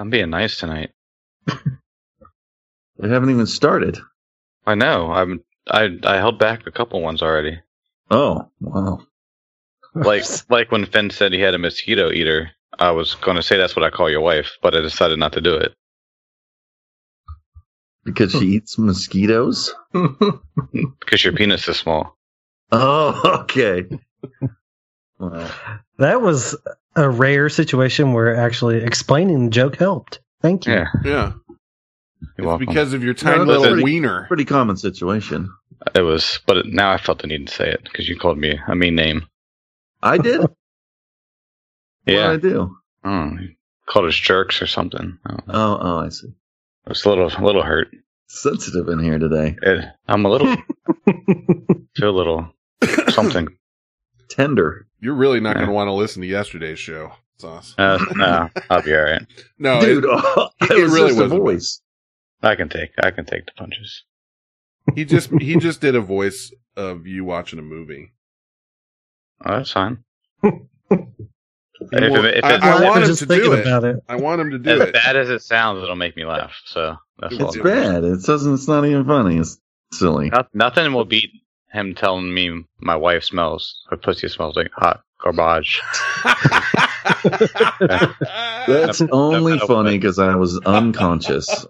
I'm being nice tonight. They haven't even started. I know. I'm. I I held back a couple ones already. Oh, wow. Like like when Finn said he had a mosquito eater. I was going to say that's what I call your wife, but I decided not to do it Because she eats mosquitoes? because your penis is small. Oh, okay. Well, That was a rare situation where actually explaining the joke helped. Thank you. Yeah, Yeah. you're It's welcome. because of your tiny that's little pretty- wiener. pretty common situation. it was, but it, now I felt the need to say it because you called me a mean name. I did? What Yeah, did I do? oh, you called us jerks or something. Oh, Oh, oh, I see. I was a little a little hurt. Sensitive in here today. It, I'm a little feel a little something. Tender. You're really not going to want to listen to yesterday's show, Sauce. Uh, no, I'll be all right. No, Dude, it- oh, it it was really just a wasn't. voice. I can take I can take the punches. he just he just did a voice of you watching a movie. Oh, that's fine. He If it- if I, it's- I want him to do it. about it. I want him to do As it. bad as it sounds, it'll make me laugh. So that's It's all. It's bad. It doesn't. It's not even funny. It's silly. Not- Nothing will beat him telling me my wife smells her pussy smells like hot garbage. That's Never- only never- funny because I was unconscious.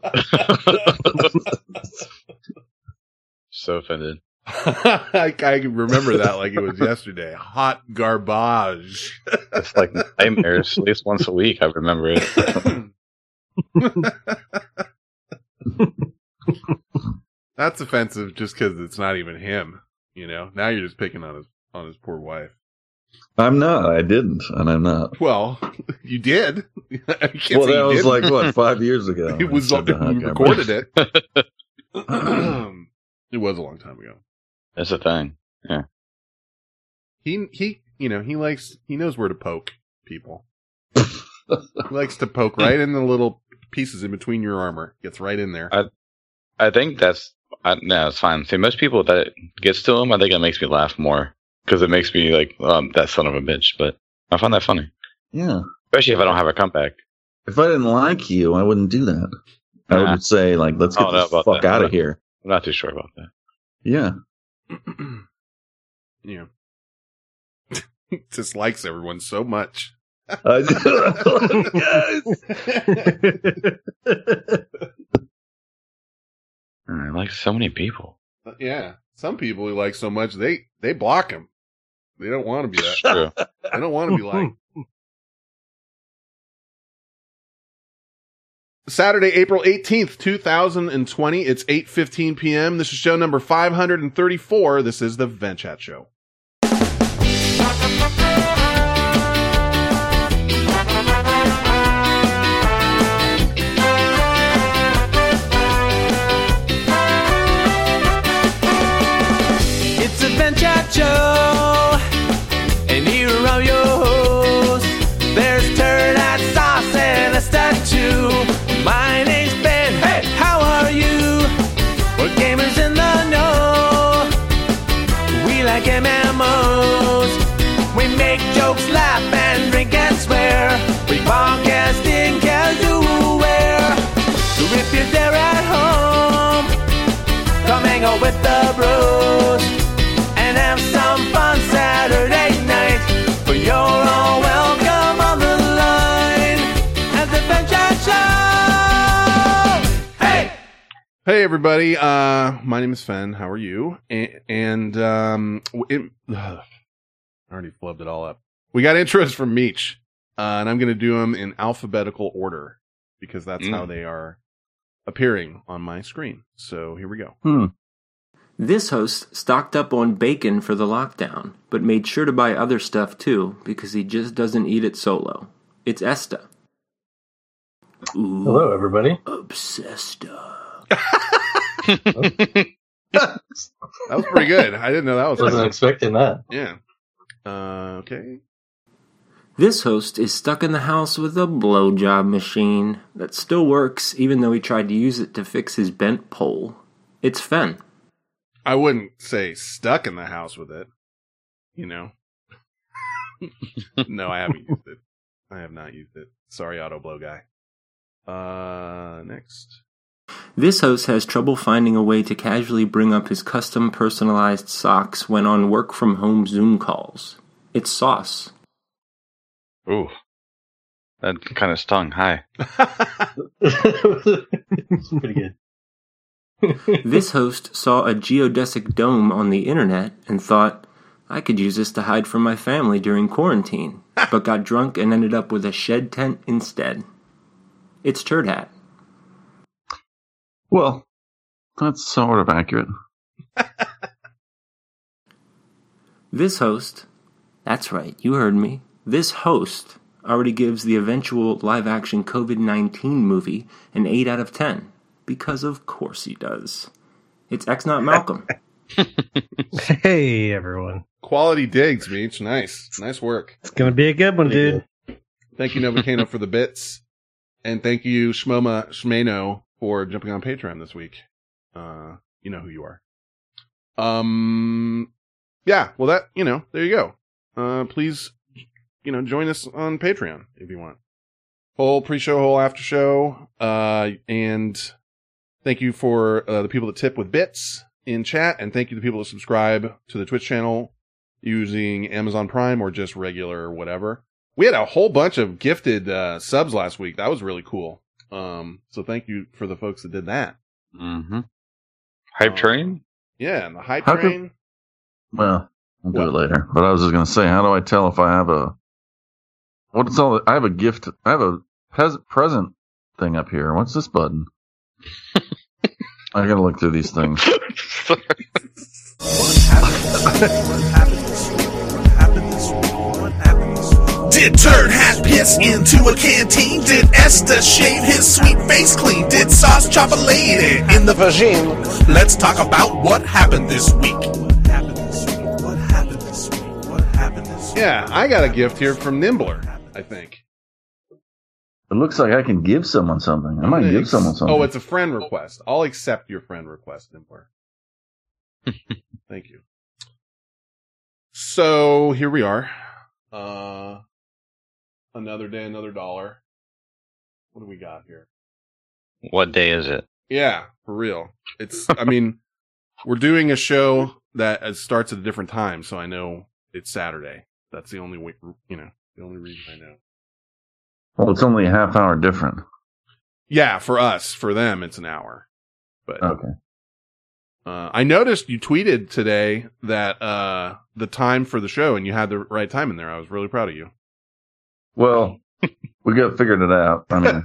so offended. I, I remember that like it was yesterday. Hot garbage. It's like nightmares. At least once a week, I remember it. That's offensive just because it's not even him. You know, now you're just picking on his on his poor wife. I'm not. I didn't, and I'm not. Well, you did. Well, say that was didn't. like what five years ago. It was I said the hot we garbage. recorded it. it was a long time ago. That's a thing. Yeah. He he, you know, he likes he knows where to poke people. he likes to poke right in the little pieces in between your armor. Gets right in there. I- I think that's I, no, it's fine. See, most people that gets to them, I think it makes me laugh more because it makes me like um, that son of a bitch. But I find that funny, Yeah. especially if I don't have a comeback. If I didn't like you, I wouldn't do that. I would say like, let's get the fuck that. out of here. I'm not too sure about that. Yeah. yeah. Dislikes everyone so much. I I like so many people. Uh, yeah. Some people he likes so much they they block him. They don't want to be that. True. They don't want to be like. Saturday, April 18th, 2020. It's 8:15 p.m. This is show number 534. This is the Vent Chat show. With the bros and have some fun Saturday night. For you're all welcome on the line at the Vent Chat Show. Hey! Hey everybody, uh my name is Fen. How are you? And, and um it, ugh, I already flubbed it all up. We got intros from Meech. Uh and I'm going to do them in alphabetical order because that's Mm. how they are appearing on my screen. So here we go. This host stocked up on bacon for the lockdown, but made sure to buy other stuff too because he just doesn't eat it solo. It's Esta. Ooh, Hello, everybody. obsessed. That was pretty good. I didn't know that was Wasn't expecting that. Yeah. Uh okay. This host is stuck in the house with a blowjob machine that still works even though he tried to use it to fix his bent pole. It's Fen. I wouldn't say stuck in the house with it. You know. no, I haven't used it. I have not used it. Sorry, auto blow guy. Uh, next. This host has trouble finding a way to casually bring up his custom personalized socks when on work from home Zoom calls. It's Sauce. Ooh. That kind of stung. Hi. it's pretty good. This host saw a geodesic dome on the internet and thought, I could use this to hide from my family during quarantine, but got drunk and ended up with a shed tent instead. It's Turd Hat. Well, that's sort of accurate. This host, that's right, you heard me. This host already gives the eventual live action COVID 19 movie an 8 out of 10. Because of course he does. It's X Not Malcolm. Hey, everyone. Quality digs, Meech. Nice. Nice work. It's going to be a good one, dude. Thank you, Novocaino, for the bits. And thank you, Shmoma Shmeno, for jumping on Patreon this week. Uh, you know who you are. Um, yeah, well that, you know, there you go. Uh, please, you know, join us on Patreon if you want. Whole pre-show, whole after show. Uh, and thank you for, uh, the people that tip with bits in chat. And thank you to the people that subscribe to the Twitch channel using Amazon Prime or just regular whatever. We had a whole bunch of gifted, uh, subs last week. That was really cool. Um, so thank you for the folks that did that. Mm-hmm. Hype Uh, train? Yeah, and the hype How could- train. Well, I'll do What? it later. But I was just going to say, how do I tell if I have a what's all? I have a gift. I have a pres- present thing up here. What's this button? I got to look through these things. Did Turd Hat piss into a canteen? Did Esther shave his sweet face clean? Did Sauce chop a lady in the vagine? Let's talk about what happened this week. What happened this week? What happened this week? What happened this week? Yeah, I got a gift here from Nimbler, I think. It looks like I can give someone something. I might give someone something. Oh, it's a friend request. I'll accept your friend request, Nimbler. Thank you. So here we are. Uh, another day, another dollar. What do we got here? What day is it? Yeah, for real. It's, I mean, we're doing a show that uh, starts at a different time, so I know it's Saturday. That's the only way, you know, the only reason I know. Well, it's only a half hour different. Yeah, for us. For them, it's an hour. But Okay. uh, I noticed you tweeted today that uh, the time for the show, and you had the right time in there. I was really proud of you. Well, we got figured it out. I mean,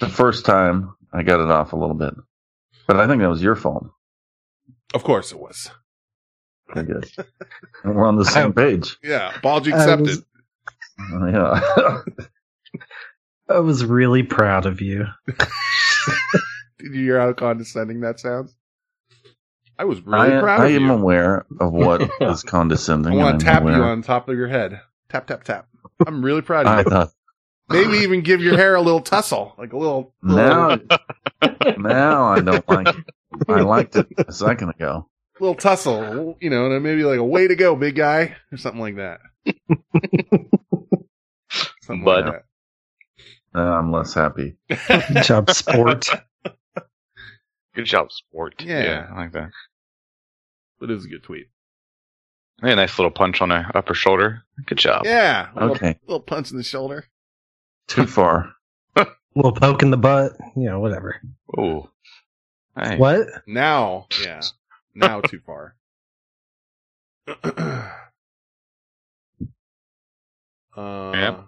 the first time I got it off a little bit, but I think that was your fault. Of course, it was. I guess. And we're on the same page. Yeah, apology accepted. was- Yeah. I was really proud of you. Did you hear how condescending that sounds? I was I, really proud I of am you. aware of what is condescending. I want to I'm tap you on top of your head. Tap, tap, tap. I'm really proud I of you. thought Maybe even give your hair a little tussle, like a little. now, little now I don't like it. I liked it a second ago. A little tussle, you know, and maybe like a way to go, big guy, or something like that. something Bud. like Now I'm less happy. Good job, sport. Good job, sport. Yeah. I like that. that. But it was a good tweet. Hey, a nice little punch on the upper shoulder. Good job. Yeah. a little- Okay. Little punch in the shoulder. Too far. little poke in the butt. You know, whatever. Ooh. Hey. What? Now, yeah. Now too far. uh, Yeah.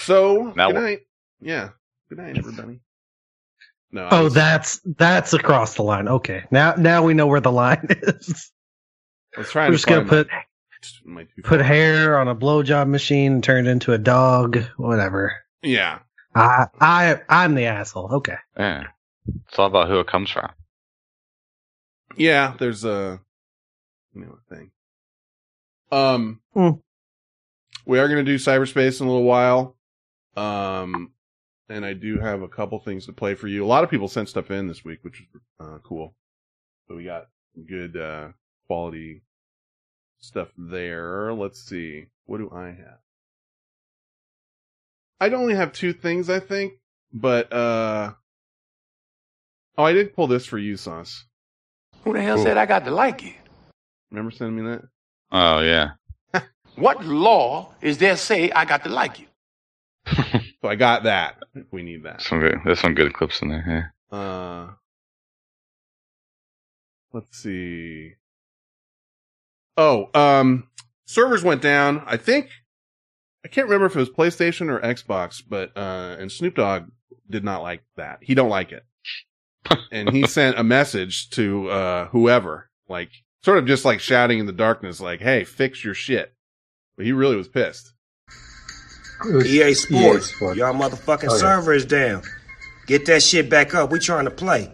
So, Now good what? night. Yeah. Good night, everybody. No. I Oh, was- that's that's across the line. Okay, now now we know where the line is. I was trying We're just gonna put my, my put hair on a blowjob machine, and turn it into a dog, whatever. Yeah. I I I'm the asshole. Okay. Yeah. It's all about who it comes from. Yeah, there's a you know thing. Um Hmm. we are gonna do cyberspace in a little while. Um and I do have a couple things to play for you. A lot of people sent stuff in this week, which is uh, cool. So we got good uh quality stuff there. Let's see. What do I have? I'd only have two things, I think, but uh, oh, I did pull this for you, Sauce. Who the hell said I got to like it? Remember sending me that? Oh yeah. What law is there say I got to like it? So I got that. If we need that. Some good, there's some good clips in there. Yeah. Uh, let's see. Oh, um, servers went down. I think I can't remember if it was PlayStation or Xbox, but uh, and Snoop Dogg did not like that. He don't like it, and he sent a message to uh whoever, like sort of just like shouting in the darkness, like, "Hey, fix your shit." But he really was pissed. It was EA Sports, Sports. y'all motherfucking Oh, yeah. server is down. Get that shit back up. We trying to play.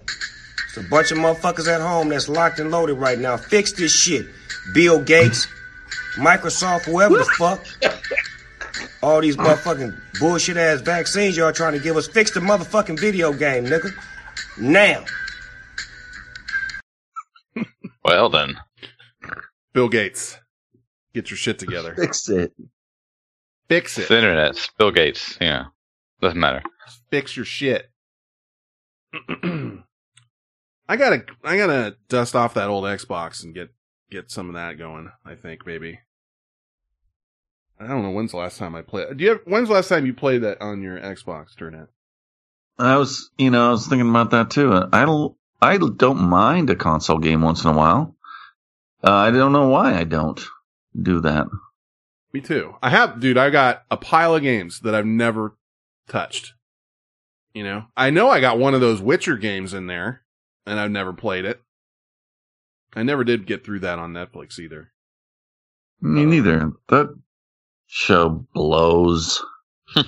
It's a bunch of motherfuckers at home that's locked and loaded right now. Fix this shit. Bill Gates, Microsoft, whoever the fuck. All these motherfucking bullshit ass vaccines y'all trying to give us. Fix the motherfucking video game, nigga. Now. Well then, Bill Gates, get your shit together. Fix it. Fix it's it. the internet. It's Bill Gates. Yeah, doesn't matter. fix your shit. I gotta, I gotta dust off that old Xbox and get get some of that going. I think maybe. I don't know when's the last time I played. Do you have? When's the last time you played that on your Xbox, Turnet? I was, you know, I was thinking about that too. I don't, I don't mind a console game once in a while. Uh, I don't know why I don't do that. Me too. I have, dude. I got a pile of games that I've never touched. You know, I know I got one of those Witcher games in there, and I've never played it. I never did get through that on Netflix either. Me uh, neither. That show blows.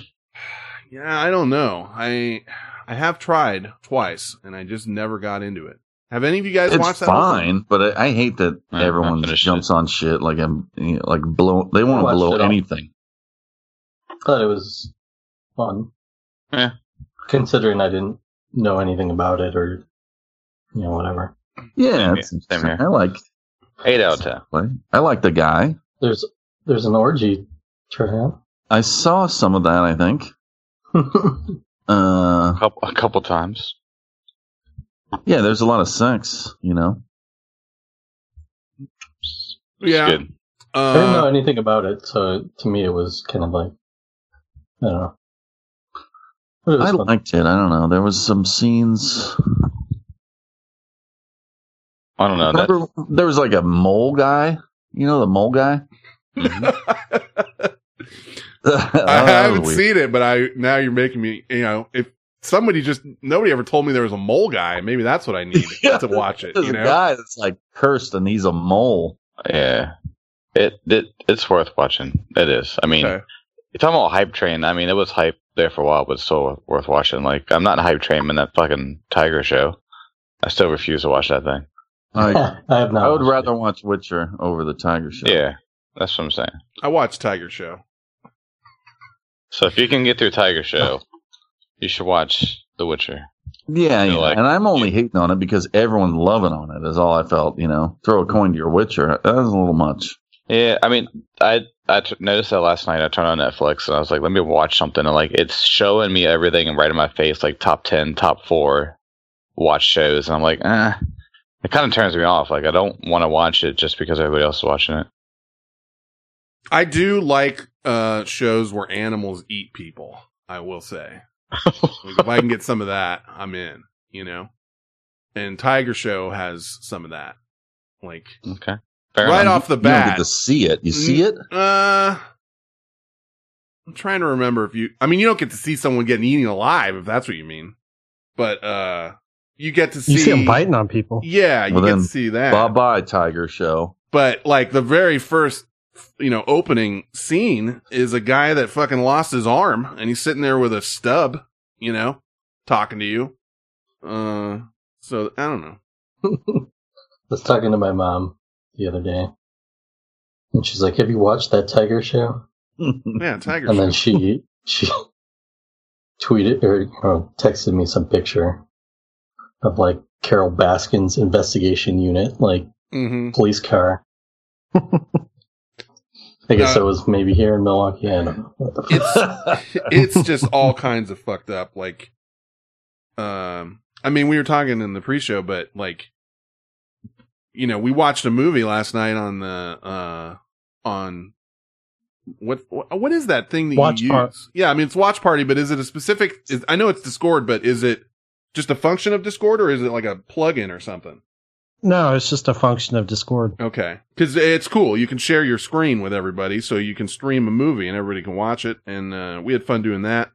Yeah, I don't know. I I have tried twice, and I just never got into it. Have any of you guys It's watched that? whole thing? fine, but I, I hate that I- I everyone finished jumps on shit like I'm you know, like blow. They want to blow it all. anything. thought it was fun. Yeah. Considering I didn't know anything about it or, you know, whatever. Yeah, Same it's, here. Same here. I like. Eight out of ten. I like the guy. There's there's an orgy turnout. I saw some of that. I think. Uh, A couple, a couple times. Yeah, there's a lot of sex. You know. Yeah. good. I didn't know Uh, anything about it, so to me it was kind of like I don't know. But it was I fun. liked it. I don't know. There was some scenes. I don't know. That, there was like a mole guy. You know the mole guy. I I haven't seen it, but I now you're making me. You know, if somebody just nobody ever told me there was a mole guy, maybe that's what I need to watch it. There's You a know, guy that's like cursed, and he's a mole. yeah. It, it it's worth watching. It is. I mean, Okay. you're talking about hype train. I mean, it was hype there for a while, but it's still worth watching. Like, I'm not a hype train in that fucking Tiger show. I still refuse to watch that thing. I, I have not. I would rather it. watch Witcher over the Tiger Show. Yeah, that's what I'm saying. I watched Tiger Show. So if you can get through Tiger show, you should watch The Witcher. Yeah, yeah. like- and I'm only hating on it because everyone's loving on it. Is all I felt. You know, throw a coin to your Witcher. That was a little much. Yeah, I mean, I I t- noticed that last night. I turned on Netflix and I was like, let me watch something. And like, it's showing me everything and right in my face, like top ten, top four watch shows. And I'm like, eh, it kind of turns me off. Like, I don't want to watch it just because everybody else is watching it. I do like uh shows where animals eat people. I will say, like, if I can get some of that, I'm in. You know, and Tiger Show has some of that. Like Okay, fair right enough. off the bat. You don't get bat, to see it. You see it? Uh, I'm trying to remember if you. I mean, you don't get to see someone getting eaten alive, if that's what you mean. But uh, you get to see. You see them biting on people. Yeah, you Well, get to see that. Bye bye, Tiger Show. But like the very first, you know, opening scene is a guy that fucking lost his arm, and he's sitting there with a stub, you know, talking to you. Uh, so I don't know. I was talking to my mom the other day, and she's like, "Have you watched that Tiger show?" Yeah, Tiger. And then she she tweeted or, or texted me some picture of like Carole Baskin's investigation unit, like Mhm. police car. I guess Uh, I was maybe here in Milwaukee. I don't know. What the fuck. it's it's just all kinds of fucked up. Like, um, I mean, we were talking in the pre-show, but like, you know, we watched a movie last night on the uh on what what, is that thing that Watch you use? Yeah, I mean, it's Watch Party, but is it a specific? Is, I know it's Discord, but is it just a function of Discord, or is it like a plugin or something? No, it's just a function of Discord. Okay. Cause it's cool. You can share your screen with everybody. So you can stream a movie and everybody can watch it. And, uh, we had fun doing that.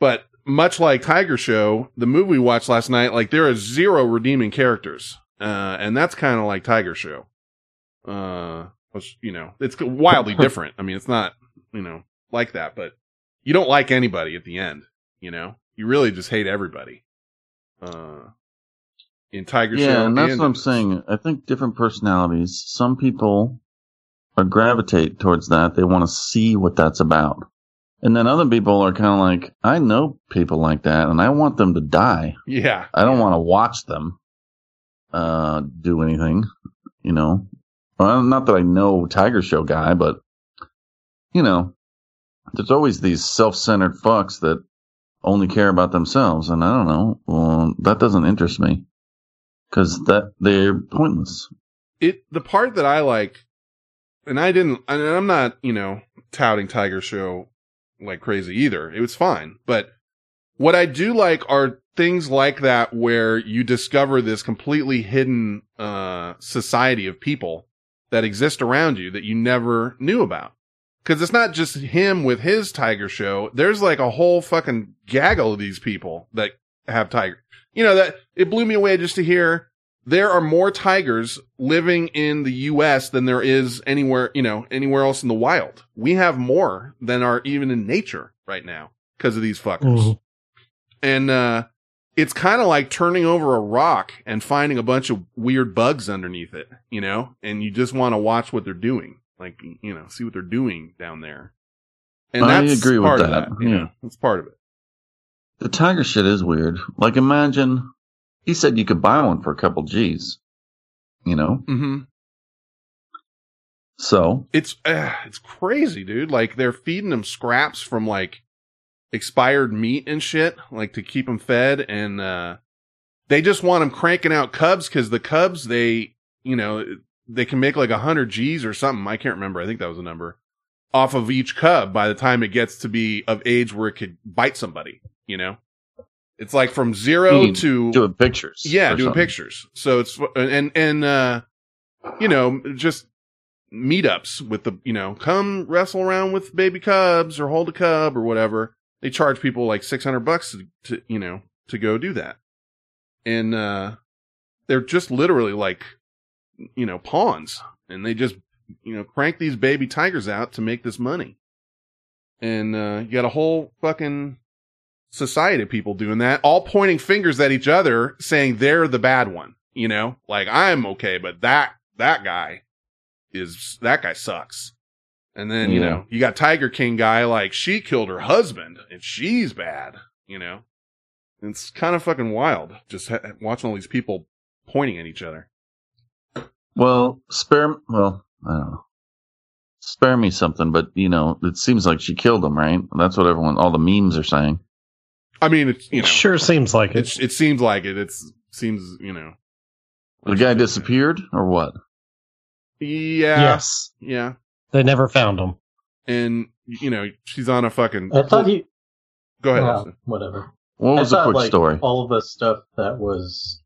But much like Tiger Show, the movie we watched last night, like there are zero redeeming characters. Uh, and that's kind of like Tiger Show. Uh, which, you know, it's wildly different. I mean, it's not, you know, like that, but you don't like anybody at the end, you know, you really just hate everybody. Uh, in Tiger Show. Yeah, and that's and what I'm saying. I think different personalities. Some people are gravitate towards that. They want to see what that's about. And then other people are kind of like, I know people like that and I want them to die. Yeah. I don't want to watch them, uh, do anything, you know. Well, not that I know Tiger Show guy, but, you know, there's always these self-centered fucks that only care about themselves. And I don't know. Well, that doesn't interest me because that they're pointless. it the part that I like, and I didn't, and I'm not, you know, touting Tiger Show like crazy either. It was fine, but what I do like are things like that where you discover this completely hidden uh society of people that exist around you that you never knew about. Cause it's not just him with his tiger show. There's like a whole fucking gaggle of these people that have tiger. You know, that it blew me away just to hear there are more tigers living in the US than there is anywhere, you know, anywhere else in the wild. We have more than are even in nature right now because of these fuckers. Mhm. And, uh, it's kind of like turning over a rock and finding a bunch of weird bugs underneath it, you know, and you just want to watch what they're doing. Like, you know, see what they're doing down there. And I that's agree with part of that, that. You yeah. know, that's part of it. The tiger shit is weird. Like imagine he said you could buy one for a couple G's, you know? Mm-hmm. So It's uh, it's crazy, dude. Like they're feeding them scraps from like expired meat and shit, like to keep them fed, and uh they just want them cranking out cubs because the cubs they you know they can make like a hundred G's or something. I can't remember. I think that was a number off of each cub by the time it gets to be of age where it could bite somebody. You know, it's like from zero to doing pictures. yeah, doing something. pictures. So it's and and uh you know, just meetups with the you know, come wrestle around with baby cubs or hold a cub or whatever. They charge people like 600 bucks to, to you know, to go do that. And uh they're just literally like you know, pawns and they just you know, crank these baby tigers out to make this money. And uh you got a whole fucking society of people doing that, all pointing fingers at each other, saying they're the bad one. You know, like I'm okay, but that that guy is that guy sucks. And then you know you got Tiger King guy like she killed her husband and she's bad. You know, it's kind of fucking wild just ha- watching all these people pointing at each other. Well, spare well, I don't know. Spare me something, but you know, it seems like she killed him, right? That's what everyone all the memes are saying. I mean, it's you know, sure seems like it. it, it seems like it. It's seems you know, The guy disappeared or what? yeah, yes, yeah, they never found him. and you know she's on a fucking. I thought he. Go ahead. well, whatever. What I was the thought, quick like, story? All of the stuff that was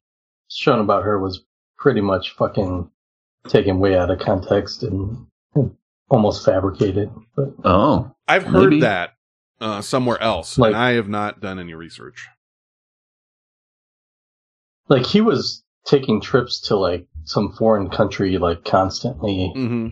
shown about her was pretty much fucking taken way out of context and, and almost fabricated. But Oh, I've heard Maybe. that uh, somewhere else, Like- and I have not done any research. like he was taking trips to like some foreign country like constantly hmm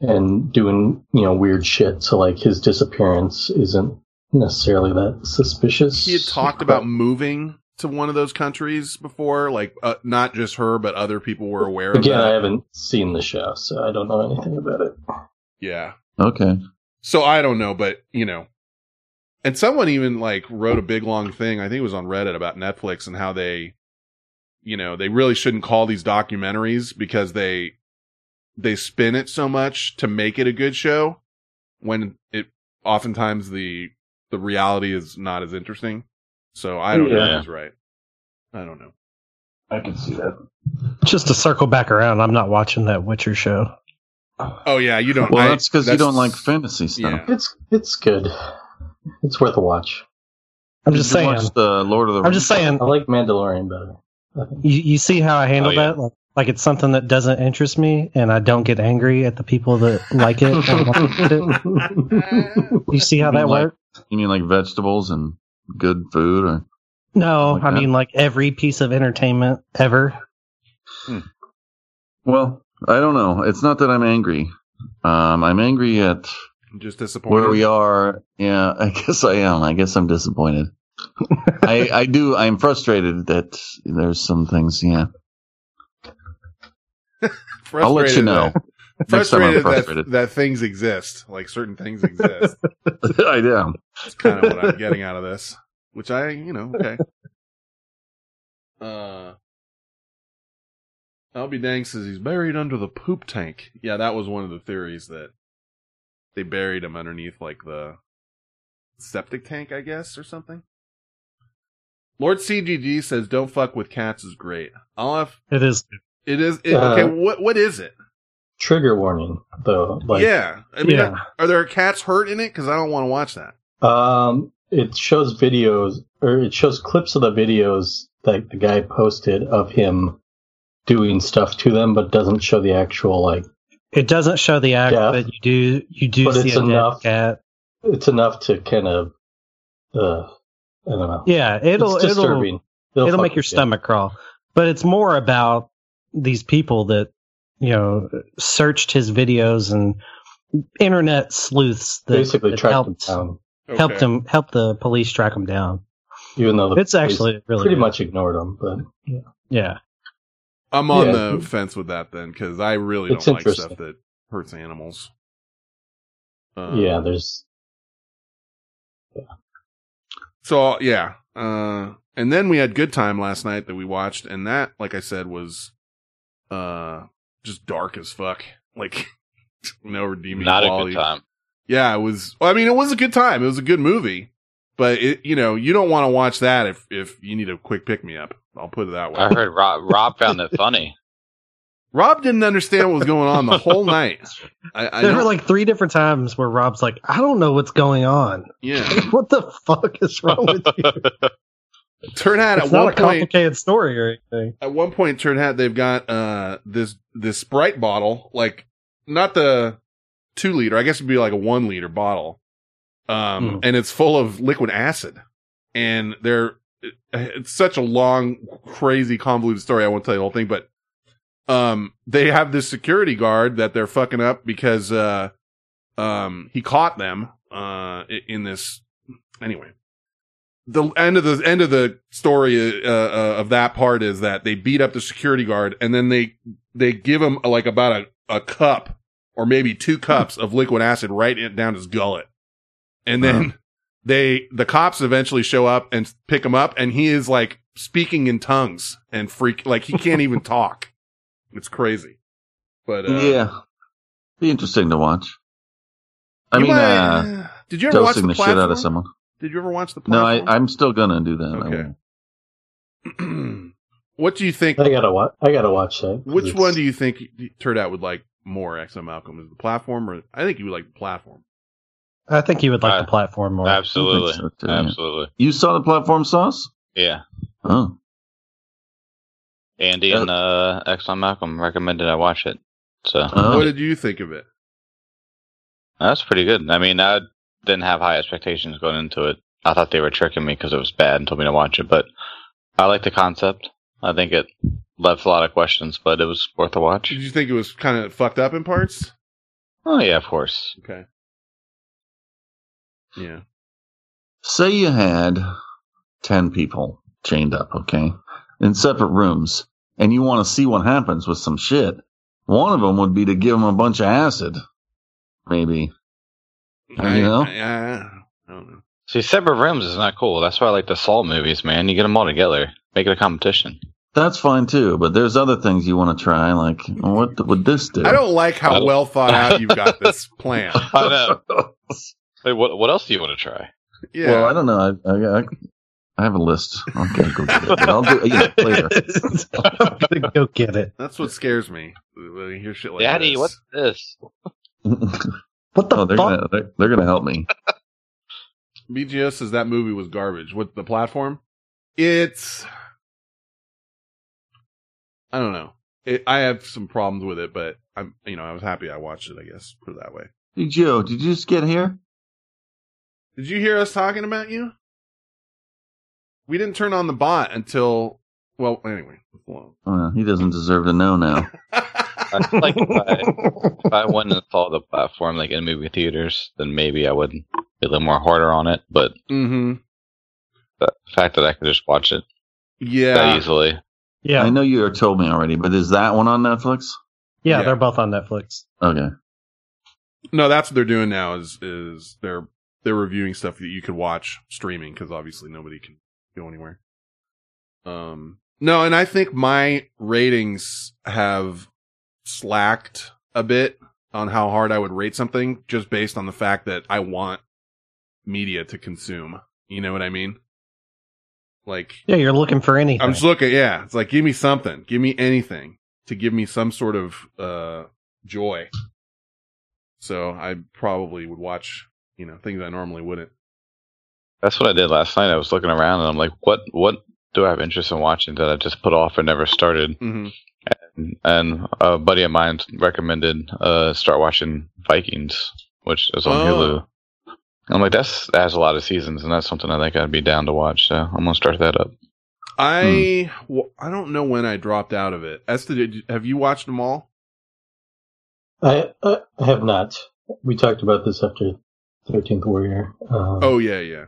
and doing you know weird shit. So like his disappearance isn't necessarily that suspicious. He had talked about moving to one of those countries before, like uh, not just her, but other people were aware of Again, I haven't seen the show, so I don't know anything about it. Yeah. okay. So I don't know, but you know, and someone even like wrote a big long thing. I think it was on Reddit about Netflix and how they, you know, they really shouldn't call these documentaries because they, they spin it so much to make it a good show when it oftentimes the the reality is not as interesting. So I don't know Yeah. if he's right. I don't know. I can see that. Just to circle back around, I'm not watching that Witcher show. Oh yeah, you don't. Well, I- that's because you don't like fantasy stuff. Yeah. It's it's good. It's worth a watch. I'm You just should saying. Watch the Lord of the I'm just saying. I like Mandalorian better. You, you see how I handle Oh, yeah. that? Like, like it's something that doesn't interest me, and I don't get angry at the people that like it. it. You see how You mean that like- works? You mean like vegetables and good food? Or No, like I that? mean like every piece of entertainment ever. well, I don't know. It's not that I'm angry. Um, I'm angry at I'm just disappointed. where we are. Yeah, I guess I am. I guess I'm disappointed. I, I do. I'm frustrated that there's some things. Yeah, I'll let you know. that- I'm Frustrated that, that things exist, like certain things exist. I am. That's kind of what I'm getting out of this. Which I, you know, okay. Uh, I'll be dang says he's buried under the poop tank. Yeah, that was one of the theories that they buried him underneath like the septic tank, I guess, or something. Lord CGG says, "Don't fuck with cats" is great. I'll have It is. it is it, Uh, okay. What what is it? Trigger warning, though. Like, yeah, I mean, Yeah. are there cats hurt in it? Because I don't want to watch that. Um, it shows videos, or it shows clips of the videos that the guy posted of him doing stuff to them, but doesn't show the actual like. It doesn't show the act, Yeah. but you do you do But see it's a dead enough. cat. It's enough to kind of, uh, I don't know. Yeah, it'll it's it'll disturbing. it'll, make your with you. stomach crawl. But it's more about these people that you know searched his videos and internet sleuths that, Basically, that tracked helped him down, helped Okay. him help the police track him down. even though the It's actually really pretty good. much ignored him. But yeah, yeah. I'm on Yeah. the fence with that then because I really It's don't like stuff that hurts animals. Uh, yeah, there's So yeah, uh, and then we had Good Time last night that we watched, and that, like I said, was uh just dark as fuck. Like no redeeming Not a quality. good time. Yeah, it was. Well, I mean, it was a good time. It was a good movie, but it, you know, you don't want to watch that if if you need a quick pick me up. I'll put it that way. I heard Rob, Rob found it funny. Rob didn't understand what was going on the whole night. I, I there know, were like three different times where Rob's like, I don't know what's going on. yeah. what the fuck is wrong with you? Turn out it's at not a one point, complicated story or anything. at one point, turn out they've got uh this this Sprite bottle, like not the two liter, I guess it'd be like a one liter bottle, um, Hmm. and it's full of liquid acid, and they're it's such a long, crazy, convoluted story. I won't tell you the whole thing, but um, they have this security guard that they're fucking up because uh, um, he caught them uh in this anyway. The end of the end of the story uh, uh, of that part is that they beat up the security guard and then they they give him like about a, a cup or maybe two cups of liquid acid right in, down his gullet, and then they the cops eventually show up and pick him up and he is like speaking in tongues and freak like he can't even talk. It's crazy, but uh, yeah, be interesting to watch. I mean, might- uh, did you ever watch the the, shit out of someone. Did you ever watch the No, platform? I, I'm still gonna do that. Okay. what do you think? I gotta watch. I gotta watch that. 'cause Which it's- one do you think turned out would like more, XM Malcolm? Is the platform or I think you would like the platform. I think you would like Uh, the platform more. Absolutely. so, too, yeah. Absolutely. You saw the platform sauce? Yeah. Oh, Andy and uh, Exxon Malcolm recommended I watch it. So Oh. What did you think of it? that's pretty good. I mean, I didn't have high expectations going into it. I thought they were tricking me because it was bad and told me to watch it, but I like the concept. I think it left a lot of questions, but it was worth a watch. Did you think it was kind of fucked up in parts? Oh yeah, of course. Okay. Yeah. say you had ten people chained up, okay, in separate rooms, and you want to see what happens with some shit. One of them would be to give them a bunch of acid, maybe. I, You know? I, I, I don't know. See, separate rooms is not cool. That's why I like the Saw movies, man. You get them all together, make it a competition. That's fine too, but there's other things you want to try. Like, what would this do? I don't like how well thought out you've got this plan. I know. Hey, what what else do you want to try? Yeah. Well, I don't know. I, I, I, I have a list. Okay, go get it. I'll do you know, later. I'm gonna go get it. That's what scares me. When I hear shit like Daddy, this. what's this? What the Oh, they're fuck? gonna they're, they're gonna help me. BGS says that movie was garbage. What the platform? It's I don't know. It, I have some problems with it, but I'm you know I was happy I watched it. I guess put it that way. Hey Joe, did you just get here? Did you hear us talking about you? We didn't turn on the bot until well anyway. Well, Oh, he doesn't deserve to know now. I feel like if I, if I went and saw the platform like in movie theaters, then maybe I would be a little more harder on it. But mm-hmm. the fact that I could just watch it that Yeah. easily, Yeah, I know you told me already, but is that one on Netflix? yeah, Yeah. they're both on Netflix. Okay. No, that's what they're doing now. Is is they're they're reviewing stuff that you could watch streaming because obviously nobody can go anywhere. Um, no, and I think my ratings have slacked a bit on how hard I would rate something just based on the fact that I want media to consume. You know what I mean? Like Yeah, you're looking for anything. I'm just looking, yeah. It's like give me something, give me anything to give me some sort of uh joy. So I probably would watch, you know, things I normally wouldn't. that's what I did last night. I was looking around and I'm like, what what do I have interest in watching that I just put off and never started? Mm-hmm. And a buddy of mine recommended uh start watching Vikings, which is on Oh. Hulu. I'm like, that's that has a lot of seasons, and that's something I think I'd be down to watch. So I'm gonna start that up. I well, I don't know when I dropped out of it. Esther, did you, have you watched them all? I, I have not. We talked about this after Thirteenth Warrior. Um, Oh yeah, yeah,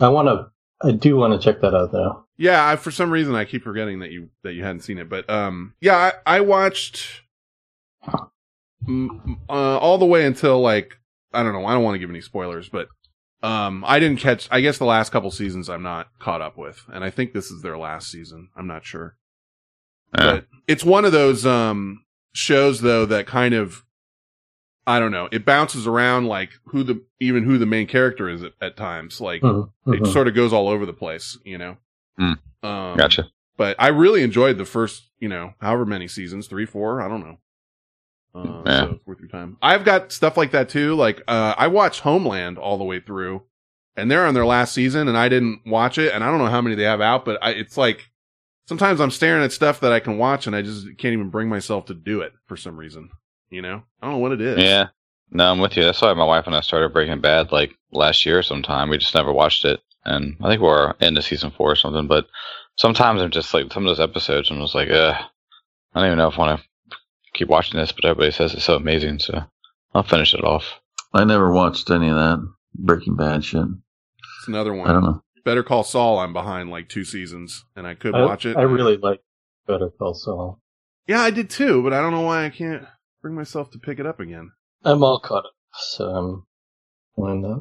I want to. I do want to check that out though. yeah. I, for some reason, I keep forgetting that you that you hadn't seen it, but um, yeah, I, I watched uh, all the way until like I don't know. I don't want to give any spoilers, but um, I didn't catch. I guess the last couple seasons I'm not caught up with, and I think this is their last season. I'm not sure, Yeah. but it's one of those um shows though that kind of I don't know. It bounces around like who the even who the main character is at, at times. Like Mhm, it mhm. sort of goes all over the place, you know. Hmm. Um, Gotcha. But I really enjoyed the first, you know, however many seasons, three, four, I don't know. Uh, Yeah. So it's worth your time. I've got stuff like that too. Like, uh, I watched Homeland all the way through and they're on their last season and I didn't watch it and I don't know how many they have out, but I, it's like sometimes I'm staring at stuff that I can watch and I just can't even bring myself to do it for some reason. You know, I don't know what it is. Yeah. No, I'm with you. That's why my wife and I started Breaking Bad like last year sometime. We just never watched it. And I think we're into season four or something. But sometimes I'm just like, some of those episodes, I'm just like, uh, I don't even know if I want to keep watching this, but everybody says it's so amazing. So I'll finish it off. I never watched any of that Breaking Bad shit. It's another one. I don't know. Better Call Saul. I'm behind like two seasons and I could I, watch it. I really like Better Call Saul. Yeah, I did too, but I don't know why I can't bring myself to pick it up again. I'm all caught up, so I'm. Why not?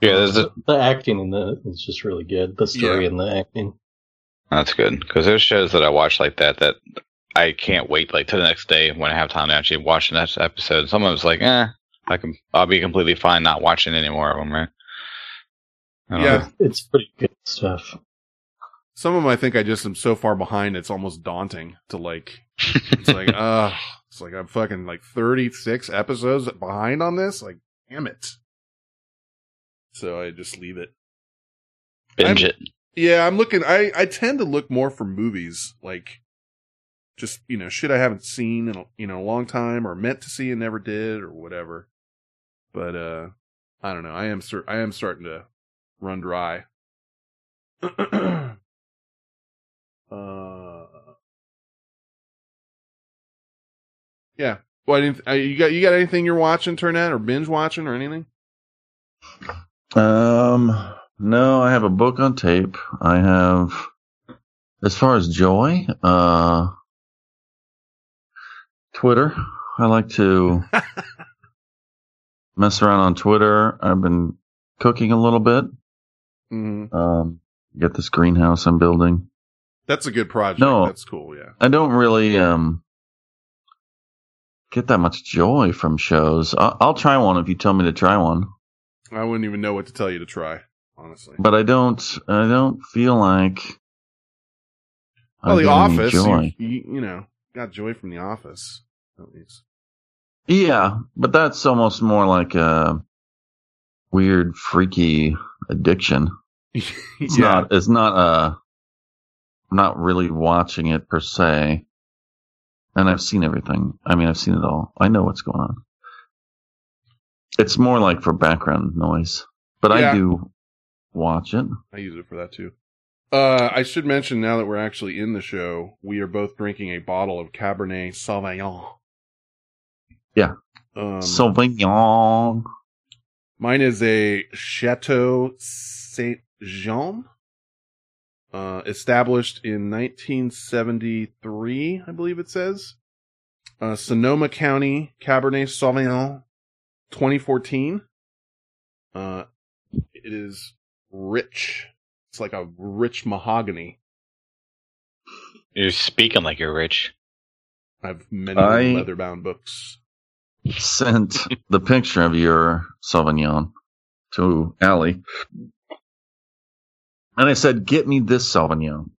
Yeah, there's a, The acting in the is just really good. The story Yeah. and the acting. That's good because there's shows that I watch like that that I can't wait like to the next day when I have time to actually watch the next episode. Some of it's like, eh, I can, I'll be completely fine not watching any more of them, right? Yeah. know. It's pretty good stuff. Some of them I think I just am so far behind it's almost daunting to like it's like uh it's like I'm fucking like 36 episodes behind on this like damn it. So I just leave it. binge I'm- it. Yeah, I'm looking I I tend to look more for movies like just, you know, shit I haven't seen in a, you know, a long time or meant to see and never did or whatever. But uh I don't know. I am cer- I am starting to run dry. uh Yeah. Well, uh, you got you got anything you're watching, Turnet, or binge watching, or anything? Um, no, I have a book on tape. I have, as far as joy, uh, Twitter. I like to mess around on Twitter. I've been cooking a little bit. Mm-hmm. Um, get this greenhouse I'm building. That's a good project. No. That's cool. Yeah. I don't really um get that much joy from shows. I'll, I'll try one if you tell me to try one, I wouldn't even know what to tell you to try, honestly. but I don't. I don't feel like. Well, The Office, you, you, you know, got joy from The Office. At least. Yeah, but that's almost more like a weird, freaky addiction. It's yeah. not. It's not. Uh, I'm not really watching it per se. And I've seen everything. I mean, I've seen it all. I know what's going on. It's more like for background noise, but Yeah. I do watch it. I use it for that too. Uh, I should mention now that we're actually in the show, we are both drinking a bottle of Cabernet Sauvignon. Yeah. Um, Sauvignon. mine is a Chateau Saint Jean, uh, established in 1973, I believe it says. Uh, Sonoma County Cabernet Sauvignon, 2014. Uh, it is rich. It's like a rich mahogany. You're speaking like you're rich. I have many I- leather bound books. Sent the picture of your Sauvignon to Allie. And I said, get me this Sauvignon,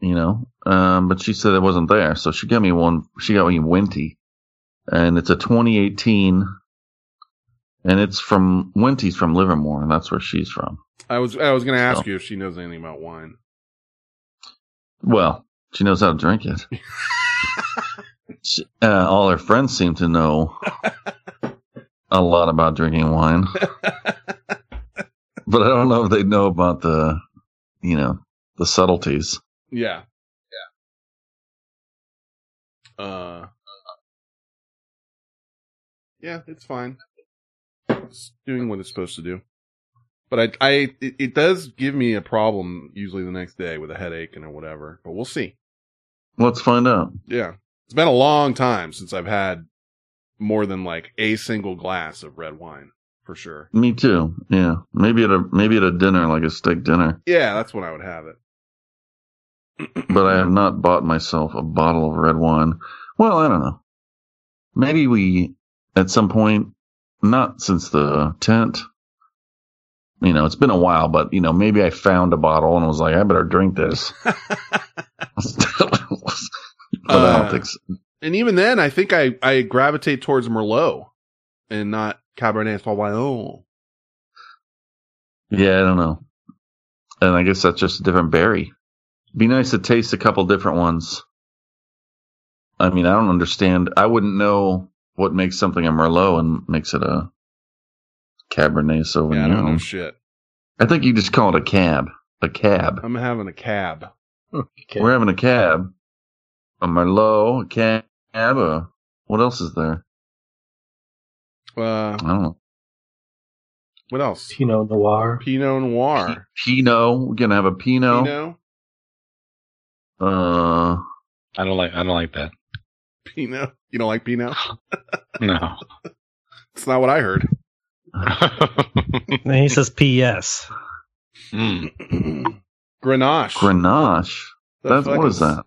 you know, um, but she said it wasn't there. So she got me one, she got me Wente and it's a 2018 and it's from Wente's from Livermore and that's where she's from. I was I was going to ask So- you if she knows anything about wine. Well, she knows how to drink it. She- uh, all her friends seem to know a lot about drinking wine, but I don't know if they know about the, you know, the subtleties. Yeah. Yeah. Uh. Yeah, it's fine. It's doing what it's supposed to do. But I, I, it, it does give me a problem usually the next day with a headache and or whatever. But we'll see. Let's find out. Yeah, it's been a long time since I've had more than like a single glass of red wine for sure. Me too. Yeah, maybe at a maybe at a dinner like a steak dinner, Yeah, that's when I would have it. but I have not bought myself a bottle of red wine. Well, I don't know. Maybe we at some point, not since the tent. You know, it's been a while, but you know, maybe I found a bottle and was like, I better drink this. Uh, don't think so. And even then, I think I, I gravitate towards Merlot and not Cabernet Sauvignon. Yeah, I don't know. And I guess that's just a different berry. Be nice to taste a couple different ones. I mean, I don't understand. I wouldn't know what makes something a Merlot and makes it a Cabernet Sauvignon. Yeah, I don't know shit. I think you just call it a cab. A cab. I'm having a cab. Okay. We're having a cab. A Merlot, a cab. A, what else is there? Uh, I don't know. what else? Pinot Noir. Pinot Noir. Pinot. We're gonna have a Pinot. Pinot. Uh, I don't like. I don't like that. Pinot. You don't like Pinot? No. It's not what I heard. He says P.S. Mm. Grenache. Grenache. The That's what is that?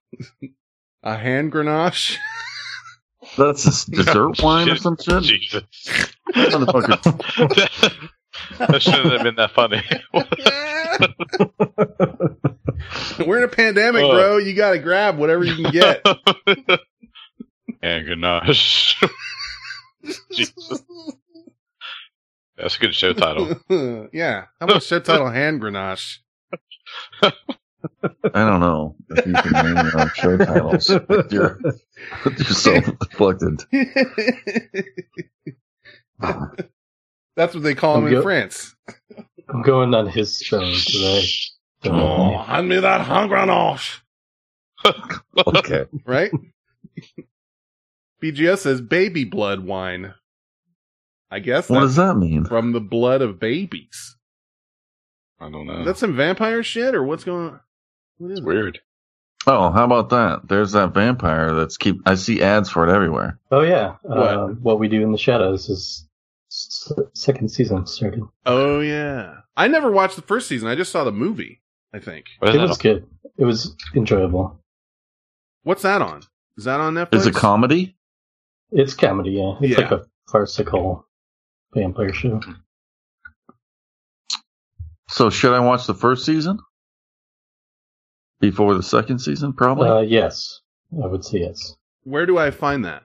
A hand Grenache? That's a s- dessert wine or some shit. Jesus. Motherfucker. that shouldn't have been that funny. We're in a pandemic, Oh. bro. You got to grab whatever you can get. yeah, gosh. Jesus. That's a good show title. yeah. How about show title hand Grenache? I don't know if you can name your own show titles. But you're, you're so deflected. That's what they call I'm him in France. I'm going on his show today. Oh, hand me that hand Grenache. Okay. Right? BGS says baby blood wine. I guess What that's does that mean? from the blood of babies. I don't know. Is that some vampire shit or what's going on? What is It's it? weird. Oh, how about that? There's that vampire that's keep. I see ads for it everywhere. Oh yeah, What? Uh, what we do in the shadows is s- second season started. Oh yeah. I never watched the first season. I just saw the movie. I think. It was on? good. It was enjoyable. What's that on? Is that on Netflix? Is it comedy? It's comedy, yeah. It's Yeah. like a farcical vampire show. So should I watch the first season before the second season? Probably. Uh, yes, I would say yes. Where do I find that?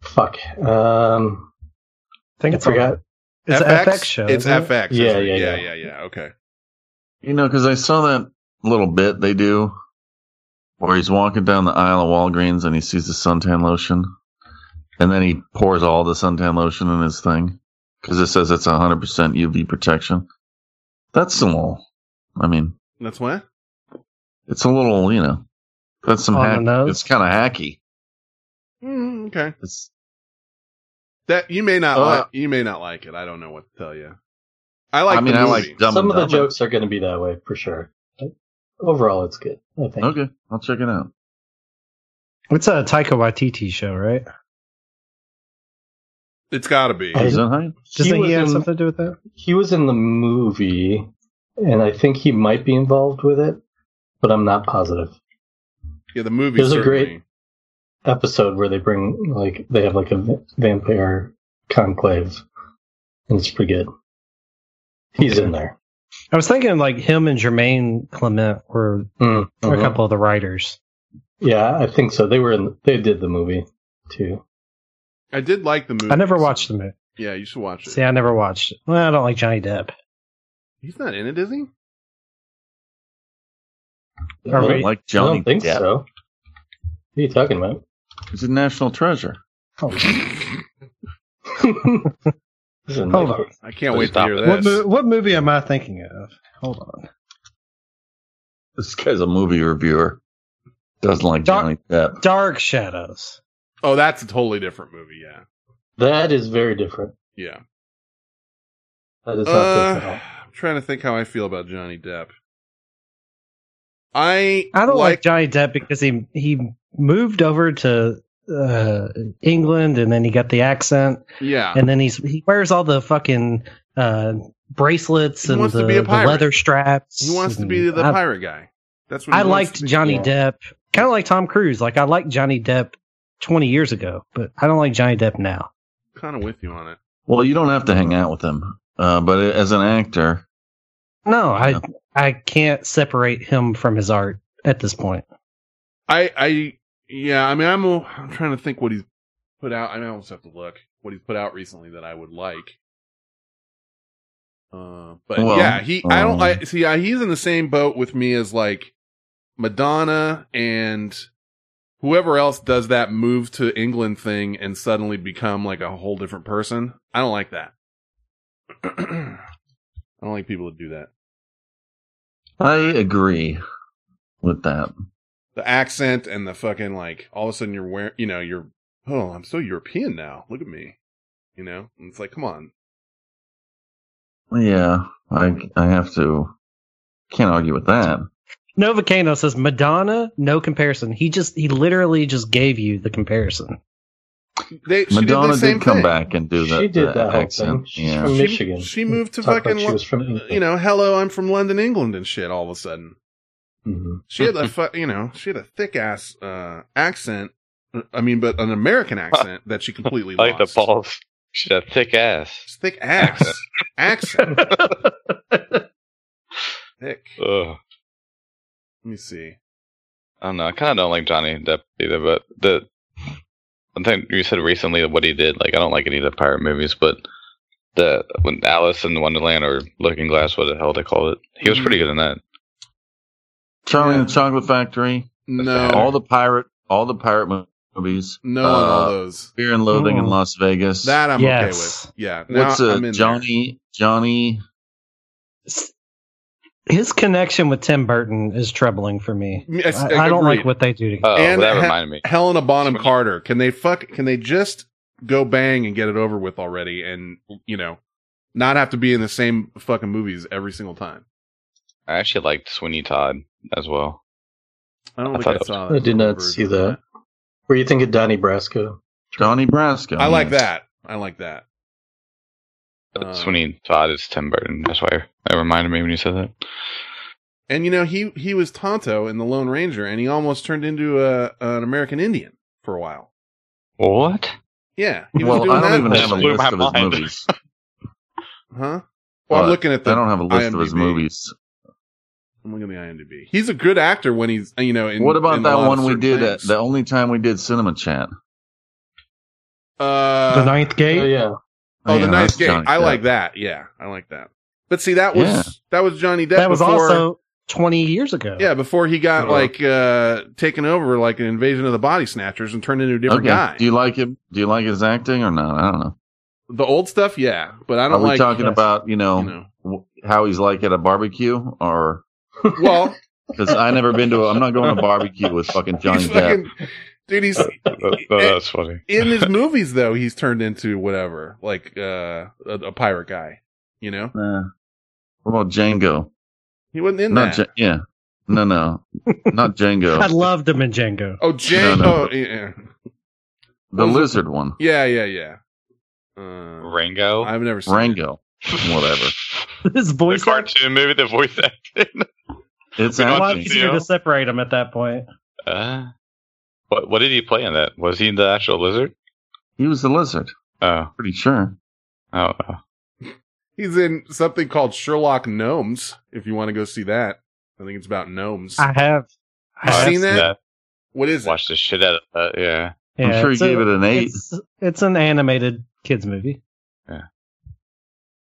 Fuck. Um, I think I it's on- forgot. It's FX? FX show. It's isn't it? FX. Yeah, it? yeah, yeah, yeah. yeah, yeah. Okay. You know, because I saw that little bit they do where he's walking down the aisle of Walgreens and he sees the suntan lotion, and then he pours all the suntan lotion in his thing because it says it's 100% UV protection. That's a little. I mean, That's what? It's a little. You know, that's some. Hack, it's kind of hacky. Mm, okay. It's That you may not Uh, like. You may not like it. I don't know what to tell you. I like. I mean, the I like Dumb Some and of the Dumber. jokes are going to be that way for sure. But overall, it's good. I think. Okay, I'll check it out. It's a Taika Waititi show, right? It's got to be. I, Is that doesn't he, was have in- something to do with that? He was in the movie, and I think he might be involved with it, but I'm not positive. Yeah, the movie. There's a great- Episode where they bring like they have like a vampire conclave, and it's pretty good. He's in there. I was thinking like him and Jermaine Clement were Mm, a mhm. couple of the writers. Yeah, I think so. They were in. They did the movie too. I did like the movie. I never watched the movie. Yeah, you should watch it. See, I never watched it. Well, I don't like Johnny Depp. He's not in it, is he? Are I we- like I Johnny don't think Depp. so. What are you talking about? He's a national treasure. He's in Hold on. I can't Please wait to hear it. What, mo- what movie am I thinking of? Hold on. This guy's a movie reviewer. Doesn't like Doc- Johnny Depp. Dark Shadows. Oh, that's a totally different movie. Yeah, That is very different. yeah. That is not Uh, different at all. I'm trying to think how I feel about Johnny Depp. I I don't like, like Johnny Depp because he he moved over to uh, England and then he got the accent yeah. and then he's he wears all the fucking uh, bracelets and the, the leather straps. He wants to be the I, pirate guy. That's what he I wants liked to be. Johnny yeah. Depp, kind of like Tom Cruise. Like I liked Johnny Depp twenty years ago, but I don't like Johnny Depp now. Kind of with you on it. Well, you don't have to hang out with him, uh, but as an actor, No, I Yeah. I can't separate him from his art at this point. I, I, yeah. I mean, I'm, I'm trying to think what he's put out. I, mean, I almost have to look what he's put out recently that I would like. Uh, but Well, yeah, he. I don't. um, I see. I, he's in the same boat with me as like Madonna and whoever else does that move to England thing and suddenly become like a whole different person. I don't like that. I don't like people to do that. I agree with that. The accent and the fucking like all of a sudden you're wearing, you know, you're oh, I'm so European now. Look at me. You know? And it's like, come on. Yeah, I I have to. Can't argue with that. Novacano says Madonna, no comparison. He just he literally just gave you the comparison. They she Madonna did, the same did come thing. back and do that. She did that whole accent. thing. She's Yeah. from She- Michigan. She moved to Talked like fucking she was from England. you know, hello, I'm from London, England and shit all of a sudden. Mhm. She had a fu- you know, she had a thick ass uh accent. I mean, but an American accent that she completely I like the balls. She had a thick ass. It's thick ass accent. Thick. Ugh. Let me see. I don't know. I kind of don't like Johnny Depp either, but the I think you said recently what he did. Like, I don't like any of the pirate movies, but the when Alice in Wonderland or Looking Glass, what the hell they called it, he was pretty good in that. Charlie Yeah. and the Chocolate Factory. No, All the pirate, all the pirate movies. no on all uh, those. Fear and Loathing in Mm. Las Vegas. That I'm okay with. Yeah. Now What's I'm uh, in there. Johnny? Johnny. His connection with Tim Burton is troubling for me. Yes, I, I don't like what they do together. Oh, And that ha- reminded me. Helena Bonham Carter. Can they fuck? Can they just go bang and get it over with already, and you know, not have to be in the same fucking movies every single time? I actually liked Sweeney Todd as well. I don't I think I it was- saw. I did not see of that. What do you think of Donnie Brasco? Johnny Brasco. I like that. I like that. But Um, Sweeney Todd is Tim Burton. That's why it reminded me when you said that. And you know, he he was Tonto in the Lone Ranger, and he almost turned into a an American Indian for a while. What? Yeah, he was Well, doing I don't that even have a list of his mind. movies. Huh? Well, I'm looking at the. I don't have a list of his IMDb. movies. I'm looking at the IMDb. He's a good actor when he's you know. In, what about in that one we did at the only time we did cinema chat? Uh, the Ninth Gate. Oh yeah. oh, Yeah, the Ninth Gate. I like that. Yeah, I like that. But see, that was Yeah. that was Johnny Depp. that was before, also 20 years ago. yeah before he got Oh. like uh taken over like an invasion of the body snatchers and turned into a different okay. guy. Do you like him? Do you like his acting or not? I don't know. the old stuff, yeah, but I don't we like. talking yes. about you know, you know, how he's like at a barbecue or well, because I never been to. A, I'm not going to barbecue with fucking Johnny he's Depp. fucking, dude. He's That- that's funny. in his movies though. He's turned into whatever, like uh, a, a pirate guy. You know, Nah. What about Django? he wasn't in Not that. Ja- yeah. No, no, not Django. I loved him in Django. oh, Jane. No, no. Oh, yeah, the what it? lizard one, yeah, yeah, yeah. Uh, Rango. I've never seen. it. Rango. Whatever. His voice. the voice. cartoon movie, the voice acting. It's A don't lot acting. easier to separate them at that point. Uh, what what did he play in that? Was he the actual lizard? He was the lizard. Oh, Pretty sure. I don't know. He's in something called Sherlock Gnomes. If you want to go see that, I think it's about gnomes. I have. I You have seen that? What is it? Watch the shit out of that. Yeah. I'm sure he it's a- gave it an eight. It's, it's an animated kids movie. Yeah.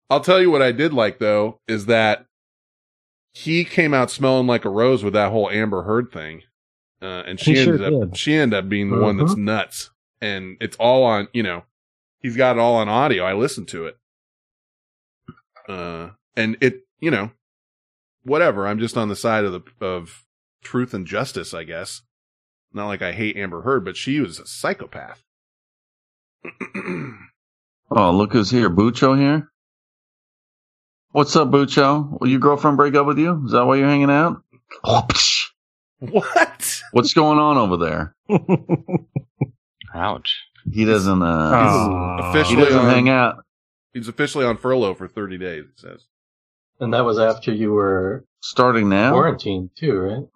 I'll tell you what I did like though is that he came out smelling like a rose with that whole Amber Heard thing, uh, and she He sure ended up did. She ended up being the one that's nuts, and it's all on you know he's got it all on audio. I listened to it, uh, and it you know whatever. I'm just on the side of the of truth and justice, I guess. Not like I hate Amber Heard, but she was a psychopath. Oh, look who's here. Bucho here. What's up, Bucho? Will your girlfriend break up with you? Is that why you're hanging out? Oh, what? What's going on over there? Ouch. He doesn't. Uh, Aw. he Officially doesn't on, hang out. He's officially on furlough for 30 days. It says. And that was after you were Starting now, quarantined too, right?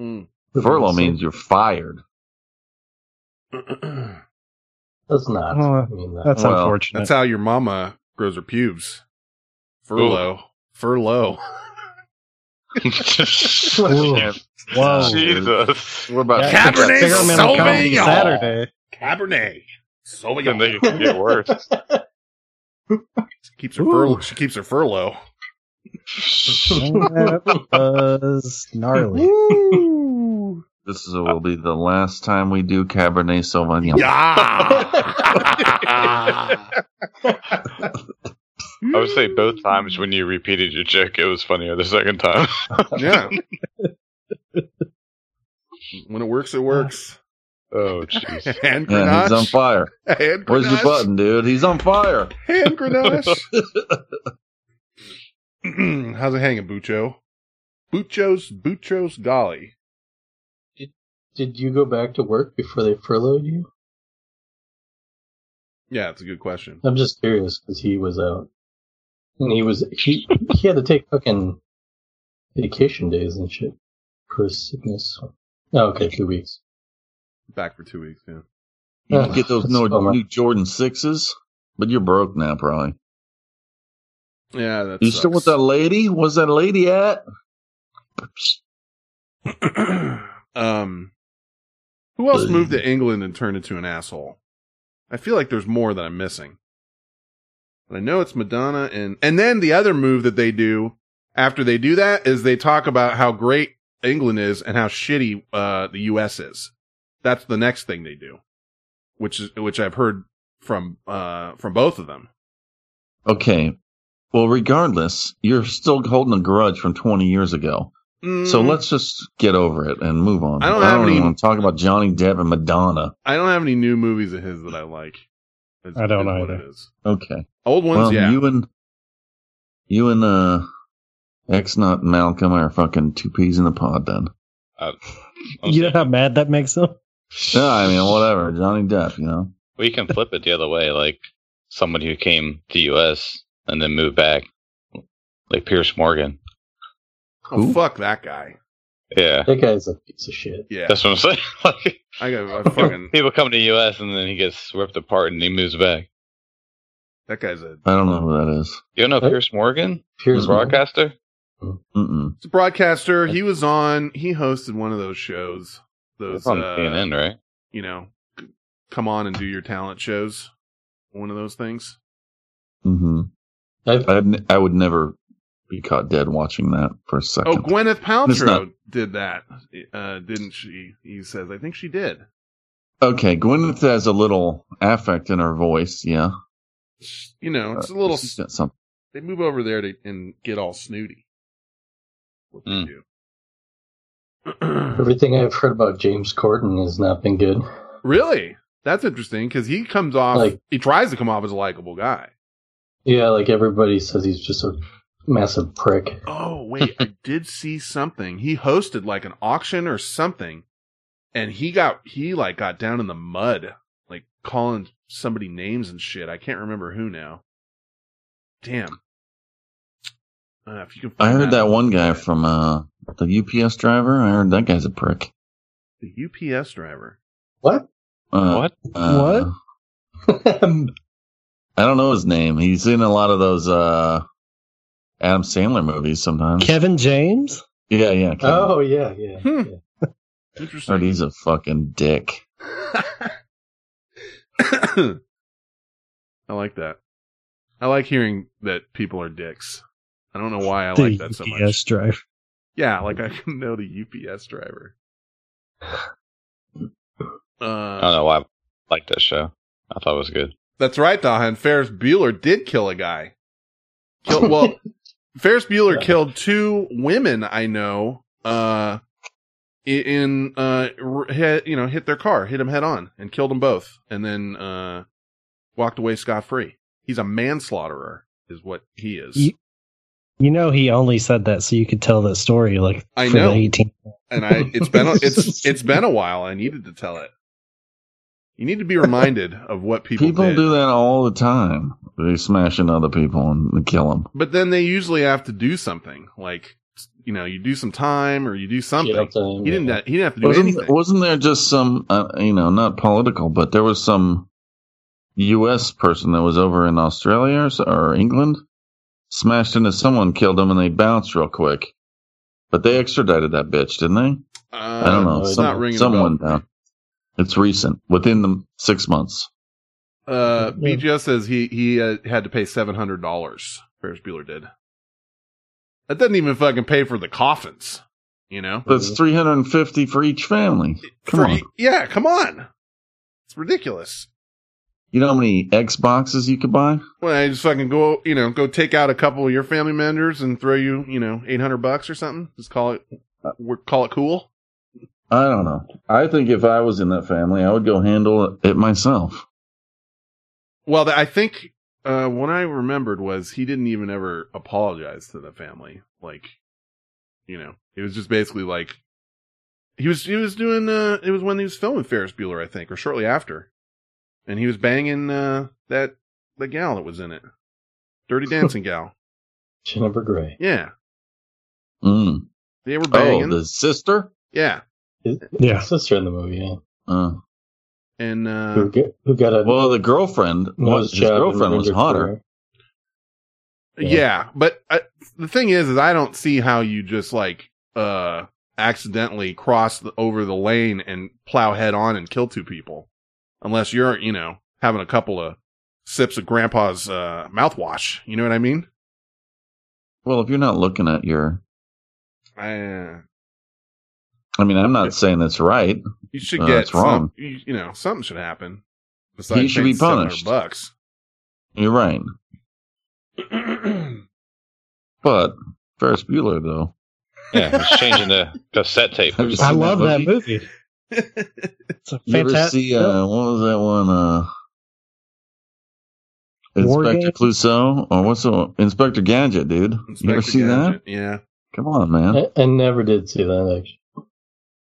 Mm. furlough means you're fired. That's not mean that. That's Well, unfortunate. That's how your mama grows her pubes. Furlough. Furlough. Whoa. Whoa. Jesus. We're about Yeah, Cabernet experiment coming Sauvignon. Saturday. Cabernet. Can they Sauvignon. get worse? Keeps her furlough. She keeps her furlough. That was gnarly. This is, will be the last time we do Cabernet Sauvignon. Yeah. I would say both times when you repeated your joke, it was funnier the second time. yeah. When it works, it works. Oh, jeez. Hand Yeah, he's on fire. Hand Where's your button, dude? He's on fire. Hand grenade. How's it hanging, Bucho? Bucho's Bucho's golly. Did you go back to work before they furloughed you? Yeah, it's a good question. I'm just curious because he was out, and he was he he had to take fucking vacation days and shit for his sickness. Oh, okay, two weeks. Back for two weeks. Yeah. You can get those That's no, new Jordan sixes, but you're broke now, probably. Yeah. That You still with that lady? Where's that lady at? um. Who else moved to England and turned into an asshole? I feel like there's more that I'm missing. But I know it's Madonna and and then the other move that they do after they do that is they talk about how great England is and how shitty uh the US is. That's the next thing they do. Which is which I've heard from uh from both of them. Okay. Well, regardless, you're still holding a grudge from 20 years ago. So Mm, let's just get over it and move on. I don't have even any- want to talk about Johnny Depp and Madonna. I don't have any new movies of his that I like. Is- I don't is what either. it is. Okay. Old ones, well, yeah. you and you and uh, X Nut and Malcolm are fucking two peas in the pod. Then. You know how mad that makes him? Yeah, I mean, whatever. Johnny Depp, you know. We can flip it the other way, like somebody who came to the U.S. and then moved back, like Piers Morgan. Oh, Who? fuck that guy. Yeah, That guy's a piece of shit. Yeah. that's what I'm saying. like, I got I fucking people come to the U.S. and then he gets ripped apart and he moves back. that guy's a I don't know who that is. You don't know Hey. Piers Morgan, Pierce the broadcaster? Mm-mm. It's a broadcaster. He was on. He hosted one of those shows. Those, on uh, CNN, right? you know, come on and do your talent shows. One of those things. I'd, n- I would never be caught dead watching that for a second. Oh, Gwyneth Paltrow not- did that, uh, didn't she? He says, I think she did. Okay, Gwyneth has a little affect in her voice. Yeah, You know, it's a Uh, little. she's got some. They move over there to and get all snooty. What they Mm. do. everything I've heard about James Corden has not been good. really? That's interesting because he comes off. Like- he tries to come off as a likable guy. Yeah, like everybody says he's just a massive prick. Oh wait, I did see something. He hosted like an auction or something, and he got he like got down in the mud, like calling somebody names and shit. I can't remember who now. Damn. Uh, if you can, I find heard that one guy from uh, the UPS driver. I heard that guy's a prick. the UPS driver. What? Uh, What? uh, I don't know his name. He's in a lot of those uh, Adam Sandler movies sometimes. Kevin James? Yeah, yeah. Kevin. oh yeah, yeah. Hmm. yeah. Interesting. Heard he's a fucking dick. I like that. I like hearing that people are dicks. I don't know why I the like that so UPS much. driver. Yeah, like I can know the UPS driver. I Uh, don't know why I like that show. I thought it was good. that's right, Dahan. Ferris Bueller did kill a guy. Kill, well, Ferris Bueller Yeah. killed two women I know. Uh, in uh, hit, you know, hit their car, hit them head on, and killed them both, and then uh, walked away scot free. He's a manslaughterer, is what he is. You, you know, he only said that so you could tell that story, like I for know. the 18. and I it's been a, it's it's been a while. I needed to tell it. You need to be reminded of what people, People did. do that all the time. They smash into other people and kill them. But then they usually have to do something, like you know, you do some time or you do something. Time, he didn't. yeah. He didn't have to do Wasn't, anything. wasn't there just some, uh, you know, not political, but there was some U.S. person that was over in Australia or, or England, smashed into someone, killed him, and they bounced real quick. But they extradited that bitch, didn't they? Uh, I don't know. it's It's Some, not ringing. someone down. It's recent, within the six months. Uh, BGS says he he uh, had to pay seven hundred dollars. Ferris Bueller did. That doesn't even fucking pay for the coffins. You know. That's three hundred and fifty for each family. Come For- on. Yeah, come on. It's ridiculous. You know how many Xboxes you could buy? Well, I just fucking go, you know, go take out a couple of your family members and throw you, you know, eight hundred bucks or something. Just call it, we call it cool. I don't know. I think if I was in that family, I would go handle it myself. Well, I think uh, what I remembered was he didn't even ever apologize to the family. Like, you know, it was just basically like he was he was doing. Uh, it was when he was filming Ferris Bueller, I think, or shortly after, and he was banging uh, that the gal that was in it, Dirty Dancing gal. Jennifer Grey. Yeah, Mm. they were banging. Oh, the sister? yeah, His, Yeah. sister in the movie, yeah. Uh, and uh, who, get, who got a well, the girlfriend was nose his girlfriend was hotter. Yeah, Yeah. but uh, the thing is, is I don't see how you just like uh accidentally cross the, over the lane and plow head on and kill two people, unless you're you know having a couple of sips of Grandpa's uh, mouthwash. You know what I mean? Well, if you're not looking at your, Uh, I mean, I'm not saying that's right. you should Uh, get that's wrong. some. You, you know, something should happen. Besides He should be punished. Bucks. You're right. But Ferris Bueller, though, Yeah, he's changing the cassette tape. I love that that movie? Movie. It's a you ever fantastic. see uh, what was that one? Uh, Inspector Games? Clouseau, or what's the Inspector Gadget, dude? you ever Inspector see that? Yeah. Come on, man. I, I never did see that, actually.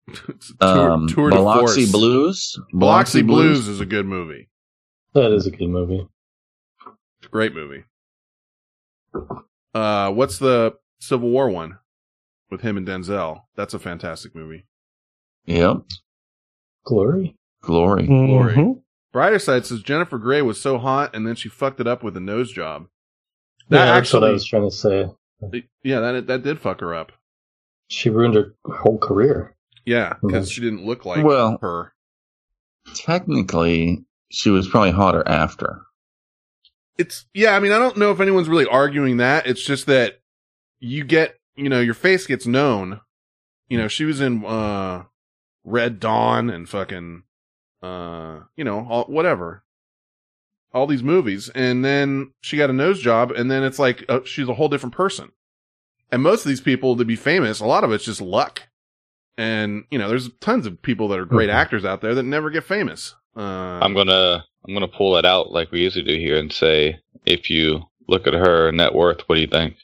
It's tour, Um, tour de Biloxi force. Blues. Biloxi Blues is a good movie. That is a good movie. Great movie. Uh, what's the Civil War one? with him and Denzel. That's a fantastic movie. Yep. Glory. Glory. Glory. Mhm. Brighter Side says Jennifer Grey was so hot and then she fucked it up with a nose job. Yeah, That that's what I actually, was trying to say. yeah, that that did fuck her up. She ruined her whole career. Yeah, because Mhm. she didn't look like Well- her. Technically, she was probably hotter after. It's yeah. I mean, I don't know if anyone's really arguing that. It's just that you get, you know, your face gets known. You know, she was in uh Red Dawn and fucking uh, you know, all, whatever. All these movies, and then she got a nose job, and then it's like uh, she's a whole different person. And most of these people to be famous, a lot of it's just luck. And you know, there's tons of people that are great Mhm. actors out there that never get famous. Uh, I'm gonna I'm gonna pull it out like we usually do here and say, if you look at her net worth, what do you think?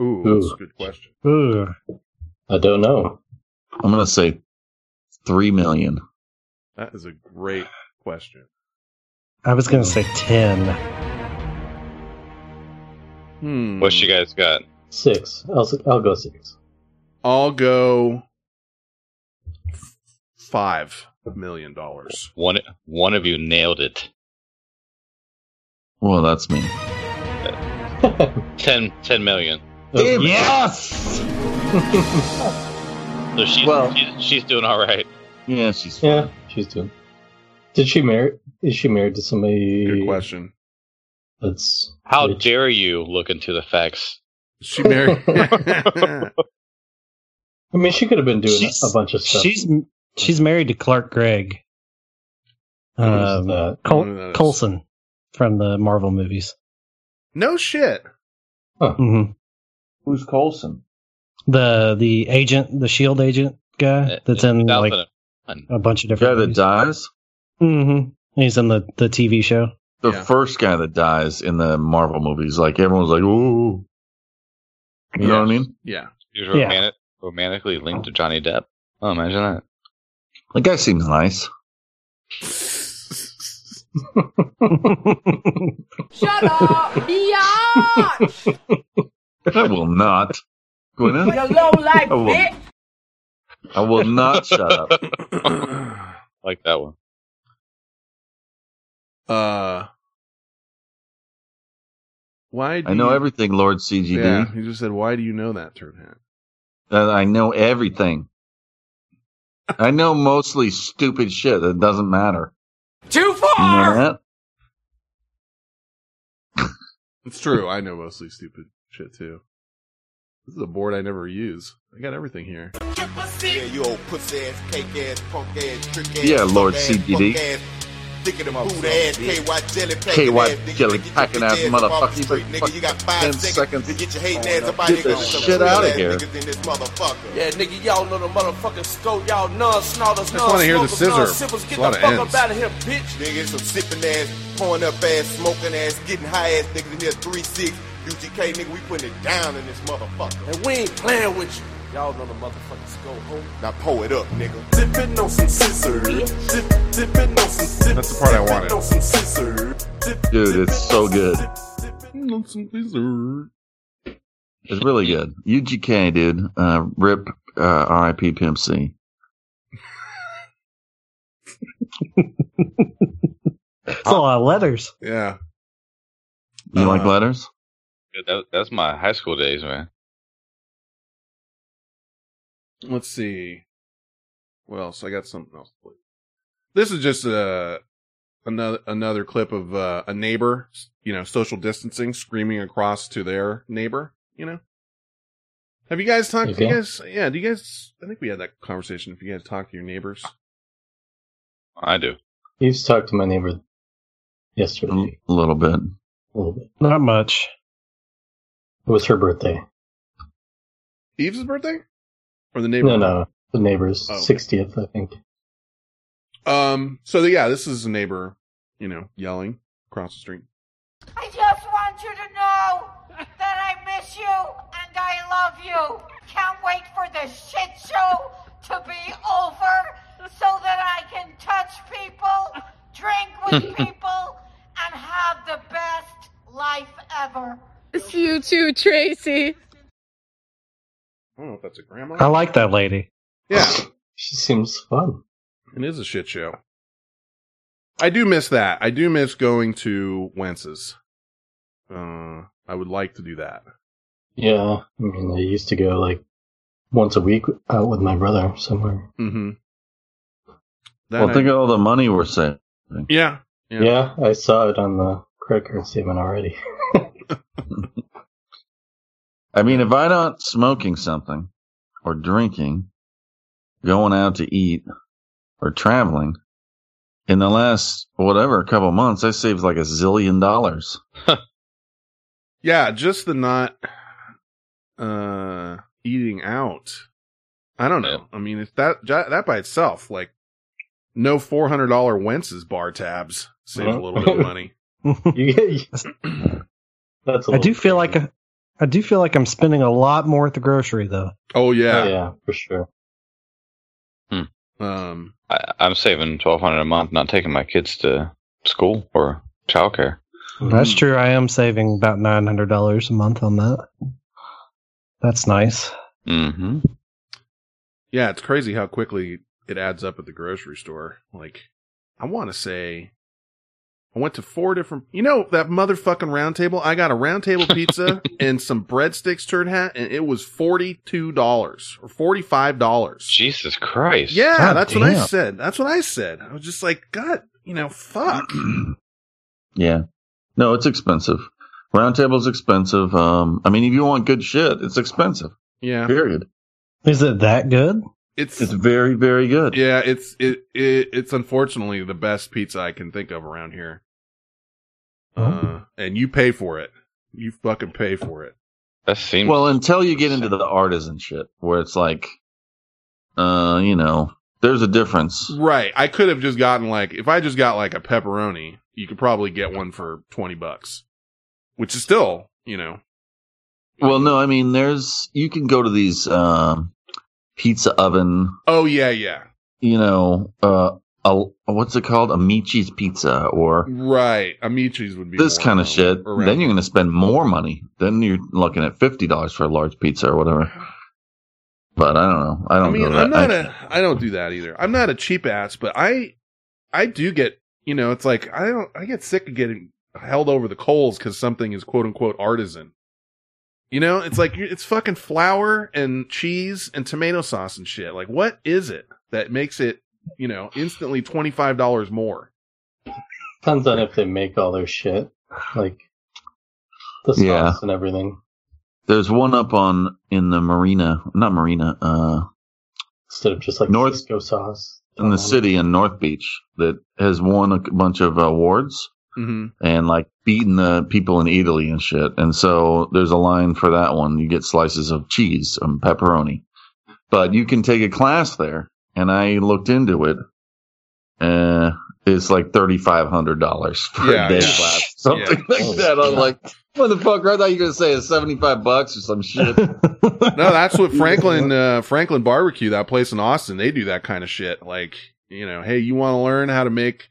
ooh, Ooh. that's a good question. Ooh. I don't know. I'm gonna say three million. That is a great question. I was going to say 10. Hmm. What you guys got? Six. I'll, s- I'll go six. I'll go five million dollars. One one of you nailed it. Well, that's me. 10, 10 million. Yes. So she's Well- she's, she's doing all right. Yeah, she's. yeah, she's doing. Did she marry? Is she married to somebody? Good question. That's How rich? dare you look into the facts? She married. I mean, she could have been doing She's- a bunch of stuff. She's she's married to Clark Gregg. Who's Um. Col- I don't know who that is. Coulson from the Marvel movies. no shit. hmm Who's Coulson? The the agent, the Shield agent guy that's in like 2001. a bunch of different. Guy different. that dies. Mm hmm He's in the the TV show. The Yeah. first guy that dies in the Marvel movies, like everyone's like, "Ooh," you know what I mean? Yeah. He was Yeah. romantic, romantically linked to Johnny Depp. Oh, imagine that. The guy seems nice. Shut up! Biatch! I will not. Gwyneth, You low life Oh, well. bitch! I will not shut up. Like that one. uh. Why? Do I know you- everything, Lord CGD. Yeah, he just said, "Why do you know that, turd hat?" Uh, I know everything. I know mostly stupid shit that doesn't matter. Too You know far! that? It's true. I know mostly stupid shit too. This is a board I never use. I got everything here. Yeah, you old pussy ass, cake ass, punk ass, trick ass. Yeah, Lord fuck CBD. fuck ass, Thick of the boot ass, KY jelly packing ass, nigga, jelly nigga, get packing your ass bitch ass motherfucker. You Nigga, you got five 10 seconds, seconds. to get your hating ass up out Get here. the shit real outta ass here. Niggas in this motherfucker. Yeah, nigga, y'all know the motherfucking scope. Y'all non-snorters, just wanna hear the non-smokers, scissor. Get a lot the of fuck ends. up out of here, bitch. Nigga, some sipping ass, pouring up ass, smoking ass, getting high ass niggas in here, 3-6. UGK, nigga, we putting it down in this motherfucker. And we ain't playing with you. Y'all know the motherfuckers go home. Now pour it up, nigga. Sipping on some scissors. Sipping on some That's the part I wanted. on some scissors. Dude, it's so good. That's It's really good. UGK, dude. Uh, rip, uh, RIP Pimp C. It's a lot of letters. Yeah. You like Uh, letters? Good, That, that's my high school days, man. Let's see. What else? I got something else. to play. This is just uh, another another clip of uh, a neighbor, you know, social distancing, screaming across to their neighbor. You know. Have you guys talked? Do you Okay. guys? Yeah. Do you guys? I think we had that conversation. If you guys talk to your neighbors. I do. You've talked to my neighbor yesterday A little bit. a little bit. Not much. It was her birthday. Eve's birthday, or the neighbor? No, no, the neighbor's Oh. 60th, I think. Um. So yeah, this is a neighbor, you know, yelling across the street. I just want you to know that I miss you and I love you. Can't wait for the shit show to be over so that I can touch people, drink with people, and have the best life ever. It's you too, Tracy. I don't know if that's a grandma. I like that lady. Yeah, She seems fun. it is a shit show. I do miss that. I do miss going to Wences. Uh, I would like to do that. Yeah, I mean, I used to go like once a week out with my brother somewhere. Mm-hmm. well, think of all the money we're saving. yeah, Yeah. yeah, I saw it on the credit card statement already. I mean, if I'm not smoking something or drinking, going out to eat or traveling, in the last whatever a couple months, I saved like a zillion dollars. yeah. Just the not uh eating out. I don't know. I mean, if that that by itself, like no four hundred dollar Wentz's bar tabs saves a little bit of money. you get, that's a I do little feel like a, I do feel like I'm spending a lot more at the grocery though. Oh yeah. Oh, yeah, for sure. Um. I, I'm saving twelve hundred a month, not taking my kids to school or childcare. That's true. I am saving about nine hundred dollars a month on that. That's nice. Mm-hmm. Yeah, it's crazy how quickly it adds up at the grocery store. Like, I want to say, I went to four different. You know that motherfucking round table. I got a round table pizza and some breadsticks turd hat, and it was forty two dollars or forty five dollars. Jesus Christ! Yeah, God that's what I said. That's what I said. I was just like, God, you know, fuck. Yeah. No, it's expensive. Round table's expensive. Um, I mean, if you want good shit, it's expensive. Yeah, Period. Is it that good? it's It's very, very good. yeah, it's it, it it's unfortunately the best pizza I can think of around here. Uh, and you pay for it. You fucking pay for it. That seems Well, until you get into the artisan shit, where it's like, uh, you know, there's a difference. Right. I could have just gotten like if I just got like a pepperoni, you could probably get one for twenty bucks, which is still, you know, Well, no, I mean, there's you can go to these um, pizza oven, oh yeah, yeah, you know, uh, a, what's it called, Amici's Pizza, or right. Amici's would be this kind of shit. around- Then you're going to spend more money. Then you're looking at fifty dollars for a large pizza or whatever. But I don't know. I don't I mean, know I'm not I- a. I don't do that either. I'm not a cheap ass, but I, I do get. You know, it's like I don't. I get sick of getting held over the coals because something is quote unquote artisan. You know, it's like it's fucking flour and cheese and tomato sauce and shit. Like, what is it that makes it, you know, instantly twenty five dollars more? Depends on if they make all their shit, like the sauce Yeah. and everything. There's one up on in the marina, not marina, uh, Instead of just like North- Cisco sauce. in the city in North Beach that has won a bunch of awards Mm-hmm. and like beaten the people in Italy and shit. And so there's a line for that one. You get slices of cheese and pepperoni, but you can take a class there. And I looked into it. Uh, it's like thirty five hundred dollars for Yeah, a day yeah. class, something Yeah. like that. I'm like, motherfucker! I thought you were gonna say it's seventy five bucks or some shit. No, that's what Franklin uh, Franklin Barbecue, that place in Austin, they do that kind of shit. Like, you know, hey, you want to learn how to make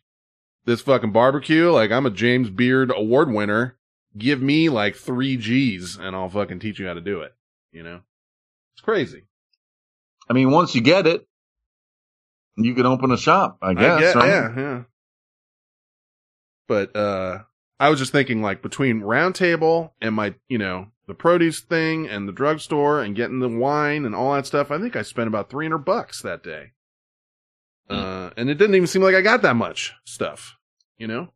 this fucking barbecue? Like, I'm a James Beard award winner. Give me like three G's, and I'll fucking teach you how to do it. You know, it's crazy. I mean, once you get it, you could open a shop. I guess. get- right? Yeah, yeah. But uh I was just thinking like between Roundtable and my, you know, the produce thing and the drugstore and getting the wine and all that stuff, I think I spent about 300 bucks that day. Uh and it didn't even seem like I got that much stuff, you know?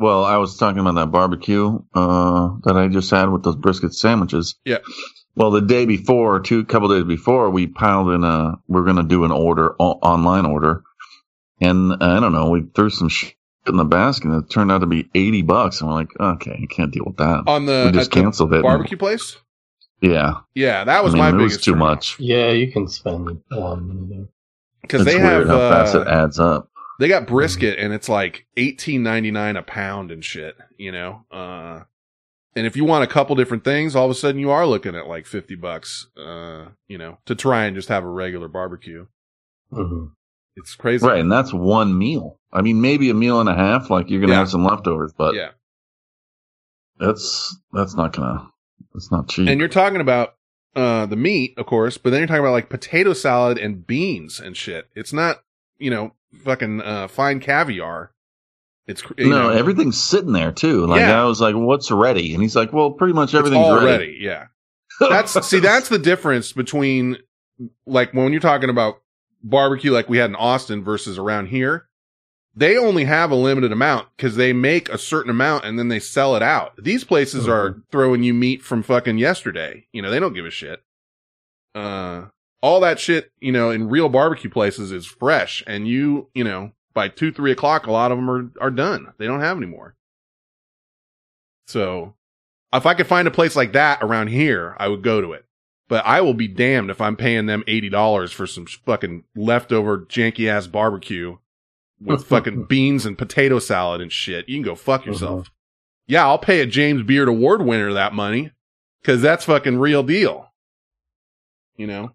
Well, I was talking about that barbecue uh, that I just had with those brisket sandwiches. Yeah. Well, the day before, two couple days before, we piled in a. We're going to do an order, o- online order, and uh, I don't know. We threw some shit in the basket, and it turned out to be eighty bucks. And we're like, okay, I can't deal with that. On the, we just at the it. barbecue place? Yeah, Yeah, that was I mean, my it biggest was too turn much. Yeah, you can spend a lot of money there. because they weird have how fast uh, it adds up. they got brisket and it's like eighteen ninety nine a pound and shit, you know. Uh, and if you want a couple different things, all of a sudden you are looking at like fifty bucks, uh, you know, to try and just have a regular barbecue. hmm It's crazy, Right, and that's one meal. I mean, maybe a meal and a half. Like you're gonna Yeah. have some leftovers, but Yeah, that's that's not gonna. That's not cheap. and you're talking about uh, the meat, of course, but then you're talking about like potato salad and beans and shit. It's not, you know, fucking, uh, fine caviar. It's, you no, know, everything's sitting there too. Like Yeah. I was like, "What's ready?" And he's like, "Well, pretty much everything's ready." ready. Yeah. That's, see, that's the difference between like when you're talking about barbecue like we had in Austin versus around here. They only have a limited amount because they make a certain amount and then they sell it out. These places are throwing you meat from fucking yesterday. You know, they don't give a shit. Uh, all that shit, you know, in real barbecue places is fresh and you, you know, by two, three o'clock, a lot of them are, are done. They don't have any more. So if I could find a place like that around here, I would go to it. But I will be damned if I'm paying them $80 for some fucking leftover janky ass barbecue with fucking beans and potato salad and shit. You can go fuck uh-huh. yourself. Yeah, I'll pay a James Beard Award winner that money because that's fucking real deal. You know?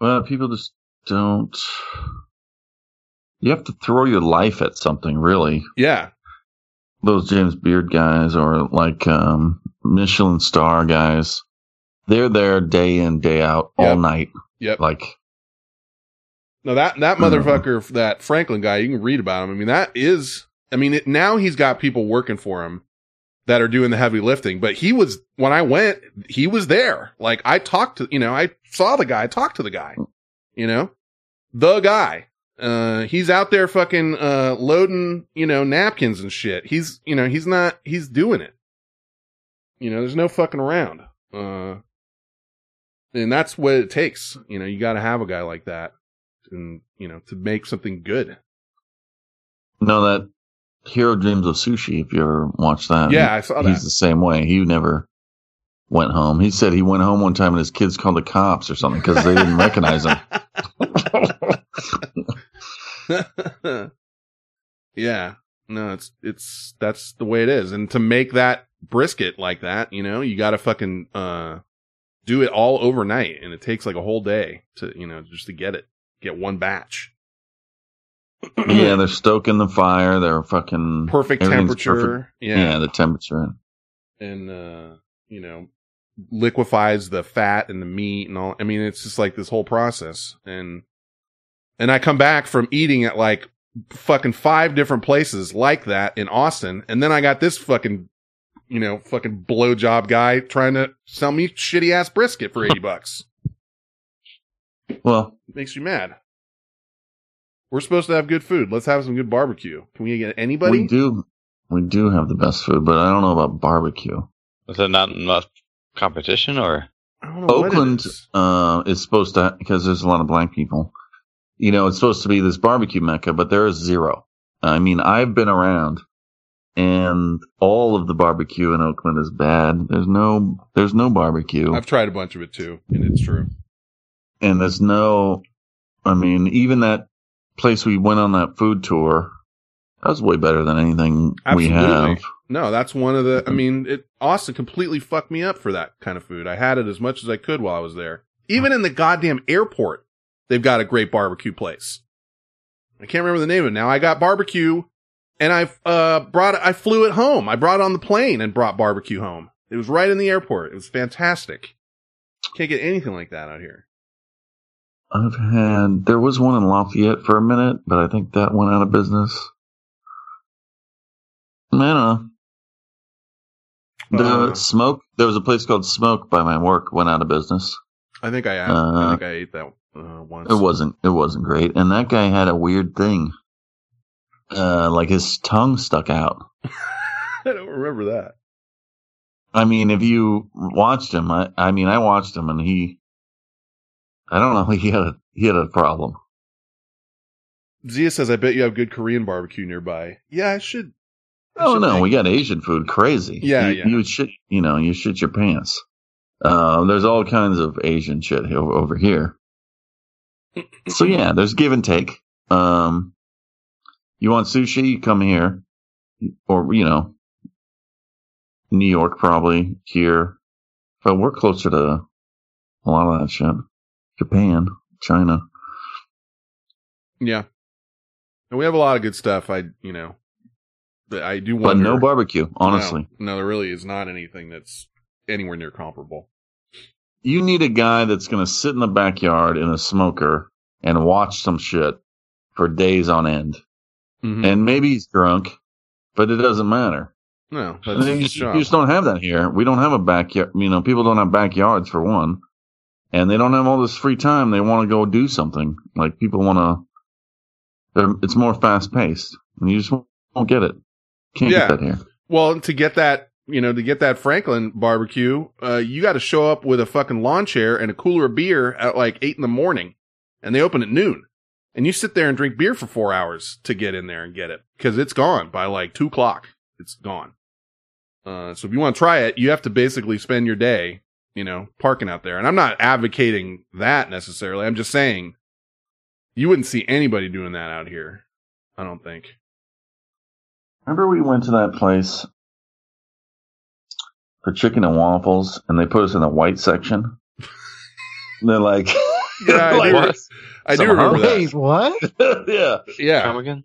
Well, people just don't. You have to throw your life at something, really. Yeah. Those James Beard guys or like um, Michelin star guys, they're there day in, day out, all night. Yep. Like, No, that that motherfucker, that Franklin guy, you can read about him. I mean, that is, I mean, it, now he's got people working for him that are doing the heavy lifting. But he was when I went, he was there. Like I talked to, you know, I saw the guy, I talked to the guy, you know, the guy. Uh, he's out there fucking uh loading, you know, napkins and shit. He's, you know, he's not, he's doing it. You know, there's no fucking around. Uh, and that's what it takes. You know, you got to have a guy like that and you know to make something good. no, that Jiro Dreams of Sushi, if you ever watched that. Yeah, I saw that He's the same way. He never went home. He said he went home one time and his kids called the cops or something because they didn't recognize him. yeah, no, it's it's that's the way it is. And to make that brisket like that, you know, you got to fucking uh do it all overnight, and it takes like a whole day to you know just to get it, get one batch. yeah, they're stoking the fire. They're fucking Perfect temperature. Yeah. yeah, the temperature. and uh you know liquefies the fat and the meat and all i mean it's just like this whole process and and i come back from eating at like fucking five different places like that in austin and then i got this fucking you know fucking blowjob guy trying to sell me shitty ass brisket for 80 bucks Well, it makes you mad we're supposed to have good food let's have some good barbecue can we get anybody we do we do have the best food, but I don't know about barbecue. Is there not enough competition or? I don't know what it Oakland is. uh, is supposed to because there's a lot of black people. You know, it's supposed to be this barbecue mecca, but there is zero. I mean, I've been around, and all of the barbecue in Oakland is bad. There's no, there's no barbecue, i've tried a bunch of it too and it's true and there's no. I mean, even that place we went on that food tour, that was way better than anything we have. No, that's one of the. I mean, it Austin completely fucked me up for that kind of food. I had it as much as I could while I was there. Even in the goddamn airport, they've got a great barbecue place. I can't remember the name of it now. I got barbecue, and I uh brought it. I flew it home. I brought it on the plane and brought barbecue home. It was right in the airport. It was fantastic. Can't get anything like that out here. I've had there was one in Lafayette for a minute, but I think that went out of business. I don't know. The Uh. smoke. There was a place called Smoke by my work went out of business. I think I. I Uh, think I ate that uh, once. It wasn't. It wasn't great. And that guy had a weird thing. Uh, like his tongue stuck out. I don't remember that. I mean, if you watched him, I, I mean, I watched him, and he, I don't know, he had a he had a problem. Zia says, "I bet you have good Korean barbecue nearby." Yeah, I should. I Oh should no, think. we got Asian food, crazy. Yeah, you, yeah. You shit, you know, you shit your pants. Uh, there's all kinds of Asian shit over here. so yeah, there's give and take. Um, you want sushi? You come here, or you know, New York probably here, but we're closer to a lot of that shit. Japan, China. Yeah. And we have a lot of good stuff. I, you know, I do want, But no barbecue, honestly. No, no, there really is not anything that's anywhere near comparable. You need a guy that's going to sit in the backyard in a smoker and watch some shit for days on end. Mhm. And maybe he's drunk, but it doesn't matter. No, you, just, you just don't have that here. We don't have a backyard. You know, people don't have backyards for one, and they don't have all this free time. They want to go do something. Like people want to. It's more fast paced, and you just won't, won't get it. Can't Yeah. get that here. Well, to get that, you know, to get that Franklin barbecue, uh, you got to show up with a fucking lawn chair and a cooler of beer at like eight in the morning, and they open at noon. And you sit there and drink beer for four hours to get in there and get it because it's gone by like two o'clock. It's gone. Uh, so if you want to try it, you have to basically spend your day, you know, parking out there. And I'm not advocating that necessarily. I'm just saying you wouldn't see anybody doing that out here. I don't think. Remember we went to that place for chicken and waffles, and they put us in the white section. And They're like, Yeah, I like, do, I do some remember that. Wait, what? yeah. Yeah. Come again?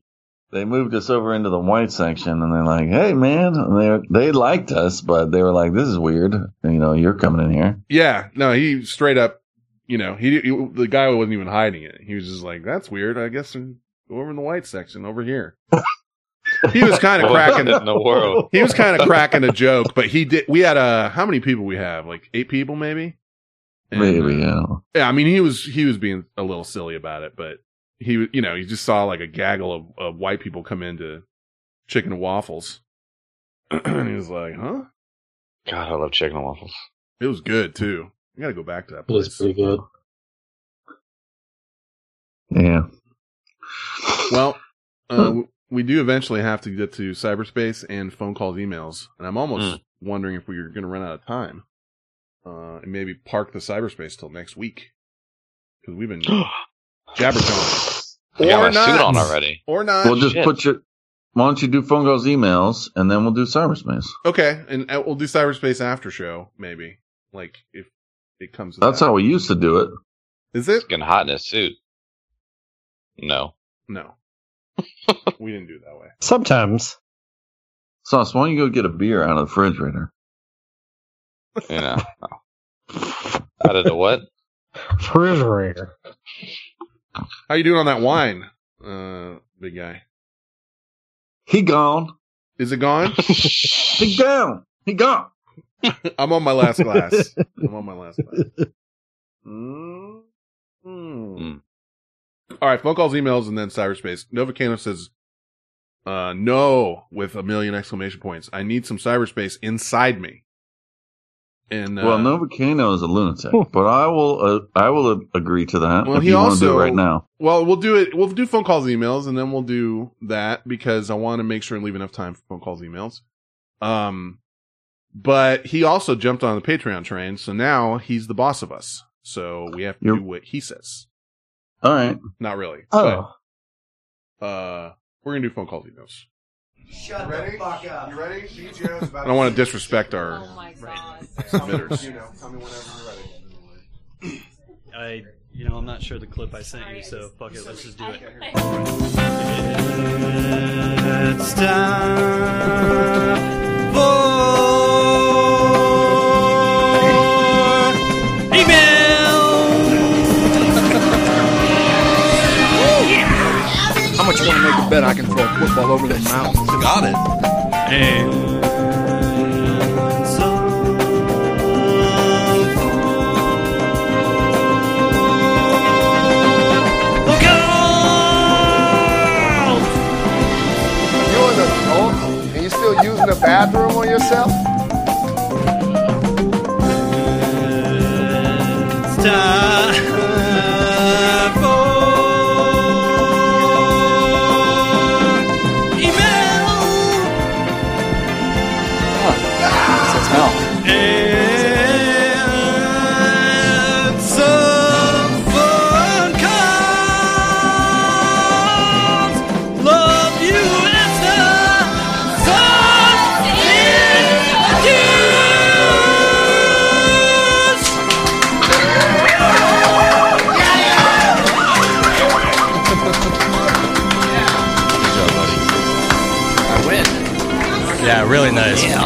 They moved us over into the white section, and they're like, "Hey, man!" And they they liked us, but they were like, "This is weird." You know, you're coming in here. Yeah, no, he straight up, you know, he, he the guy wasn't even hiding it. He was just like, "That's weird. I guess I'm over in the white section over here." He was kind of What cracking in the world? He was kind of cracking a joke, but he did. We had a how many people we have? Like eight people, maybe. And, Maybe, uh, yeah. yeah, I mean, he was he was being a little silly about it, but he, was- you know, he just saw like a gaggle of, of white people come into chicken and waffles, and he was like, "Huh." God, I love chicken and waffles. It was good too. I got to go back to that place. It was pretty good. Yeah. Well, uh, we do eventually have to get to cyberspace and phone calls, emails, and I'm almost wondering if we're going to run out of time, uh, and maybe park the cyberspace till next week because we've been jabberjawing. I got Or my suit on already. Or not. We'll just Shit. put your. Why don't you do phone calls, emails, and then we'll do cyberspace. okay, and uh, we'll do cyberspace after show, maybe. Like if it comes. To That's that. how we used to do it. Is it? Getting hot in his suit. No. No, we didn't do it that way. Sometimes. Sauce, why don't you go get a beer out of the refrigerator? You know. Out of the what? Refrigerator. How you doing on that wine, uh, big guy? He gone. Is it gone? He gone. He gone. I'm on my last glass. I'm on my last glass. Mm. All right, phone calls, emails, and then cyberspace. Novacano says, uh, no, with a million exclamation points. I need some cyberspace inside me. And, uh, well, Novacano is a lunatic, but I will. Uh, I will agree to that. Well, if he you want to do it right now. well, we'll do it. We'll do phone calls, emails, and then we'll do that because I want to make sure and leave enough time for phone calls, emails. Um, but he also jumped on the Patreon train, so now he's the boss of us. So we have to You're- do what he says. All right. Not really. Oh. But, uh, we're gonna do phone calls, emails. Shut the fuck up. You ready? DJ's about I don't want to disrespect our Oh my god. submitters. You know, tell me whenever you're ready. I, you know, I'm not sure the clip I sent you, so fuck it, let's just do it. It's time for bet I can throw a football over them mountains? Got it. And Look out! You an adult and you still using the bathroom on yourself? It's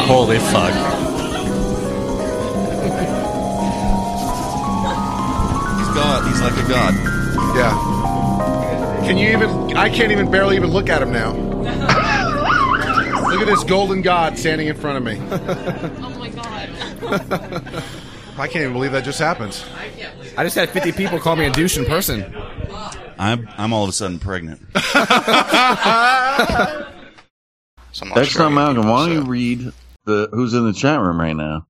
Holy fuck. He's God. He's like a god. Yeah. Can you even? I can't even barely even look at him now. look at this golden god standing in front of me. Oh my god. I can't even believe that just happened. I just had 50 people call me a douche in person. I'm I'm all of a sudden pregnant. Next time, Malcolm, why don't you read the who's in the chat room right now?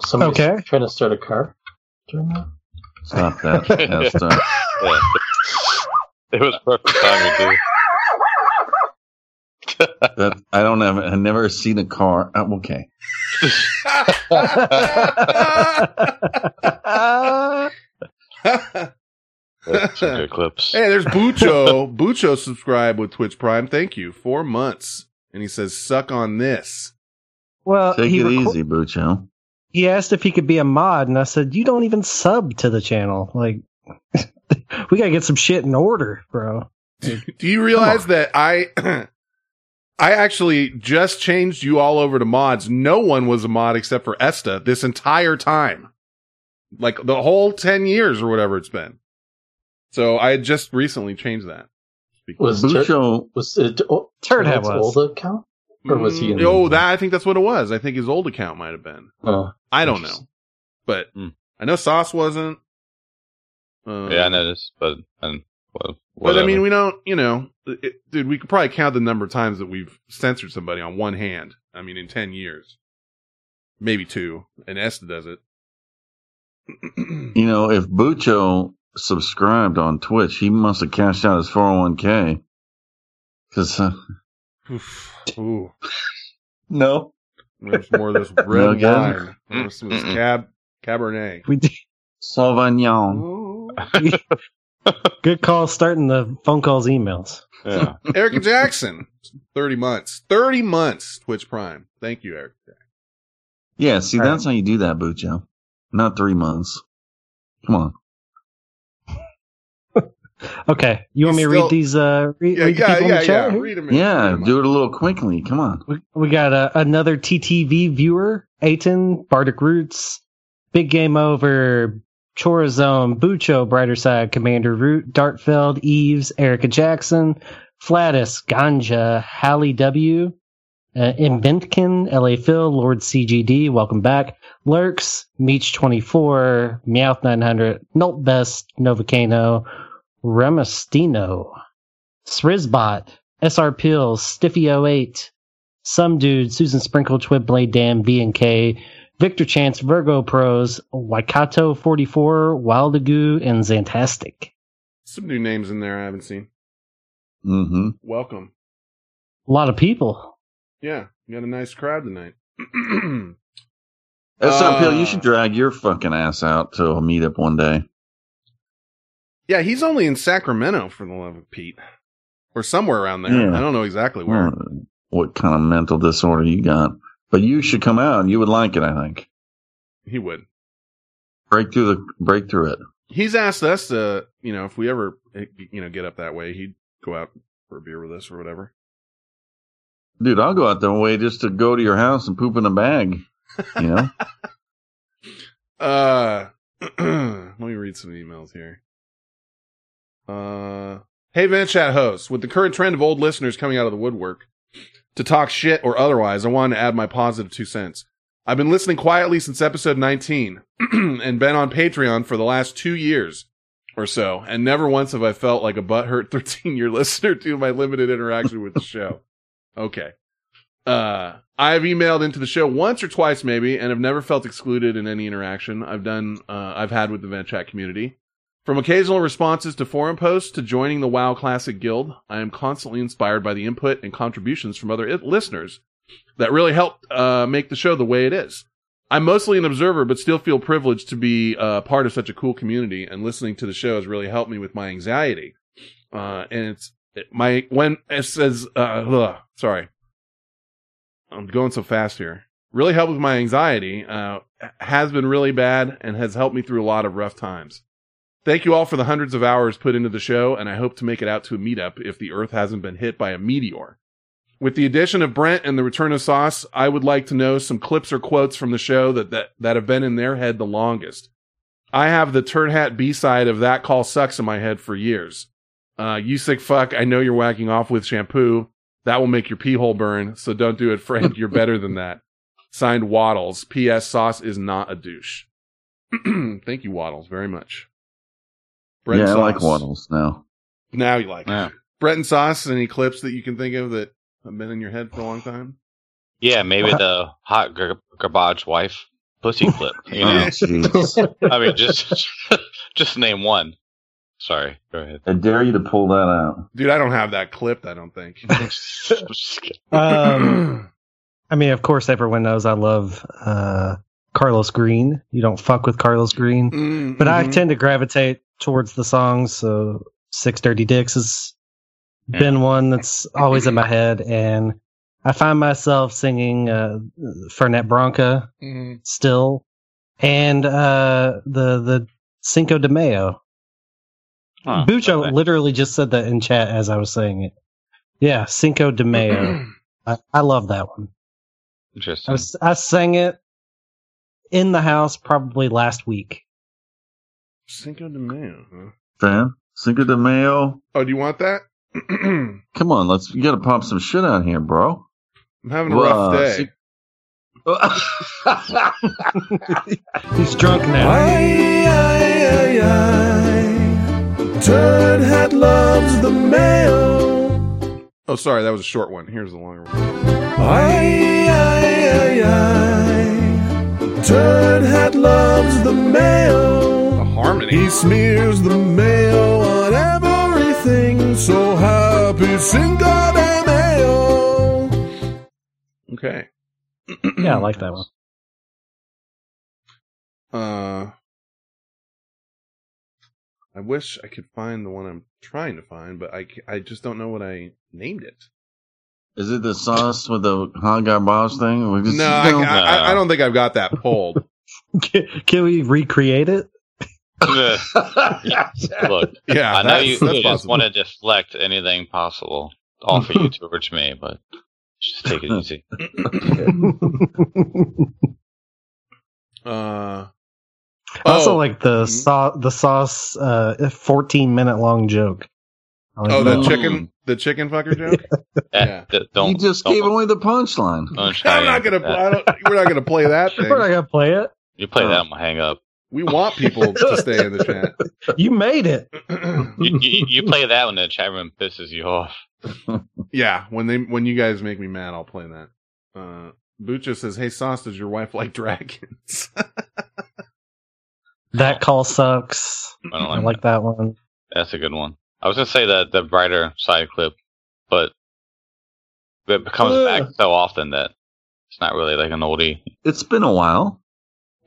Somebody's Okay. trying to start a car. during that? Stop that. Yeah. It was perfect timing too. that I don't have. I've never seen a car. uh, okay. That's some good clips. Hey, there's Bucho. Bucho subscribe with Twitch Prime. Thank you. Four months. And he says, suck on this. Well, Take he it reco- easy, Bucho. He asked if he could be a mod, and I said, "You don't even sub to the channel. Like, we gotta get some shit in order, bro." Do you realize that I I actually just changed you all over to mods. No one was a mod except for Esta this entire time. Like the whole 10 years or whatever it's been. So I had just recently changed that. Was Tur- was it oh, Turd Hat Turt's was. old account, or was he? In Mm, oh, that I think that's what it was. I think his old account might have been. Oh, I don't know, but I know Sauce wasn't. Uh, yeah, I noticed, but and well, But I mean, we don't, you know, it, dude, we could probably count the number of times that we've censored somebody on one hand. I mean, in 10 years. Maybe two. And Esther does it. You know, if Bucho subscribed on Twitch, he must have cashed out his 401k. Because uh, Ooh. no, There's more of this red No, wine. There's some this cab, Cabernet. We did. Sauvignon. Good call starting the phone calls, emails. Yeah. Erica Jackson. 30 months. 30 months, Twitch Prime. Thank you, Eric. Yeah, see, that's how you do that, Bucho. Not three months. Come on. Okay, you want me to still- read these? Uh, read, Yeah, read the yeah, people in yeah, the chat? yeah. here? Read 'em Yeah, do it a little quickly. Come on. We, we got uh, another TTV viewer, Aiton, Bardic Roots, Big Game Over, Chorazone, Bucho, Brighter Side, Commander Root, Dartfeld, Eves, Erica Jackson, Flatus, Ganja, Hallie W, uh, Inventkin, LA Phil, Lord CGD, welcome back, Lurks, Meech24, Meowth900, Nolt Best, Novacano, Remastino, Srizbot, SR Pills, Stiffy08, Some Dude, Susan Sprinkle, Twib Blade Dam, V and K, Victor Chance, Virgo Pros, Waikato 44, Wildagoo, and Zantastic. Some new names in there I haven't seen. Mm-hmm. Welcome. A lot of people. Yeah, you got a nice crowd tonight. SRP, Uh, you should drag your fucking ass out to a meetup one day. Yeah, he's only in Sacramento for the love of Pete. Or somewhere around there. Yeah. I don't know exactly where. What kind of mental disorder you got? But you should come out. You would like it, I think. He would. Break through the break through it. He's asked us to, you know, if we ever, you know, get up that way, he'd go out for a beer with us or whatever. Dude, I'll go out that way just to go to your house and poop in a bag. You know? Uh, let me read some emails here. Uh, hey, Vent Chat host, with the current trend of old listeners coming out of the woodwork to talk shit or otherwise, I wanted to add my positive two cents. I've been listening quietly since episode 19 and been on Patreon for the last two years or so, and never once have I felt like a butthurt 13 year listener due to my limited interaction with the show. Okay. Uh, I've emailed into the show once or twice maybe, and have never felt excluded in any interaction I've done, uh, I've had with the Vent Chat community. From occasional responses to forum posts to joining the WoW Classic Guild, I am constantly inspired by the input and contributions from other i- listeners that really help uh, make the show the way it is. I'm mostly an observer, but still feel privileged to be uh, part of such a cool community, and listening to the show has really helped me with my anxiety. Uh, and it's it, my when it says, uh, ugh, sorry, I'm going so fast here. Really helped with my anxiety. Uh, has been really bad and has helped me through a lot of rough times. Thank you all for the hundreds of hours put into the show, and I hope to make it out to a meetup if the Earth hasn't been hit by a meteor. With the addition of Brent and the return of Sauce, I would like to know some clips or quotes from the show that, that, that have been in their head the longest. I have the turd hat B side of that call sucks in my head for years. Uh, you sick fuck. I know you're whacking off with shampoo. That will make your pee hole burn. So don't do it, Frank. You're better than that. Signed Waddles. P.S. Sauce is not a douche. Thank you, Waddles, very much. Brett yeah, I like Sauce. Waddles now. Now you like Yeah. it. Brett and Sauce, any clips that you can think of that have been in your head for a long time? Yeah, maybe the hot gar- garbage wife pussy clip. You know, Oh. I mean, just just name one. Sorry, go ahead. I dare you to pull that out. Dude, I don't have that clipped, I don't think. Um, I mean, of course, everyone knows I love uh, Carlos Green. You don't fuck with Carlos Green, Mm, but I mhm. tend to gravitate towards the songs. So, Six Dirty Dicks has been one that's always in my head, and I find myself singing uh, Fernet Branca Mhm. still, and uh, the the Cinco de Mayo. Huh, Bucho okay. literally just said that in chat as I was saying it. Yeah, Cinco de Mayo. I, I love that one. I, Interesting. was, I sang it in the house probably last week. Cinco de Mayo, huh? Fan? Cinco de Mayo? Oh, do you want that? Come on, let's, you gotta pop some shit out here, bro. I'm having a rough day. Cin- He's drunk now. Turd Hat loves the mayo. Oh, sorry, that was a short one. Here's the longer one. Turd Hat loves the mayo. The harmony. He smears the mayo on everything. So happy Cinco de Mayo. Okay. Yeah, I like that one. Uh, I wish I could find the one I'm trying to find, but I, I just don't know what I named it. Is it the sauce with the hot garbage thing? Just, No, I, no. I, I- I don't think I've got that pulled. Can, can we recreate it? Look, Yeah, I know you, you just want to deflect anything possible off of you towards me, but just take it easy. Uh, I also oh, like the sau- the sauce uh, 14 minute long joke. Like oh, the one. chicken, the chicken fucker joke. Eh, th- don't, you just don't- gave away the punchline. I'm not gonna. I don't, we're not gonna play that thing. We're not gonna play it. You play that, I'm gonna hang up. We want people to stay in the chat. You made it. You, you, you play that when the chat room pisses you off. yeah, when they when you guys make me mad, I'll play that. Uh, Bucho says, "Hey, Sauce, does your wife like dragons?" That call sucks. I don't I like, like that one. That's a good one. I was gonna say that the brighter side clip, but it comes Ugh. back so often that it's not really like an oldie. It's been a while.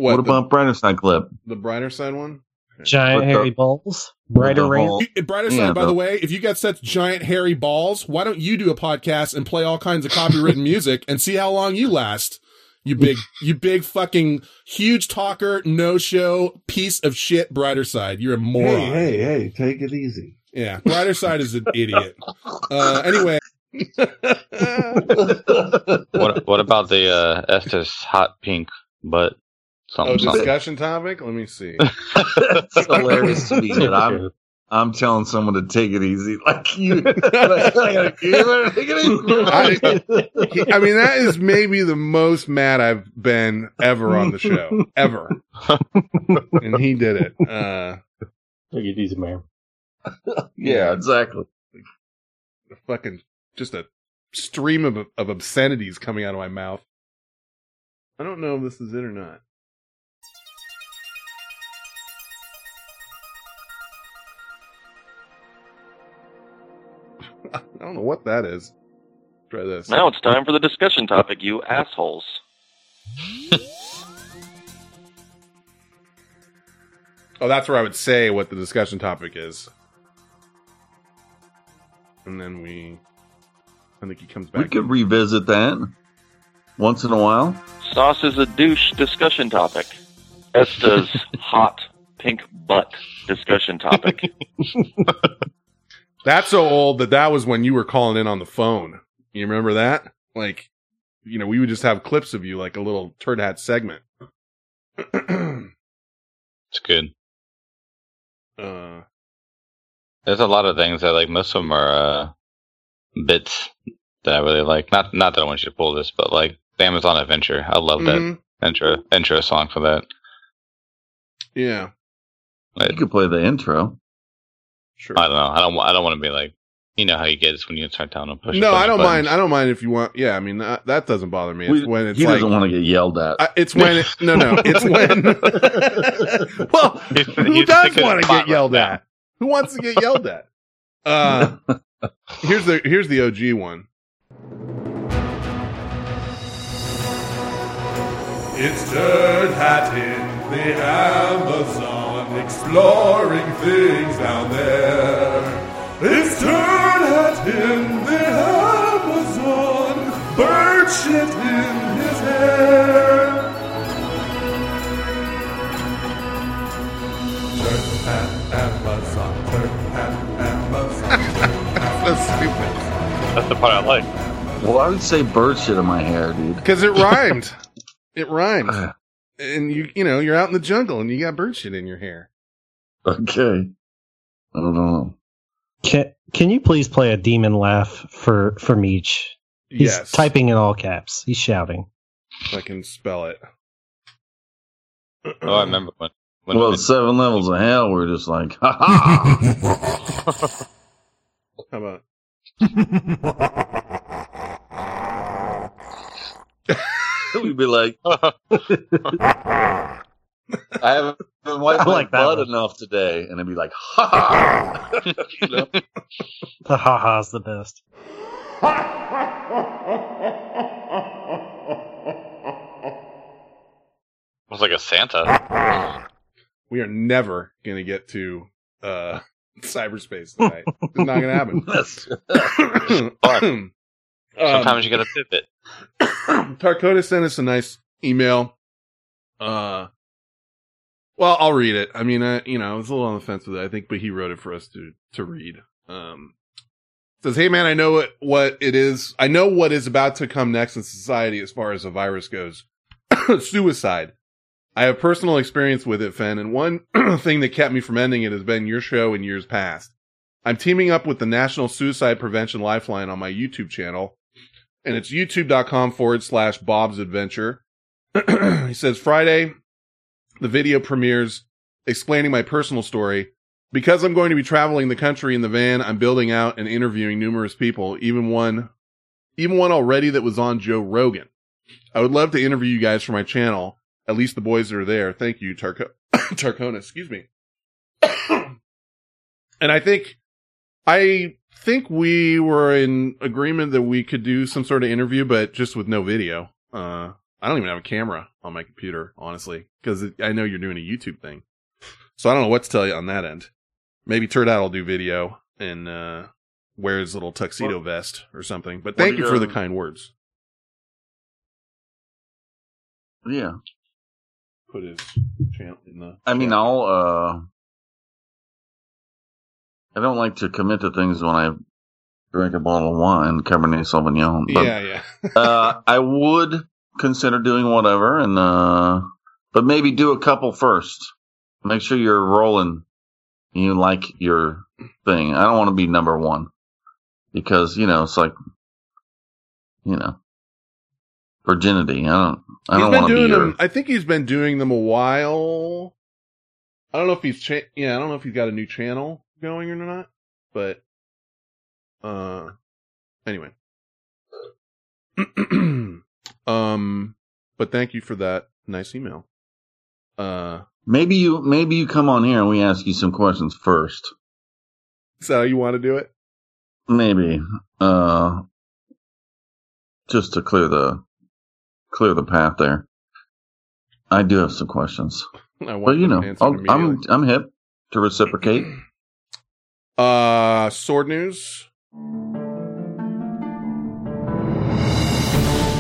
What, What, the- about Brighter Side clip? the brighter side one? Giant With the- hairy balls. Brighter the ranch. Brighter side, Yeah, by the- the way, if you got such giant hairy balls, why don't you do a podcast and play all kinds of copywritten music and see how long you last? You big, you big fucking huge talker, no show piece of shit. Brighter side, you're a moron. Hey, hey, hey, take it easy. Yeah, brighter side is an idiot. Uh, anyway, What What about the uh, Esta's hot pink butt? Something Oh, something. discussion topic. Let me see. It's hilarious to me that I'm I'm telling someone to take it easy. Like you, you take it easy. I, he- I mean, that is maybe the most mad I've been ever on the show, ever. and he did it. Uh, Take it easy, man. yeah, exactly. fucking just a stream of of obscenities coming out of my mouth. I don't know if this is it or not. I don't know what that is. Try this. Now it's time for the discussion topic, you assholes. Oh, that's where I would say what the discussion topic is. And then we. I think he comes back. We back. could revisit that once in a while. Sauce is a douche discussion topic. Esta's hot pink butt discussion topic. That's so old that that was when you were calling in on the phone. You remember that? Like, you know, we would just have clips of you, like a little turd hat segment. It's good. Uh, There's a lot of things that like most of them are uh, bits that I really like. Not not that I want you to pull this, but like the Amazon Adventure. I love Mhm. that intro intro song for that. yeah. You could play the intro. Sure. I don't know. I don't. I don't want to be like. You know how you get is when you start telling them push. no, push I don't buttons. mind. I don't mind if you want. Yeah, I mean that, that doesn't bother me. It's We- when it's he like doesn't want to get yelled at. I, it's when it, no no it's when well who he's does thinking want to get yelled at who wants to get yelled at uh here's the here's the OG one It's Turd Hat in the Amazon, exploring things down there. It's Turd Hat in the Amazon, bird shit in his hair. Turd Hat Amazon, Turd Hat Amazon. that's stupid That's the part I like. Well, I would say bird shit in my hair, dude. because it rhymed it rhymed uh, and you you know you're out in the jungle and you got bird shit in your hair Okay. I don't know. Can Can you please play a demon laugh for for Meech? He's Yes. typing in all caps. He's shouting. if I can spell it Oh, I remember when. when well, seven levels of hell, we're just like, ha ha. how about We'd be like, I haven't been wiped I my like that butt one. enough today, and it'd be like, ha ha. You know? The ha ha's the best. It was like a Santa. we are never gonna get to uh cyberspace tonight it's not gonna happen Fun. Um, Sometimes you gotta pivot. Tarkota sent us a nice email. Uh, well, I'll read it. I mean, uh, you know, I was a little on the fence with it, I think, but he wrote it for us to to read. Um, says, "Hey man, I know what what it is. I know what is about to come next in society as far as the virus goes. Suicide. I have personal experience with it, Fen, and one thing that kept me from ending it has been your show in years past. I'm teaming up with the National Suicide Prevention Lifeline on my YouTube channel, and it's youtube.com forward slash Bob's Adventure. he says, Friday, the video premieres explaining my personal story. Because I'm going to be traveling the country in the van, I'm building out and interviewing numerous people, even one, even one already that was on Joe Rogan. I would love to interview you guys for my channel. At least the boys that are there. Thank you, Tarco- Tarcona. Excuse me. and I think, I think we were in agreement that we could do some sort of interview, but just with no video. Uh, I don't even have a camera on my computer, honestly, because I know you're doing a YouTube thing. So I don't know what to tell you on that end. Maybe Turdout will do video and, uh, wear his little tuxedo vest or something. But thank you for the kind words. yeah. Put his channel in the. I mean, I'll, uh, I don't like to commit to things when I drink a bottle of wine, Cabernet Sauvignon. But, yeah, yeah. uh, I would consider doing whatever and, uh, but maybe do a couple first. Make sure you're rolling. You like your thing. I don't want to be number one because, you know, it's like, you know, virginity. I don't, I He's don't want to be your, them. I think he's been doing them a while. I don't know if he's cha- yeah, I don't know if he's got a new channel going or not, but uh, anyway. um, but thank you for that nice email. Uh, maybe you, maybe you come on here and we ask you some questions first. is that how you want to do it? Maybe, uh, just to clear the, clear the path there. I do have some questions, I want but you know, I'll, I'm. I'm hip to reciprocate. Uh, sword news.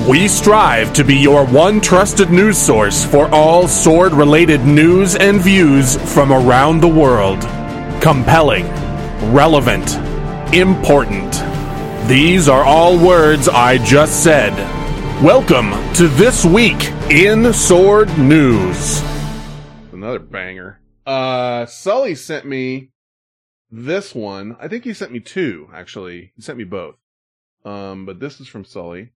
We strive to be your one trusted news source for all sword related news and views from around the world. Compelling, relevant, important. These are all words I just said. Welcome to This Week in Sword News. Another another banger. Uh, Sully sent me this one. I think he sent me two, actually. He sent me both. Um, but this is from Sully.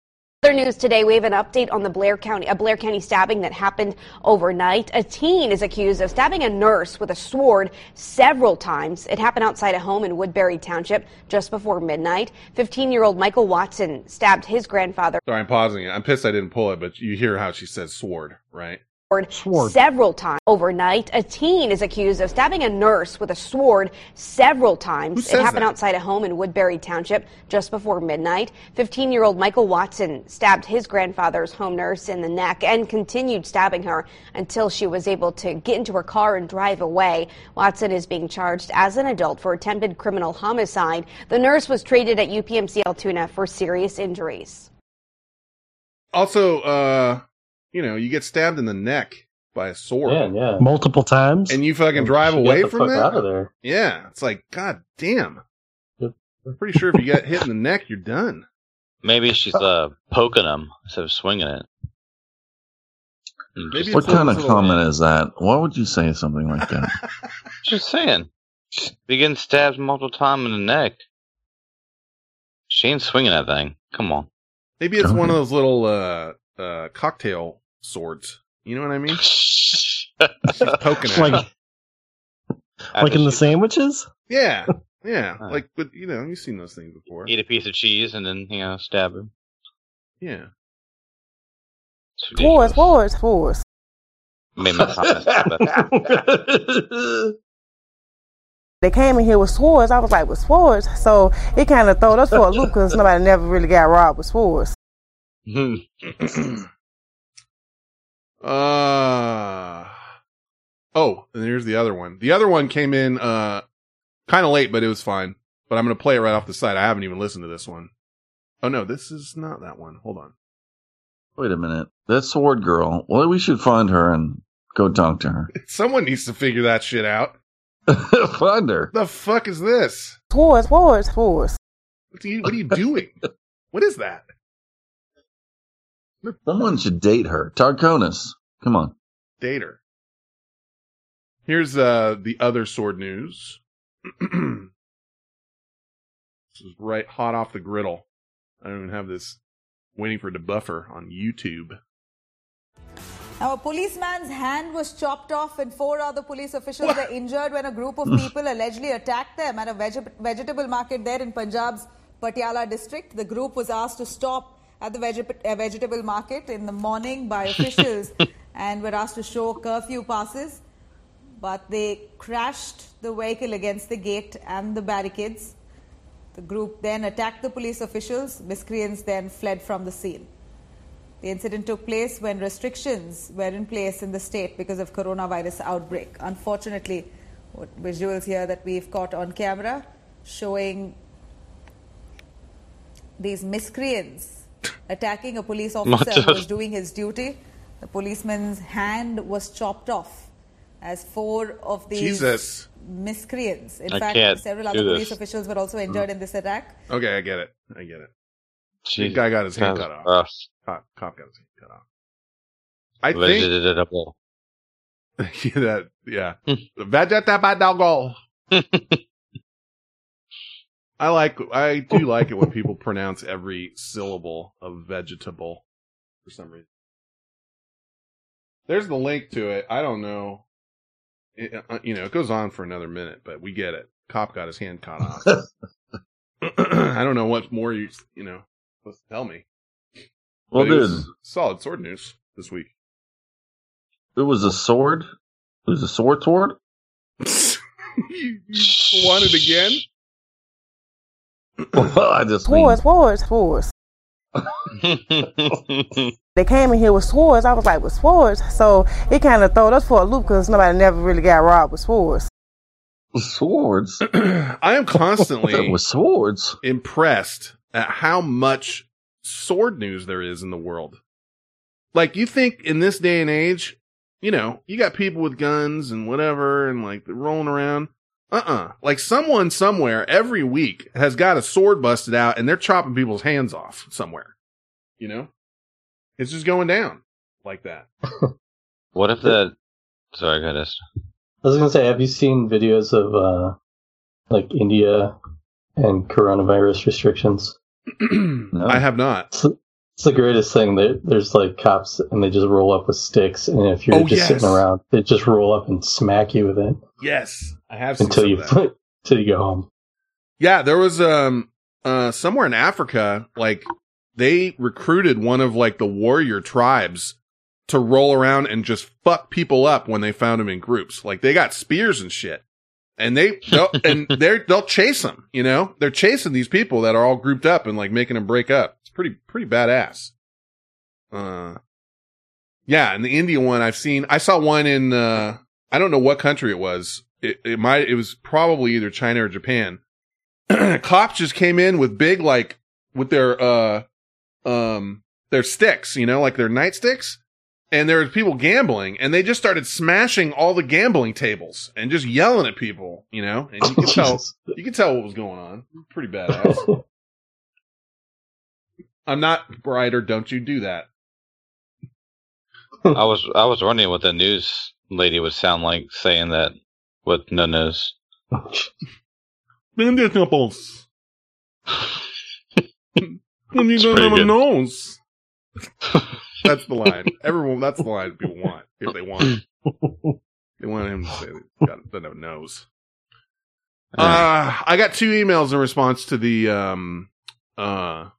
Other news today, we have an update on the Blair County, a Blair County stabbing that happened overnight. A teen is accused of stabbing a nurse with a sword several times. It happened outside a home in Woodbury Township just before midnight. 15 year old Michael Watson stabbed his grandfather Sorry, I'm pausing it. I'm pissed I didn't pull it, but you hear how she says sword, right? Sword several times overnight. A teen is accused of stabbing a nurse with a sword several times. It happened that? outside a home in Woodbury Township just before midnight. 15 year old Michael Watson stabbed his grandfather's home nurse in the neck and continued stabbing her until she was able to get into her car and drive away. Watson is being charged as an adult for attempted criminal homicide. The nurse was treated at UPMC Altoona for serious injuries. Also, uh, you know, you get stabbed in the neck by a sword. Yeah, yeah. Multiple times. And you fucking And drive she got away the from fuck that? out of there. Yeah. It's like, god damn. I'm pretty sure if you get hit in the neck, you're done. Maybe she's uh poking him instead of swinging it. And just- what kind of comment is that? Why would you say something like that? Just saying. Be getting stabbed multiple times in the neck. She ain't swinging that thing. Come on. Maybe it's one of those little, uh, uh, cocktail swords. You know what I mean? She's poking at Like- him. like in the sandwiches? Yeah. Yeah. Like, but, you know, you've seen those things before. Eat a piece of cheese and then, you know, stab him. Yeah. Swords, swords, swords. Made my They came in here with swords. I was like, with swords? So it kind of throw us for a loop because nobody never really got robbed with swords. Uh oh, and here's the other one. The other one came in uh kind of late, but it was fine. But I'm gonna play it right off the side. I haven't even listened to this one. Oh no, this is not that one. Hold on. Wait a minute. That sword girl. Well, we should find her and go talk to her. Someone needs to figure that shit out. find her. The fuck is this? Swords, swords, swords. What are you, what are you doing? what is that? Someone should date her. Tarkonis. Come on. Date her. Here's uh the other sword news. this is right hot off the griddle. I don't even have this waiting for it to buffer on YouTube. Now, a policeman's hand was chopped off, and four other police officials were injured when a group of people allegedly attacked them at a veg- vegetable market there in Punjab's Patiala district. The group was asked to stop at the veg- uh, vegetable market in the morning by officials and were asked to show curfew passes. But they crashed the vehicle against the gate and the barricades. The group then attacked the police officials. Miscreants then fled from the scene. The incident took place when restrictions were in place in the state because of coronavirus outbreak. Unfortunately, what visuals here that we've caught on camera showing these miscreants attacking a police officer who was doing his duty. The policeman's hand was chopped off as four of these Jesus. miscreants. In I fact, several other police this. officials were also injured in this attack. Okay, I get it. I get it. The guy got his hand cut off. rough. Cop, cop got his hand cut off. I think Vegetable. yeah, that yeah. Vegetable. I like I do like it when people pronounce every syllable of vegetable for some reason. There's the link to it. I don't know. It, uh, you know, it goes on for another minute, but we get it. Cop got his hand caught off. I don't know what more you you know supposed to tell me. Well, But dude. solid sword news this week. It was a sword. It was a sword sword. you, you want it again? well, I just mean, Swords, swords, swords. They came in here with swords. I was like, with swords? So it kind of throw us for a loop because nobody never really got robbed with swords. swords. I am constantly with swords impressed at how much sword news there is in the world. Like you think in this day and age, you know, you got people with guns and whatever and like they're rolling around. Uh-uh. Like someone somewhere every week has got a sword busted out and they're chopping people's hands off somewhere. You know? It's just going down like that. What if the Sorry, go ahead. Esther. I was gonna say, have you seen videos of uh, like India and coronavirus restrictions? I have not. It's, it's the greatest thing. There, there's like cops, and they just roll up with sticks, and if you're Oh, just yes. sitting around, they just roll up and smack you with it Yes, I have seen until you until you go home. Yeah, there was um uh somewhere in Africa, like they recruited one of like the warrior tribes to roll around and just fuck people up when they found them in groups. Like they got spears and shit. And they and they're they'll chase them, you know? They're chasing these people that are all grouped up and like making them break up. Pretty pretty badass. Uh Yeah, and the India one I've seen I saw one in uh I don't know what country it was. It it might it was probably either China or Japan cops just came in with big like with their uh um their sticks, you know, like their nightsticks. And there was people gambling and they just started smashing all the gambling tables and just yelling at people, you know, and you could tell you could tell what was going on. Pretty badass. I'm not brighter, don't you do that. I was I was wondering what the news lady would sound like saying that with no nose. Bend nipples. and you don't have a good. nose. that's the line. Everyone, that's the line people want if they want. it. They want him to say that he's got doesn't a nose. Uh, I got two emails in response to the um uh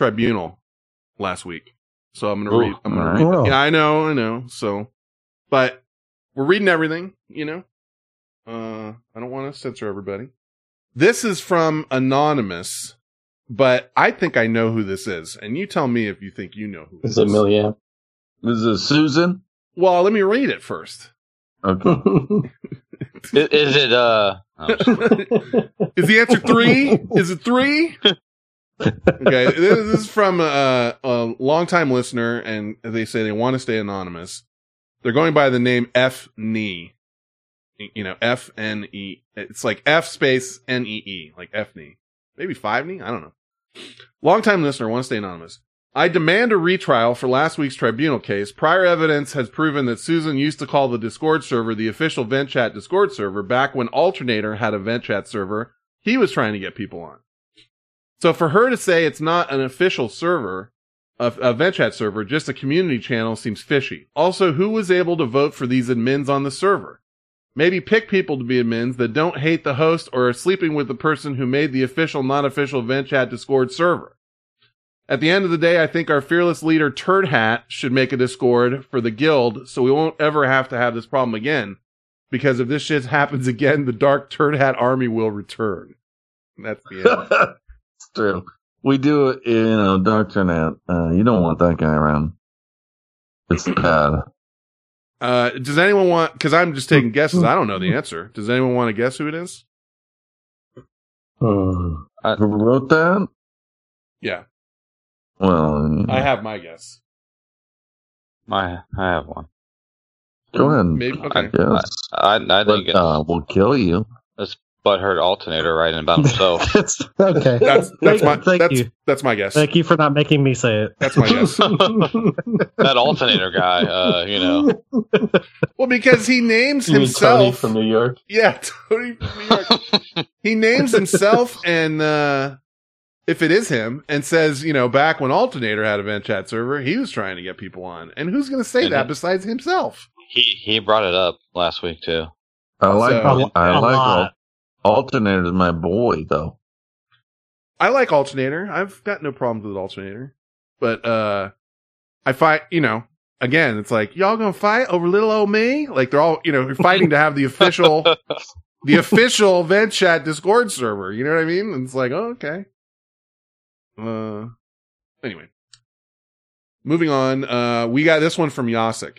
tribunal last week, so I'm gonna Ooh, read. I'm gonna alright. read. Yeah, I know, I know. So, but we're reading everything, you know. Uh, I don't want to censor everybody. This is from anonymous, but I think I know who this is, and you tell me if you think you know who. Is it Milliamp? Is it Susan? Well, let me read it first. Okay. Is, is it uh? oh, Is the answer three? Is it three? Okay, this, is from a, a longtime listener, and they say they want to stay anonymous. They're going by the name F Knee. You know, F N E. It's like F space N E E, like F Knee. Maybe five knee? I don't know. Longtime listener, want to stay anonymous. I demand a retrial for last week's tribunal case. Prior evidence has proven that Susan used to call the Discord server the official VentChat Discord server back when Alternator had a VentChat server he was trying to get people on. So for her to say it's not an official server, a, a VentChat server, just a community channel seems fishy. Also, who was able to vote for these admins on the server? Maybe pick people to be admins that don't hate the host or are sleeping with the person who made the official, non-official VentChat Discord server. At the end of the day, I think our fearless leader Turd Hat should make a Discord for the guild so we won't ever have to have this problem again. Because if this shit happens again, the Dark Turd Hat army will return. That's the end. it's true. We do it, you know, Doctor Nat. Uh, you don't want that guy around. It's bad. uh, does anyone want, cause I'm just taking guesses. I don't know the answer. Does anyone want to guess who it is? Hmm. Who wrote that? Yeah, Well, I have my guess. My I have one. go ahead. Maybe, okay. Yes. I I think But, uh, we'll kill you. it's butthurt alternator writing about himself. That's okay. That's, that's my, Thank that's, you. that's my guess. Thank you for not making me say it. That's my guess. that alternator guy, uh, you know, well, because he names You mean Tony himself. from New York? Yeah, Tony from New York. he names himself and uh if it is him and says, you know, back when Alternator had a vent chat server, he was trying to get people on. And who's going to say And that he- besides himself? he he brought it up last week too. I like So- I A like lot. al- alternator my boy though. I like Alternator. I've got no problems with Alternator. But uh I fight, you know, again, it's like y'all to fight over little old me? Like they're all, you know, fighting to have the official the official vent chat Discord server, you know what I mean? And it's like, oh, okay. Uh anyway. Moving on, uh, we got this one from Yasik.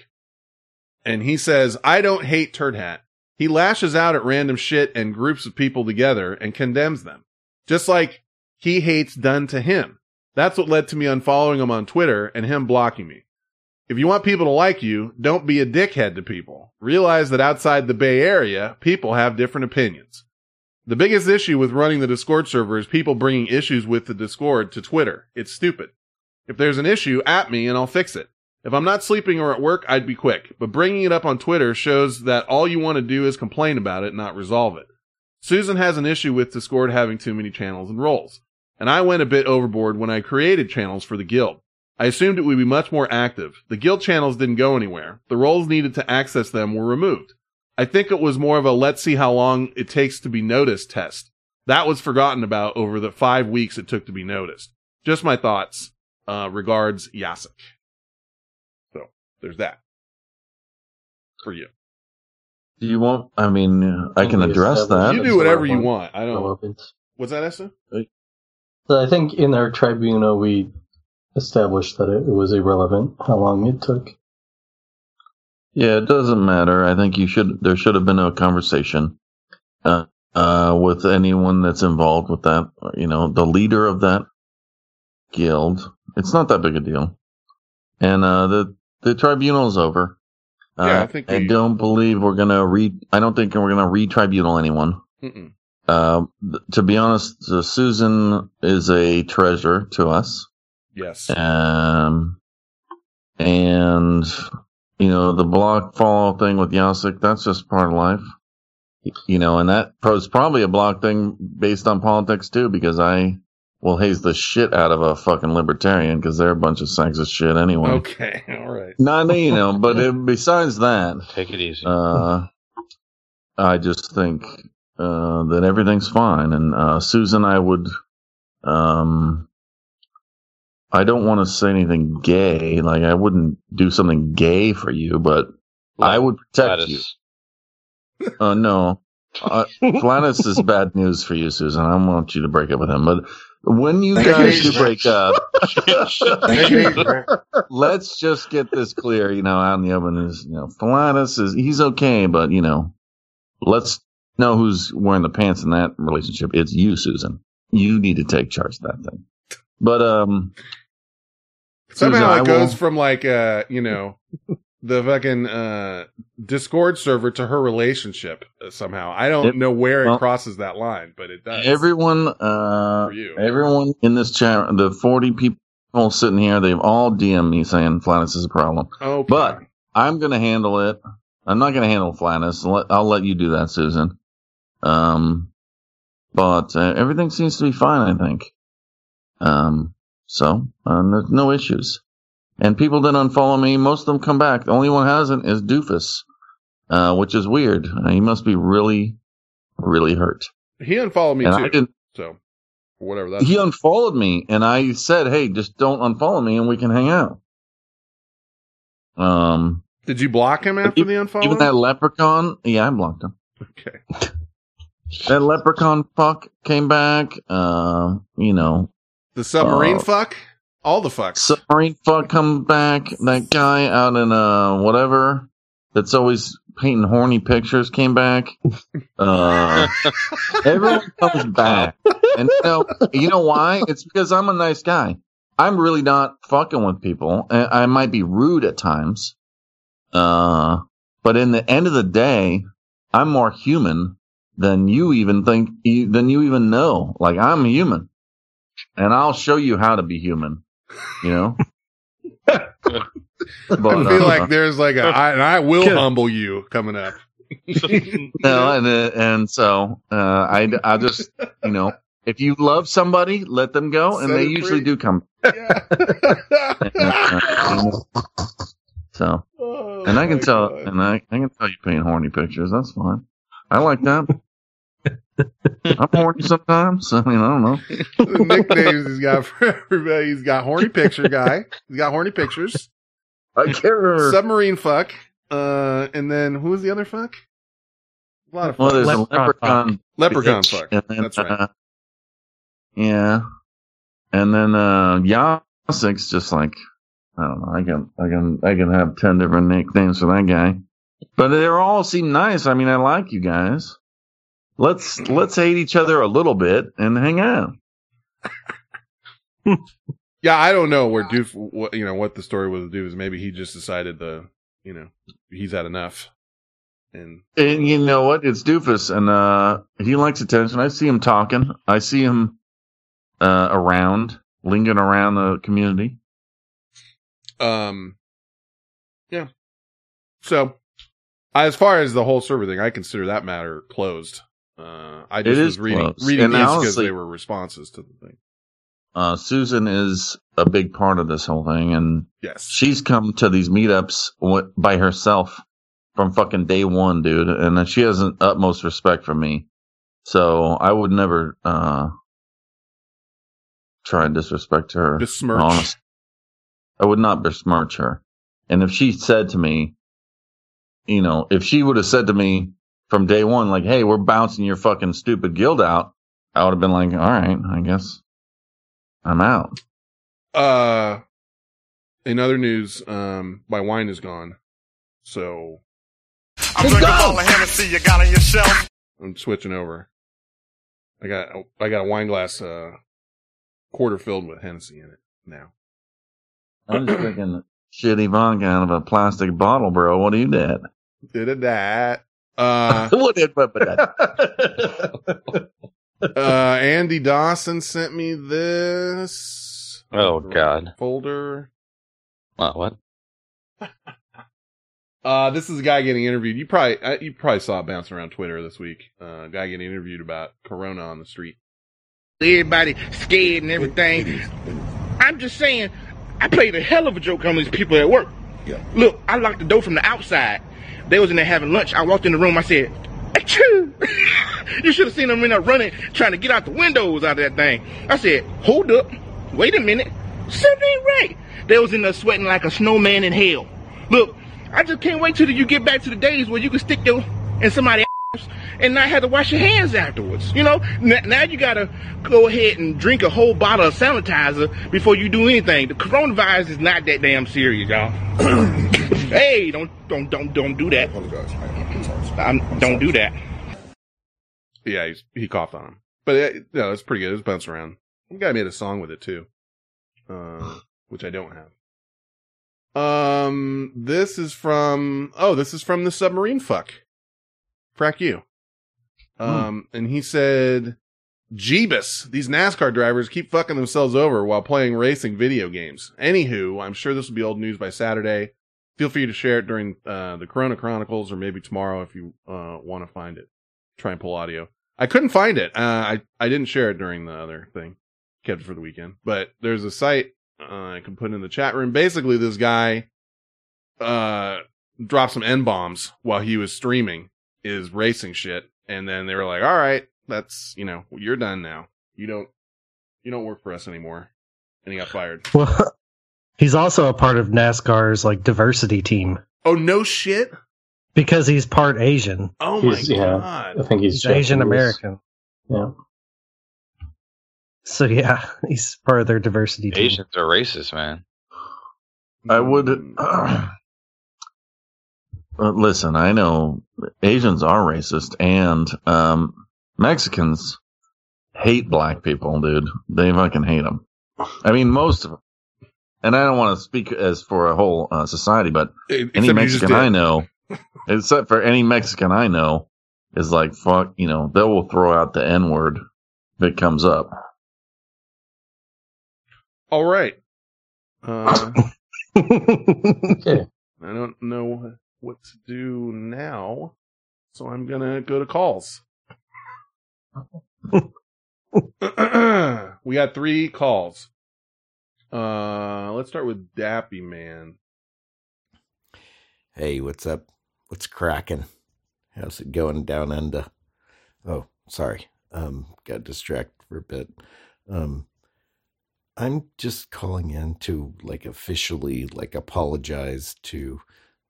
And he says, I don't hate Turd Hat. He lashes out at random shit and groups of people together and condemns them. Just like he hates done to him. That's what led to me unfollowing him on Twitter and him blocking me. If you want people to like you, don't be a dickhead to people. Realize that outside the Bay Area, people have different opinions. The biggest issue with running the Discord server is people bringing issues with the Discord to Twitter. It's stupid. If there's an issue, at me and I'll fix it. If I'm not sleeping or at work, I'd be quick, but bringing it up on Twitter shows that all you want to do is complain about it, not resolve it. Susan has an issue with Discord having too many channels and roles, and I went a bit overboard when I created channels for the guild. I assumed it would be much more active. The guild channels didn't go anywhere. The roles needed to access them were removed. I think it was more of a let's see how long it takes to be noticed test. That was forgotten about over the five weeks it took to be noticed. Just my thoughts. Uh, regards, Yasik. So there's that for you. Do you want? I mean, I can address that. You do whatever you want. I don't. What's that, Esta? So I think in our tribunal we established that it, it was irrelevant how long it took. Yeah, it doesn't matter. I think you should. There should have been a conversation uh, uh, with anyone that's involved with that. You know, the leader of that guild. It's not that big a deal, and uh, the the tribunal's over. Uh, Yeah, I think I don't believe we're gonna re. I don't think we're gonna re-tribunal anyone. Uh, th- to be honest, uh, Susan is a treasure to us. Yes. Um, and you know the block follow thing with Yasik, that's just part of life. You know, and that was probably a block thing based on politics too, because I will haze the shit out of a fucking libertarian because they're a bunch of sexist shit anyway. Okay. All right. Not you know, but it, besides that, Take it easy. uh, I just think uh, that everything's fine. And uh, Susan, I would, um, I don't want to say anything gay. Like I wouldn't do something gay for you, but I would protect you. Uh, no, uh, Flannis is bad news for you, Susan. I don't want you to break up with him, but. When you Take it guys easy, do break up, Take it let's just get this clear, you know, out in the open is, you know, Falanis is, he's okay, but, you know, let's know who's wearing the pants in that relationship. It's you, Susan. You need to take charge of that thing. But, um, Somehow Susan, I it goes will- from like uh, you know, the fucking uh Discord server to her relationship uh, somehow. I don't Yep. know where Well- it crosses that line, but it does. everyone, uh, everyone in this chat, the 40 people sitting here, they've all DM me saying Flannis is a problem. Okay. But I'm going to handle it. I'm not going to handle. Let- I'll let you do that, Susan. Um, but uh, everything seems to be fine, I think. Um, so uh, there's no issues. And people that unfollow me, most of them come back. The only one hasn't is Doofus, uh, which is weird. Uh, he must be really, really hurt. he unfollowed me And too. So whatever that He unfollowed me, and I said, "Hey, just don't unfollow me, and we can hang out." Um, Did you block him after the unfollow? even that leprechaun, yeah, I blocked him. Okay. That leprechaun fuck came back. Uh, you know, The submarine Uh, fuck? All the fucks. submarine fuck come back. That guy out in uh whatever that's always painting horny pictures came back. Uh, everyone comes back, and you know, you know why? It's because I'm a nice guy. I'm really not fucking with people. and I might be rude at times, uh, but in the end of the day, I'm more human than you even think than you even know. Like I'm human, and I'll show you how to be human. You know. but, I feel uh, like there's like a I, and I will humble you coming up. no, and uh, and so uh, I I just you know if you love somebody, let them go, and Set they it usually free. do come. so, Oh and I can tell, and I, I can tell you paint horny pictures. That's fine. I like that. I'm horny sometimes. I mean, I don't know. the nicknames he's got for everybody. He's got horny picture guy. He's got horny pictures. I can't remember. Submarine fuck. Uh, and then who was the other fuck? A lot of Well, fucks. there's a leprechaun. Leprechaun bitch, fuck. and then, That's right. uh, yeah, and then uh, Yasik's just like I don't know. I can I can I can have ten different nicknames for that guy, but they all seem nice. I mean, I like you guys. Let's let's hate each other a little bit and hang out. Yeah, I don't know where Doof, what, you know, what the story with Doof is. Maybe he just decided the, you know, he's had enough. And And you know what? It's Doofus, and uh, he likes attention. I see him talking. I see him uh, around, lingering around the community. um, Yeah. So, as far as the whole server thing, I consider that matter closed. Uh, I just was reading closed. reading And these because they were responses to the thing. Uh, Susan is a big part of this whole thing, and Yes. she's come to these meetups w- by herself from fucking day one, dude, and she has an utmost respect for me. So I would never uh try and disrespect her. Besmirch. honest. I would not besmirch her. And if she said to me, you know, if she would have said to me from day one, like, "Hey, we're bouncing your fucking stupid guild out," I would have been like, "All right, I guess I'm out." Uh, in other news, um, my wine is gone, so I'm drinking all the Hennessy you got on your shelf. I'm switching over. I got I got a wine glass, uh, quarter filled with Hennessy in it now. I'm just drinking shitty vodka out of a plastic bottle, bro. What do you did? Did it that? Uh, what did but uh, Andy Dawson sent me this Oh God. folder. What? What? Uh, this is a guy getting interviewed. You probably uh, you probably saw it bouncing around Twitter this week. Uh, a guy getting interviewed about Corona on the street. Everybody scared and everything. I'm just saying, I played a hell of a joke on these people at work. Yeah. Look, I locked the door from the outside. They was in there having lunch. I walked in the room. I said, Achoo! you should have seen them in there running, trying to get out the windows out of that thing. I said, hold up. Wait a minute. Something ain't right. They was in there sweating like a snowman in hell. Look, I just can't wait till you get back to the days where you can stick your in somebody and not have to wash your hands afterwards. You know, now you gotta go ahead and drink a whole bottle of sanitizer before you do anything. The coronavirus is not that damn serious, y'all. hey, don't don't don't don't do that. I'm, don't do that. Yeah, he's, he coughed on him, but it, no, it's pretty good. It's bounced around. The guy made a song with it too, uh, which I don't have. Um, this is from oh, this is from the submarine fuck. Frack you. Um, and he said, Jeebus, these NASCAR drivers keep fucking themselves over while playing racing video games. Anywho, I'm sure this will be old news by Saturday. Feel free to share it during uh, the Corona Chronicles or maybe tomorrow if you uh, want to find it. Try and pull audio. I couldn't find it. Uh, I I didn't share it during the other thing. Kept it for the weekend. But there's a site uh, I can put in the chat room. Basically, this guy uh dropped some n bombs while he was streaming is racing shit, and then they were like, "All right, that's you know you're done now. You don't you don't work for us anymore." And he got fired. Well, he's also a part of NASCAR's like diversity team Oh no shit! because he's part Asian. Oh He's- yeah, I think he's, He's Asian American. Yeah. So yeah, he's part of their diversity team. Asians are racist, man. I would. Uh, listen, I know Asians are racist, and um, Mexicans hate black people, dude. They fucking hate them. I mean, most of them. And I don't want to speak as for a whole uh, society, but Except any Mexican. I know, except for any Mexican I know, is like fuck. You know, they will throw out the N word if it comes up. All right. Uh, okay. I don't know what to do now, so I'm gonna go to calls. we got three calls. Uh, let's start with Dappy Man. Hey, what's up? What's cracking? How's it going down under? Oh, sorry. Um, got distracted for a bit. Um, I'm just calling in to like officially like apologize to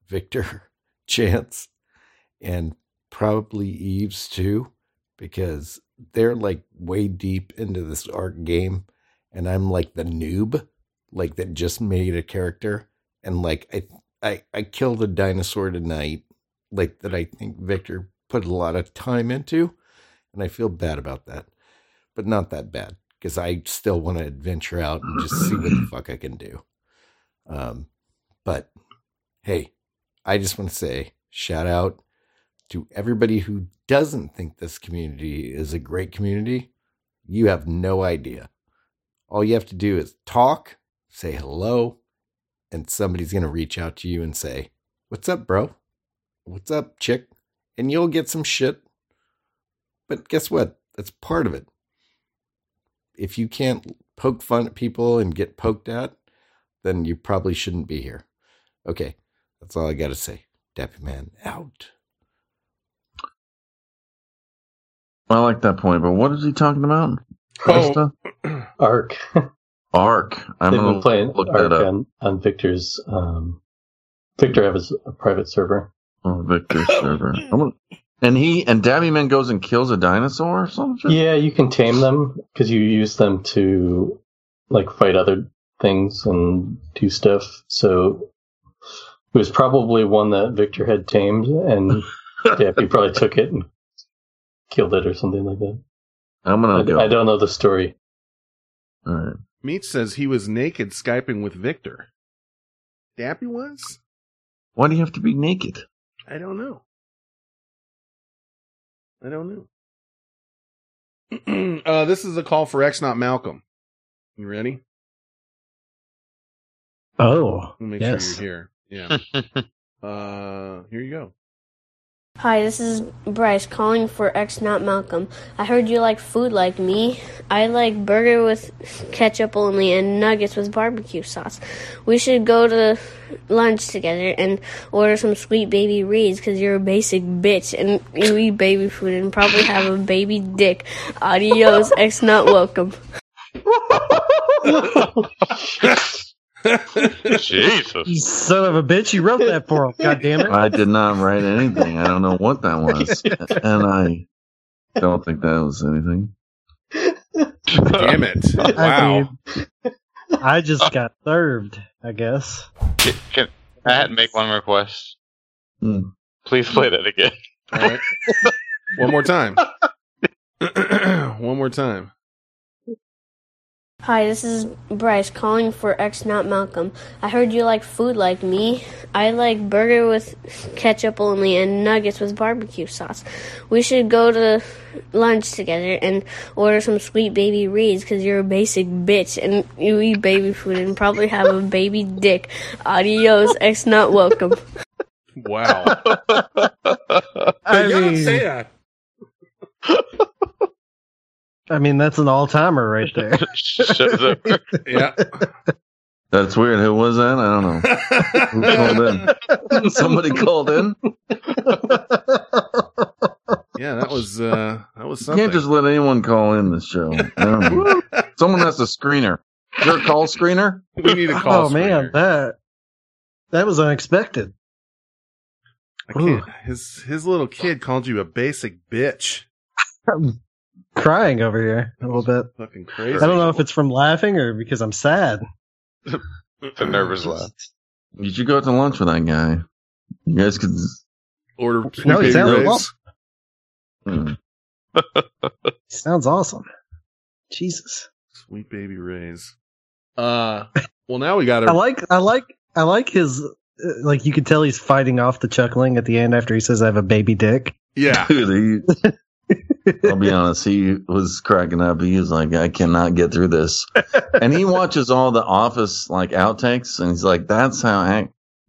Victor, Chance, and probably Eves too, because they're like way deep into this art game, and I'm like the noob, like that just made a character, and like I I I killed a dinosaur tonight, like that I think Victor put a lot of time into, and I feel bad about that, but not that bad because I still want to adventure out and just see what the fuck I can do. Um, but hey, I just want to say shout out to everybody who doesn't think this community is a great community. You have no idea. All you have to do is talk, say hello, and somebody's going to reach out to you and say, What's up, bro? What's up, chick? And you'll get some shit. But guess what? That's part of it. If you can't poke fun at people and get poked at, then you probably shouldn't be here. Okay, that's all I got to say. Dappy Man out. I like that point, but what is he talking about? Oh. Krista? Ark. Ark. I'm They've been playing look Ark that up. on, on Victor's. Um, Victor has a private server. Oh, Victor server. Gonna- and he and Dappy Man goes and kills a dinosaur or something. Yeah, you can tame them because you use them to like fight other things and do stuff. So it was probably one that Victor had tamed, and Dappy probably took it and killed it or something like that. I'm gonna I, go. I don't know the story. All right. Meach says he was naked skyping with Victor. Dappy was? Why do you have to be naked? I don't know. I don't know. uh, this is a call for X, not Malcolm. You ready? Oh, We'll make yes. sure you're here. Yeah. uh, here you go. Hi, this is Bryce calling for X Not Malcolm. I heard you like food like me. I like burger with ketchup only and nuggets with barbecue sauce. We should go to lunch together and order some sweet baby reeds because you're a basic bitch and you eat baby food and probably have a baby dick. Adios, X Not Welcome. Jesus. You son of a bitch, you wrote that for him. God damn it. I did not write anything. I don't know what that was, and I don't think that was anything. Damn it. I Wow. mean, I just got served, I guess. Can, can I had to make one request? Hmm. Please play that again. All right. One more time. One more time. Hi, this is Bryce calling for X Not Malcolm. I heard you like food like me. I like burger with ketchup only and nuggets with barbecue sauce. We should go to lunch together and order some sweet baby reeds because you're a basic bitch and you eat baby food and probably have a baby dick. Adios, X Not Welcome. Wow. I you don't mean, say that. I mean, that's an all timer right there. yeah. That's weird. Who was that? I don't know. Who called in? Somebody called in. Yeah, that was uh that was You can't just let anyone call in this show. I don't know. Someone has a screener. Is there a call screener? we need a call. oh man, that that was unexpected. I can't. His his little kid called you a basic bitch. I'm crying over here a little bit. Fucking crazy. I don't know if it's from laughing or because I'm sad. The nervous laugh. Did you should go out to lunch with that guy. You guys could. Order No, he baby sounds awesome. Hmm. Sounds awesome. Jesus. Sweet Baby Ray's. Uh, well now we got it. I like I like I like his uh, like you can tell he's fighting off the chuckling at the end after he says I have a baby dick. yeah. Dude, he, I'll be honest. He was cracking up. He was like, "I cannot get through this," and he watches all the Office like outtakes, and he's like, "That's how I."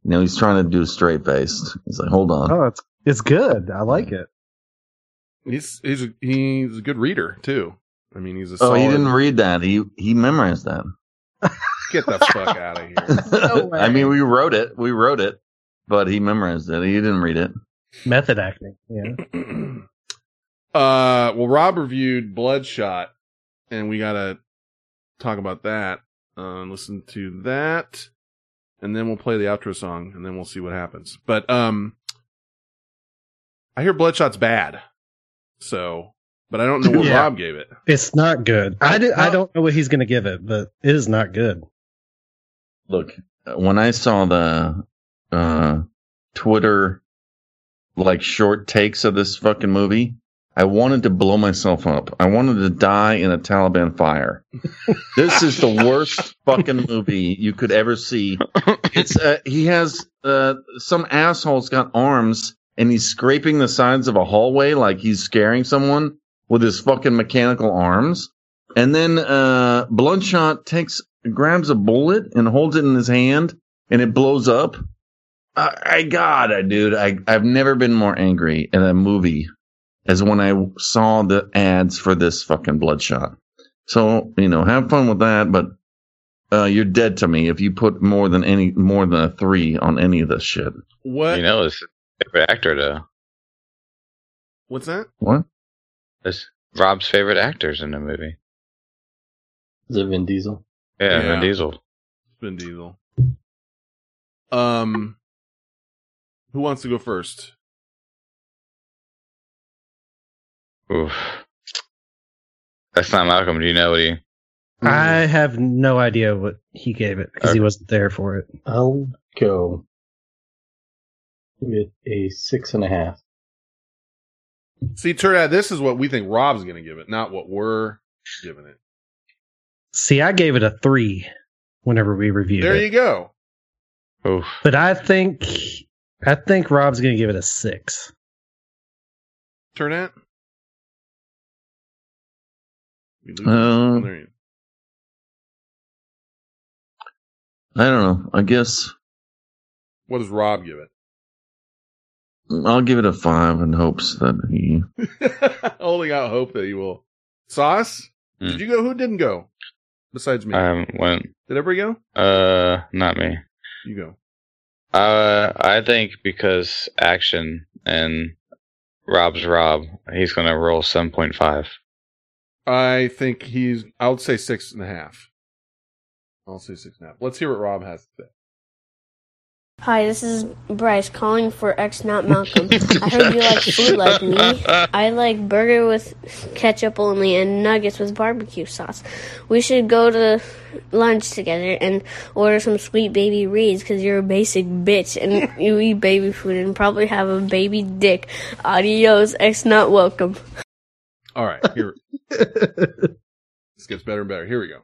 You know, he's trying to do straight faced. He's like, "Hold on." Oh, it's it's good. I like it. He's he's a, he's a good reader too. I mean, he's a Oh, solid. he didn't read that. He he memorized that. Get the fuck out of here. I mean, we wrote it. We wrote it, but he memorized it. He didn't read it. Method acting. Yeah. Uh, well, Rob reviewed Bloodshot, and we gotta talk about that. Uh, listen to that, and then we'll play the outro song, and then we'll see what happens. But um, I hear Bloodshot's bad, so, but I don't know what Yeah. Rob gave it. It's not good. I, did, I don't know what he's going to give it, but it is not good. Look, when I saw the uh, Twitter like short takes of this fucking movie, I wanted to blow myself up. I wanted to die in a Taliban fire. this is the worst fucking movie you could ever see. It's uh, he has uh, some asshole's got arms and he's scraping the sides of a hallway like he's scaring someone with his fucking mechanical arms. And then uh Bloodshot takes grabs a bullet and holds it in his hand and it blows up. I, I God, dude, I I've never been more angry in a movie as when I saw the ads for this fucking Bloodshot. So you know, have fun with that, but uh, you're dead to me if you put more than any more than a three on any of this shit. What? You know, his favorite actor to What's that? What? It's Rob's favorite actors in the movie. Is it Vin Diesel? Yeah, Yeah. Vin Diesel. Vin Diesel. Um, who wants to go first? Oof. That's not Malcolm. Do you know what he? I mm. have no idea what he gave it because he wasn't there for it. I'll go with a six and a half. See, Turd Hat, uh, this is what we think Rob's going to give it, not what we're giving it. See, I gave it a three whenever we reviewed There it. you go. Oof. But I think I think Rob's gonna give it a six. Turd Hat? We lose- Uh, I don't know. I guess What does Rob give it? I'll give it a five in hopes that he. Holding out hope that he will. Sauce? Did you go? Who didn't go? Besides me. Hmm. Um, went. Did everybody go? Uh, not me. You go. Uh, I think because action and Rob's Rob, he's gonna roll seven point five. I think he's. I would say six and a half. I'll say six and a half. Let's hear what Rob has to say. Hi, this is Bryce calling for X Not Malcolm. I heard you like food like me. I like burger with ketchup only and nuggets with barbecue sauce. We should go to lunch together and order some sweet baby reeds because you're a basic bitch and you eat baby food and probably have a baby dick. Adios, X Not Welcome. All right, here. this gets better and better. Here we go.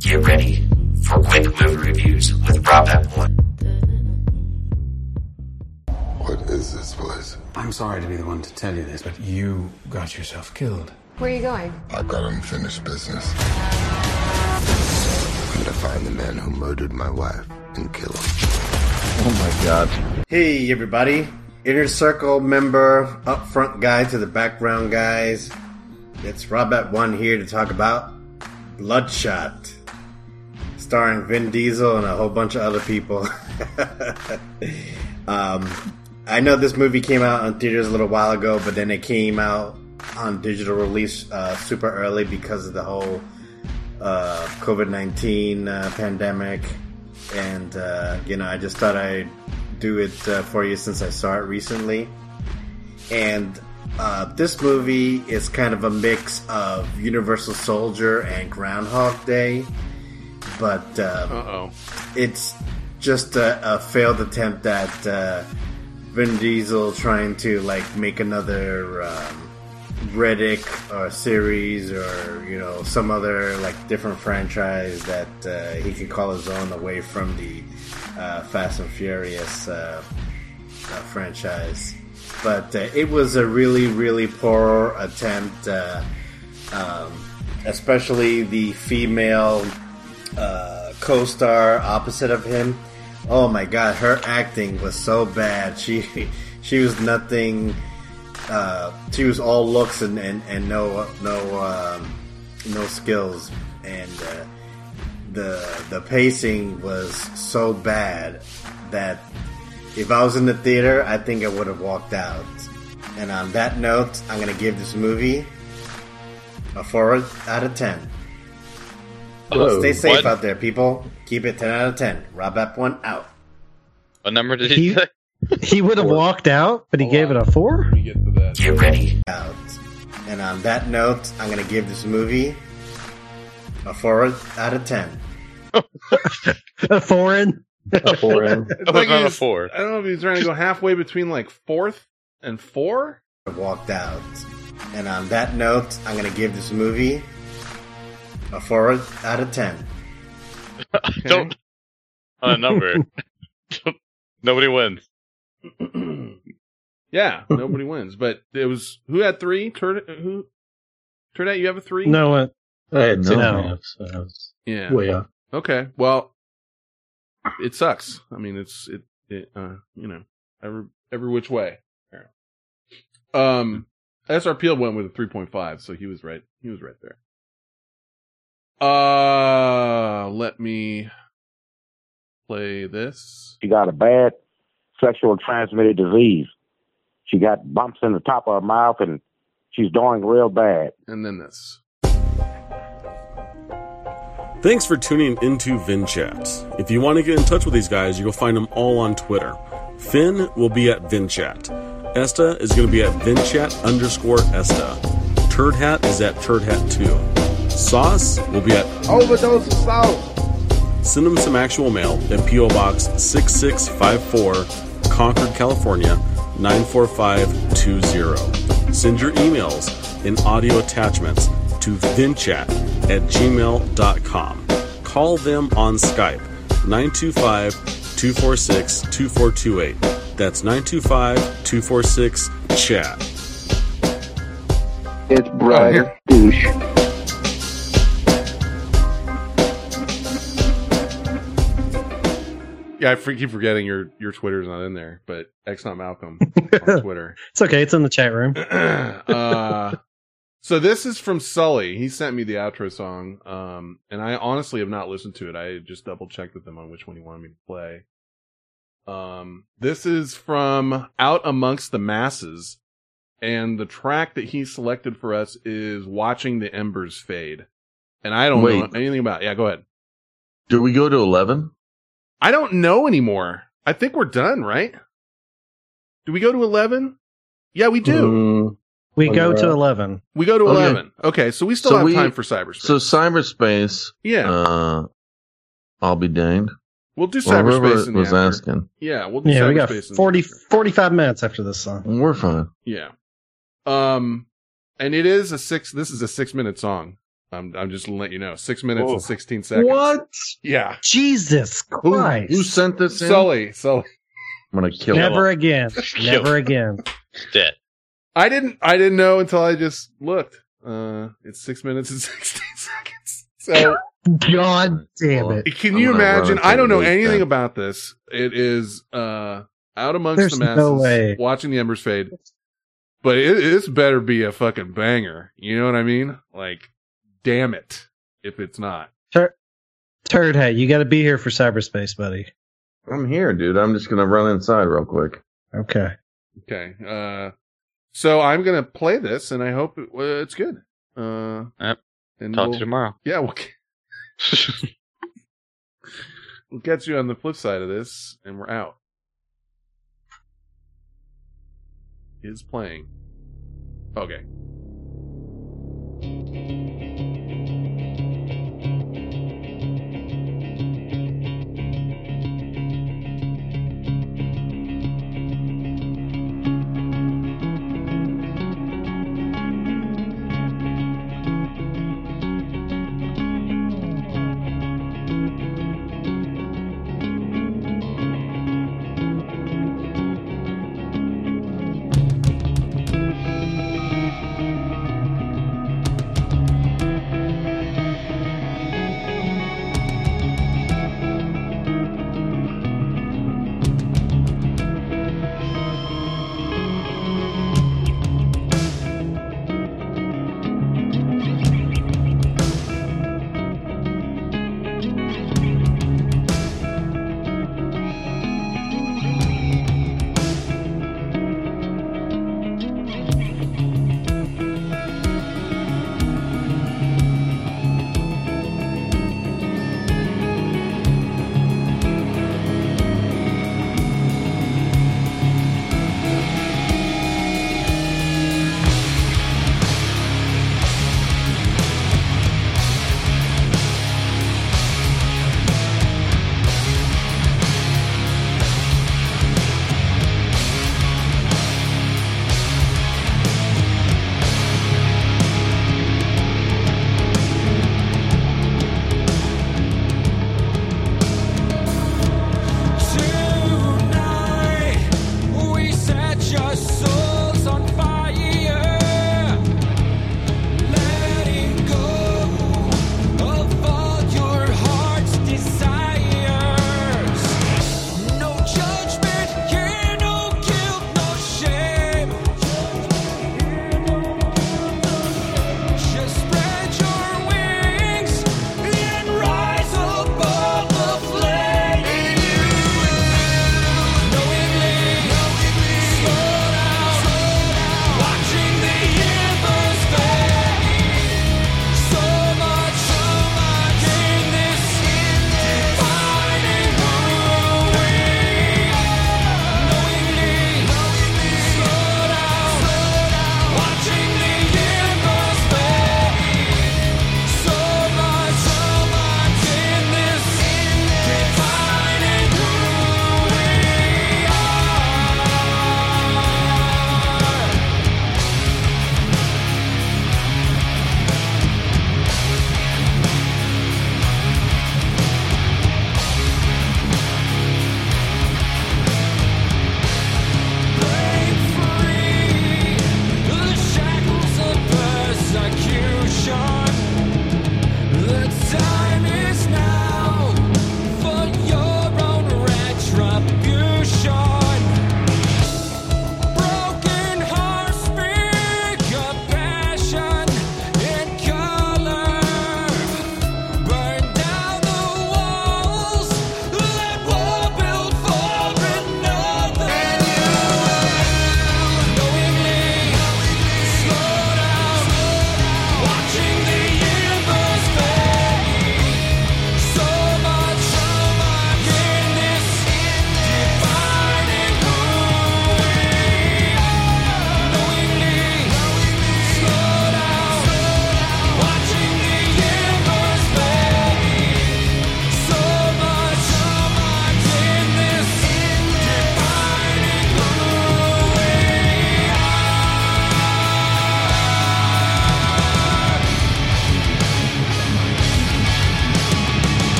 Get ready for quick movie reviews with Rob Epple. What is this place? I'm sorry to be the one to tell you this, but you got yourself killed. Where are you going? I've got unfinished business. I'm gonna find the man who murdered my wife and kill him. Oh my god. Hey, everybody. Inner Circle member, upfront guy to the background guys. It's Robert One here to talk about Bloodshot, starring Vin Diesel and a whole bunch of other people. um, I know this movie came out on theaters a little while ago, but then it came out on digital release uh, super early because of the whole uh, COVID 19 uh, pandemic. And, uh, you know, I just thought I'd do it uh, for you since I saw it recently. And uh, this movie is kind of a mix of Universal Soldier and Groundhog Day, but um, Uh-oh. it's just a, a failed attempt at uh, Vin Diesel trying to like make another um, Riddick or series or you know some other like different franchise that uh, he could call his own away from the uh, Fast and Furious uh, uh, franchise. But uh, it was a really, really poor attempt, uh, um, especially the female uh, co-star opposite of him. Oh my god, her acting was so bad. She she was nothing. Uh, she was all looks and, and, and no no um, no skills, and uh, the the pacing was so bad that if I was in the theater, I think I would have walked out. And on that note, I'm gonna give this movie a four out of ten. Whoa. Stay safe What? out there, people. Keep it ten out of ten. Rob App one out. What number did he, say? He would have walked out, but he gave it a four. get to that. Get ready. Out. And on that note, I'm gonna give this movie a four out of ten. A foreign. A foreign. It's like he was- I don't know if he's trying to go halfway between like fourth and four. I Walked out. And on that note, I'm gonna give this movie a four out of ten. Don't on a number. Nobody wins. Yeah, nobody wins. But it was who had three? Turd who? Turd Hat, you have a three? No one. I had two No. and so I was Yeah. way off. Okay. Well, it sucks. I mean, it's it it uh you know every every which way. Um, SR Peel went with a three point five, so he was right. He was right there. Uh, let me play this. She got a bad sexual transmitted disease. She got bumps in the top of her mouth and she's doing real bad. And then this. Thanks for tuning into VentChat. If you want to get in touch with these guys, you can find them all on Twitter. Finn will be at VentChat. Esta is going to be at VentChat underscore Esta. Turd Hat is at Turd Hat 2. Sauce will be at Overdose of sauce. Send them some actual mail at P.O. Box 6654, Concord, California 94520. Send your emails and audio attachments to ventchat at gmail.com. Call them on Skype 925 246 2428. That's 925 246 chat. It's Brian Douche. Yeah, I keep forgetting your your Twitter's not in there, but X not Malcolm on Twitter. It's okay. It's in the chat room. uh, so this is from Sully. He sent me the outro song, um, and I honestly have not listened to it. I just double checked with him on which one he wanted me to play. Um, this is from Out Amongst the Masses, and the track that he selected for us is "Watching the Embers Fade." And I don't know anything about. It. Yeah, go ahead. Do we go to eleven? I don't know anymore. I think we're done, right? Do we go to 11? Yeah, we do. We go to 11. We go to Okay. 11. Okay, so we still So have we- time for cyberspace. So cyberspace. Yeah. Uh, I'll be danged. We'll do Well, whoever cyberspace in the was after. asking. Yeah, we'll do Yeah, we got cyberspace 40, 45 minutes after this song. We're fine. Yeah. Um, and it is a six, this is a six minute song. I'm, I'm just letting you know. Six minutes Oh. and 16 seconds. What? Yeah. Jesus Christ. Who sent this in? Sully. Sully. I'm gonna kill Never him. again. Never again. Dead. I didn't, I didn't know until I just looked. Uh, it's six minutes and 16 seconds. So. God damn it. Can you imagine? I don't know anything then. about this. It is uh out amongst There's the masses, no way. watching the embers fade. But it, this better be a fucking banger. You know what I mean? Like, damn it, if it's not. Tur- Turd Hat, you got to be here for cyberspace, buddy. I'm here, dude. I'm just gonna run inside real quick. Okay. Okay. Uh, so I'm gonna play this, and I hope it, uh, it's good. Uh, Yep. and Talk to we'll- you tomorrow. Yeah, we'll, we'll catch you on the flip side of this, and we're out. Is playing. Okay.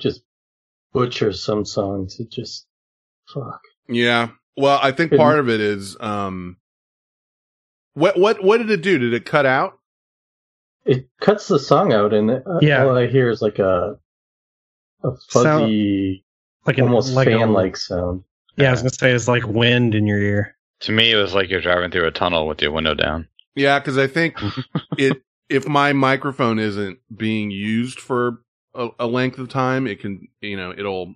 Just butchers some songs. It just fuck. Yeah. Well, I think part of it is um what what what did it do? Did it cut out? It cuts the song out, and it, Yeah. all I hear is like a a fuzzy, like an- almost like fan-like sound. Yeah, I was gonna say it's like wind in your ear. To me, it was like you're driving through a tunnel with your window down. Yeah, because I think it if my microphone isn't being used for a, a length of time, it can you know it'll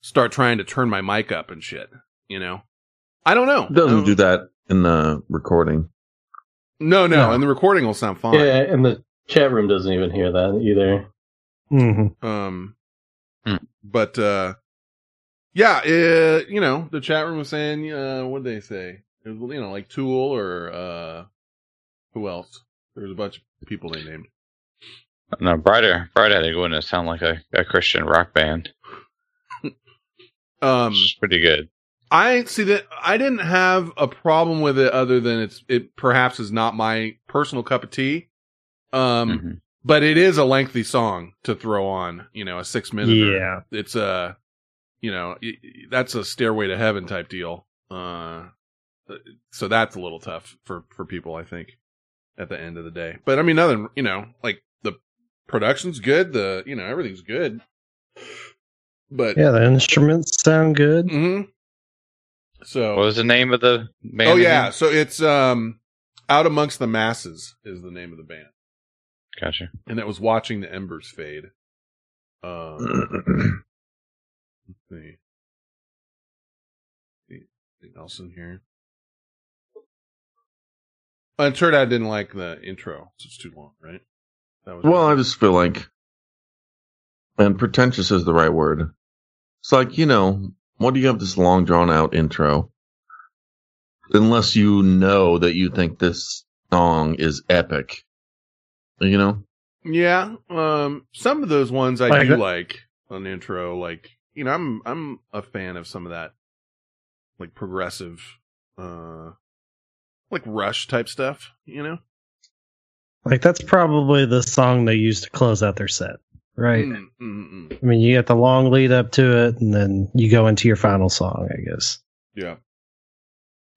start trying to turn my mic up and shit. You know, I don't know. It doesn't do that in the recording. No, no, No. and the recording will sound fine. Yeah, and the chat room doesn't even hear that either. Mm-hmm. Um, but uh, yeah, uh, you know, the chat room was saying, uh, what did they say? It was, you know, like Tool or uh, who else? There was a bunch of people they named. No, Brighter, Brighter had to go in and sound like a, a Christian rock band. Um, It's pretty good. I see that I didn't have a problem with it other than it's it perhaps is not my personal cup of tea. Um but it is a lengthy song to throw on, you know, a 6 minute. Yeah. It's a you know, i- i- that's a stairway to heaven type deal. Uh so that's a little tough for for people I think at the end of the day. But I mean other, you know, like the production's good, the you know, everything's good. But Yeah, the instruments sound good. Mhm. So What was the name of the band? Oh yeah, again? so it's um out amongst the masses is the name of the band, Gotcha. and that was watching the embers fade. Um, let's see. Anything else in here? And turned out I didn't like the intro. So it's too long, right? That was Well, I just feel like, and pretentious is the right word. It's like, you know, what do you have this long drawn out intro? Unless you know that you think this song is epic. You know? Yeah, um, some of those ones I Like do that- like on intro. Like you know, I'm I'm a fan of some of that, like progressive, uh, like Rush type stuff. You know, Like that's probably the song they use to close out their set, right? Mm, mm, mm. I mean, you get the long lead up to it, and then you go into your final song, I guess. Yeah.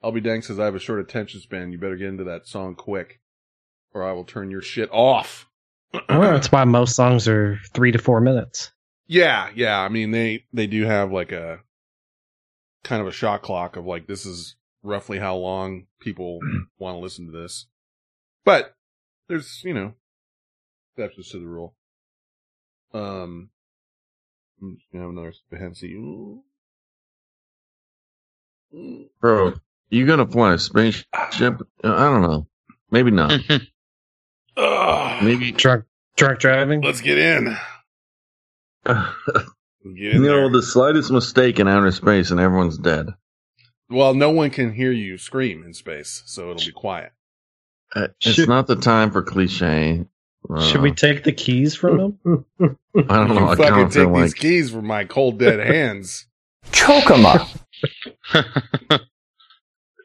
I'll be dang says I have a short attention span. You better get into that song quick, or I will turn your shit off. well, that's why most songs are three to four minutes. Yeah, yeah. I mean, they they do have like a kind of a shot clock of like this is roughly how long people want to listen to this. But there's, you know, exceptions to the rule. Um, I'm just gonna have another fancy. Bro, you gonna fly a spaceship? Uh, I don't know. Maybe not. Maybe truck drunk driving. Let's get in. you know, the slightest mistake in outer space and everyone's dead. Well, no one can hear you scream in space, so it'll be quiet. Uh, It's Should- not the time for cliche. Uh, Should we take the keys from them? I don't know. You I fucking kind of take feel these like keys from my cold dead hands. Choke 'em up.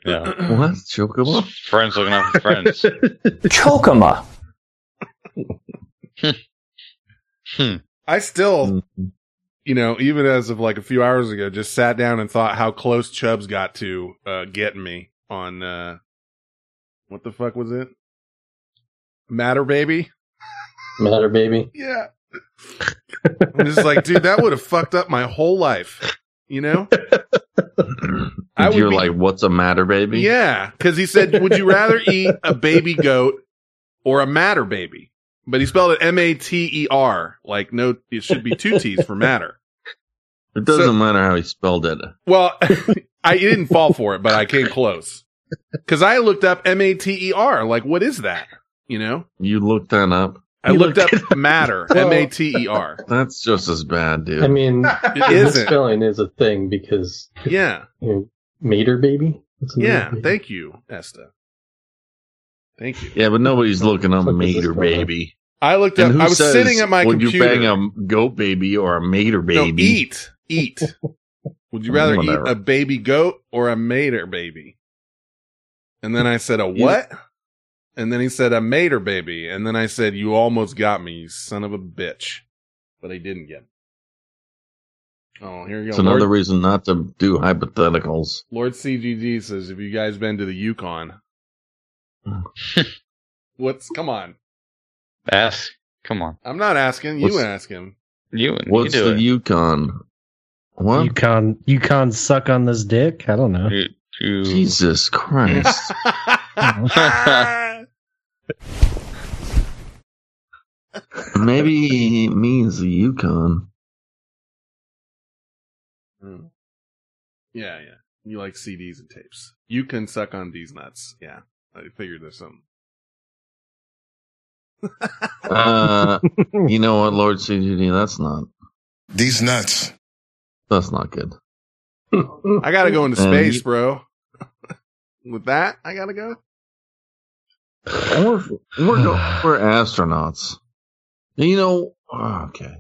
Yeah. what? Chocobo? Friends looking out for friends. Choke 'em up. I still, you know, even as of like a few hours ago, just sat down and thought how close Chubbs got to uh, getting me on uh, what the fuck was it? Matter Baby. Matter baby. Yeah. I'm just like, dude, that would have fucked up my whole life. You know? I you're be- like, what's a matter, baby? Yeah, because he said, "Would you rather eat a baby goat or a matter baby?" But he spelled it M A T E R. Like, no, it should be two T's for matter. It doesn't matter how he spelled it. Well, I didn't fall for it, but I came close. Because I looked up M A T E R. Like, what is that? You know, You looked that up. I looked up matter M A T E R. That's just as bad, dude. I mean, It isn't. spelling is a thing because Yeah, you know, mater baby. What's a mater yeah. baby? Thank you, Esta. Thank you. yeah, but nobody's looking up mater this going on? baby. I looked And up. I was says, sitting at my would computer. you bang a goat baby or a mater baby? No, eat, eat. Would you rather Whatever. eat a baby goat or a mater baby? And then I said, a what? And then he said, a mater baby. And then I said, you almost got me, you son of a bitch. But I didn't get me. Oh, here you go. It's another Lord, reason not to do hypotheticals. Lord CGG says, have you guys been to the Yukon? What's, come on. Ask. Come on. I'm not asking. You What's- ask him. You, What's you do the it. Yukon? What? Yukon, Yukon suck on this dick? I don't know. You- you- Jesus Christ. Maybe he means the Yukon. Hmm. Yeah, yeah. You like CDs and tapes. You can suck on these nuts. Yeah. I figured there's something. Uh, you know what, Lord CGD? That's not. These nuts. That's not good. I gotta go into And space, you- bro. With that, I gotta go. We're we're, go- we're astronauts. You know. oh, okay.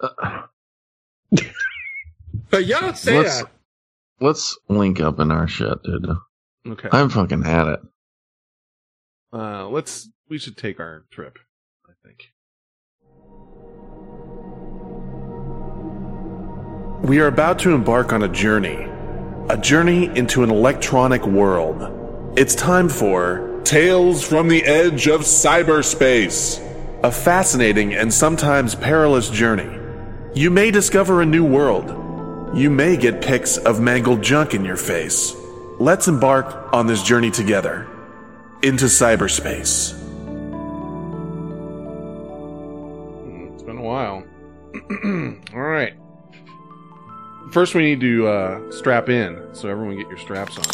Uh, But you don't say let's that. let's link up in our shit, dude. Okay. I'm fucking at it. Uh, let's. We should take our trip. I think. We are about to embark on a journey, a journey into an electronic world. It's time for Tales from the Edge of Cyberspace, a fascinating and sometimes perilous journey. You may discover a new world. You may get pics of mangled junk in your face. Let's embark on this journey together into cyberspace. Hmm, it's been a while. All right. First, we need to uh, strap in. So everyone, get your straps on.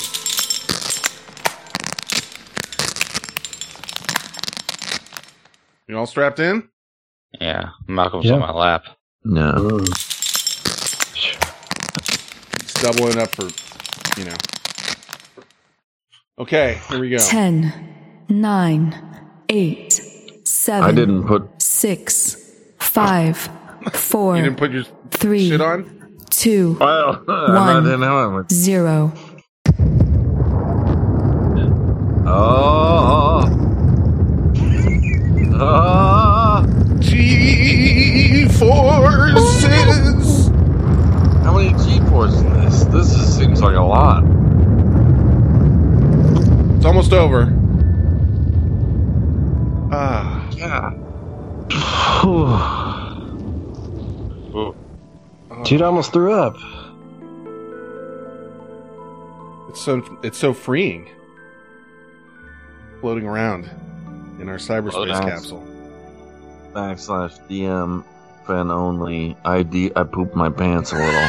You all strapped in? Yeah, Malcolm's Yeah. on my lap. No. It's doubling up for, you know. Okay, here we go. 10, 9, 8, 7, I didn't put. 6, 5, 4, You didn't put your 3, shit on? 2, Well, I 1, didn't know it. 0. Oh. Oh. G forces. How many G forces in this? This is, seems like a lot. It's almost over. Ah. Yeah. Dude almost threw up. It's so it's so freeing. Floating around in our cyberspace Nice. capsule. Backslash DM fan only. ID. I pooped my pants a little.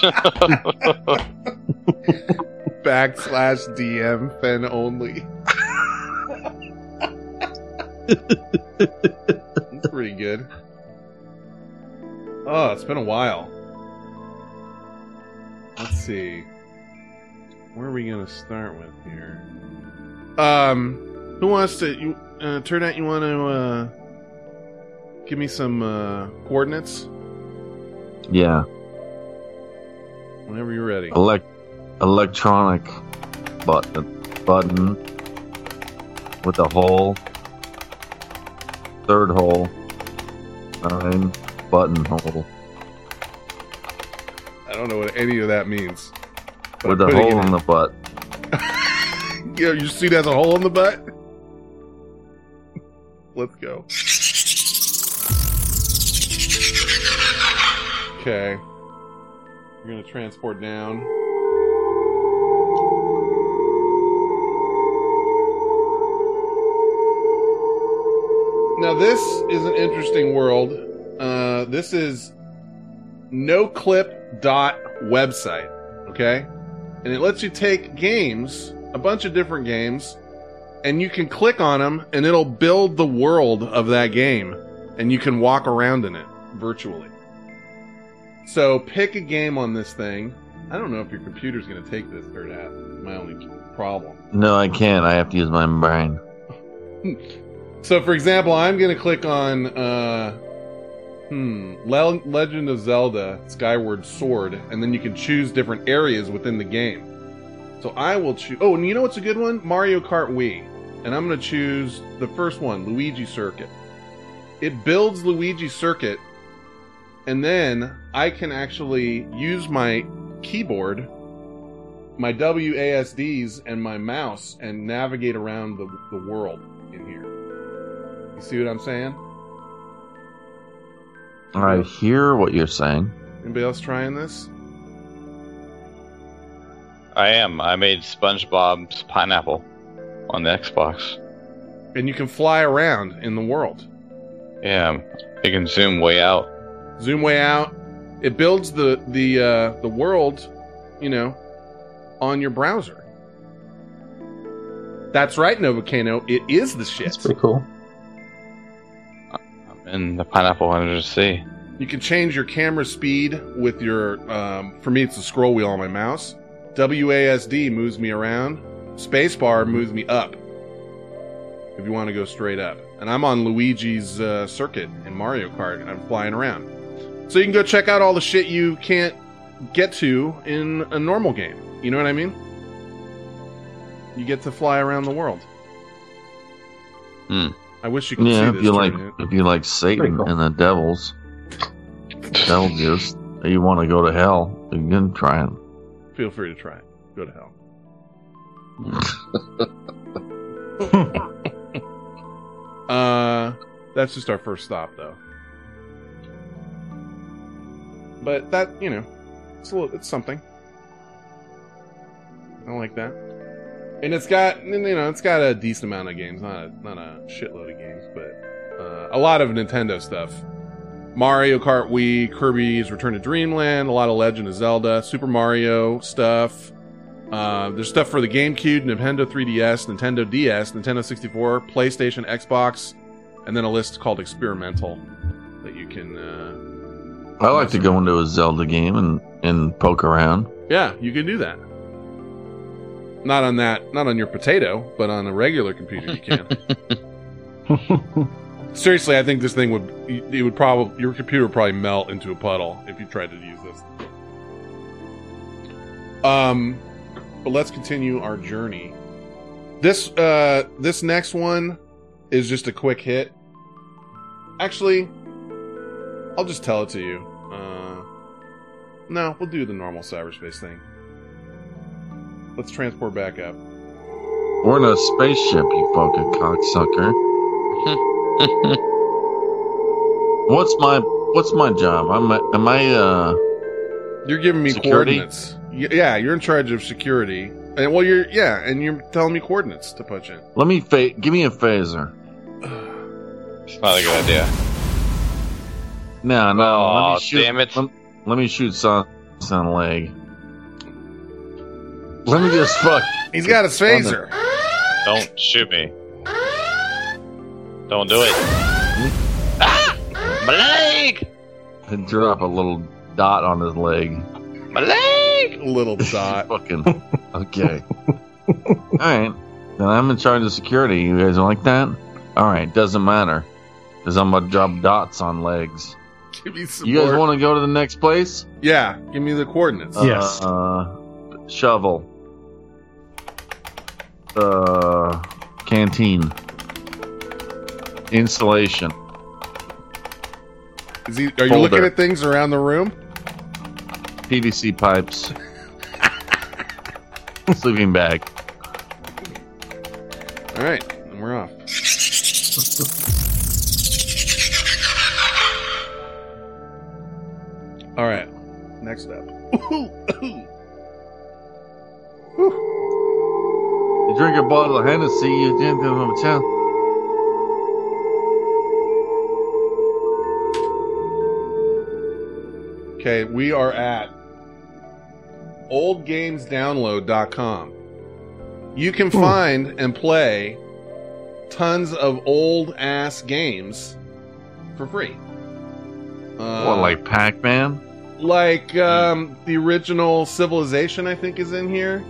Backslash DM fen only. That's pretty good. Oh, it's been a while. Let's see. Where are we gonna start with here? Um, who wants to? You uh, turn out. You want to uh, give me some uh, coordinates Yeah. whenever you're ready. Elect electronic button button with a hole. Third hole. Nine buttonhole. I don't know what any of that means. With a hole in the butt. Yeah, you see that's a hole in the butt? Let's go. Okay. You're gonna transport down. Now this is an interesting world. Uh, this is noclip dot website. Okay, and it lets you take games, a bunch of different games, and you can click on them, and it'll build the world of that game, and you can walk around in it virtually. So pick a game on this thing. I don't know if your computer's going to take this or not. My only problem. No, I can't. I have to use my brain. So, for example, I'm going to click on, uh, hmm, Le- Legend of Zelda Skyward Sword, and then you can choose different areas within the game. So I will choose. Oh, and you know what's a good one? Mario Kart Wii. And I'm going to choose the first one, Luigi Circuit. It builds Luigi Circuit, and then I can actually use my keyboard, my WASDs, and my mouse and navigate around the, the world in here. You see what I'm saying? I hear what you're saying. Anybody else trying this? I am. I made SpongeBob's pineapple on the Xbox. And you can fly around in the world. Yeah, you can zoom way out. Zoom way out. It builds the the uh, the world, you know, on your browser. That's right, Novocano. It is the shit. That's pretty cool. And the pineapple under the sea. You can change your camera speed with your. Um, for me, it's the scroll wheel on my mouse. WASD moves me around. Spacebar moves me up. If you want to go straight up, and I'm on Luigi's uh, circuit in Mario Kart, and I'm flying around. So you can go check out all the shit you can't get to in a normal game. You know what I mean? You get to fly around the world. Hmm. I wish you could Yeah, see if you like, it. if you like Satan and the devils, Betelgeuse, you want to go to hell, you can try it. Feel free to try it. Go to hell. uh, that's just our first stop, though. But that, you know, it's a little, it's something. I like that. And it's got, you know, it's got a decent amount of games, not a, not a shitload of games, but uh, a lot of Nintendo stuff. Mario Kart Wii, Kirby's Return to Dreamland, a lot of Legend of Zelda, Super Mario stuff. Uh, there's stuff for the GameCube, Nintendo 3DS, Nintendo DS, Nintendo 64, PlayStation, Xbox, and then a list called Experimental that you can. Uh, I like to go into a Zelda game and, and poke around. yeah, you can do that. Not on that, not on your potato, but on a regular computer you can. Seriously, I think this thing would it would probably your computer would probably melt into a puddle if you tried to use this. Um, but let's continue our journey. This uh this next one is just a quick hit. Actually, I'll just tell it to you. Uh, no, we'll do the normal cyberspace thing. Let's transport back up. We're in a spaceship, you fucking cocksucker. what's my what's my job? I'm a, am I uh You're giving me Security? coordinates. Yeah, you're in charge of security. And well, you're yeah, and you're telling me coordinates to punch in. let me fa- give me a phaser. It's not a good idea. No, no, Oh, let me shoot damn it. Let, let me shoot Sauce on the leg. Let me just fuck. He's got his phaser. Don't shoot me. Don't do it. ah! My leg! And drop a little dot on his leg. My leg! Little dot. Fucking okay. All right, then I'm in charge of security. You guys like that? All right, doesn't matter, because I'm gonna drop dots on legs. Give me some You guys more- want to go to the next place? Yeah, give me the coordinates. Yes. Uh, shovel. Uh, canteen. Installation. Is he, are you looking at things around the room? PVC pipes. Sleeping bag. All right, and we're off. All right, next up. You drink a bottle of Hennessy, you drink a hotel. Okay, we are at oldgamesdownload.com. You can find and play tons of old ass games for free. Uh, what, like Pac Man? like um, the original Civilization, I think, is in here.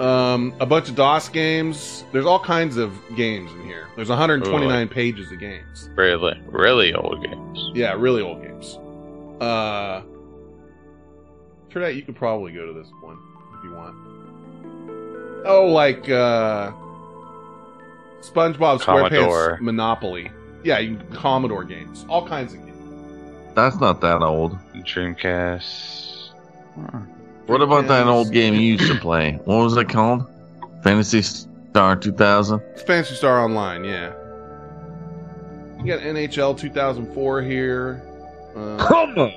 Um, a bunch of DOS games. There's all kinds of games in here. There's 129 pages of games. Really, really old games. Yeah, really old games. Uh, Trinette, you could probably go to this one if you want. Oh, like uh, SpongeBob Commodore. SquarePants Monopoly. Yeah, you, Commodore games, all kinds of games. That's not that old. Dreamcast. What about that old game you used to play? What was it called? Phantasy Star 2000? It's Phantasy Star Online, yeah. You got NHL 2004 here. Uh,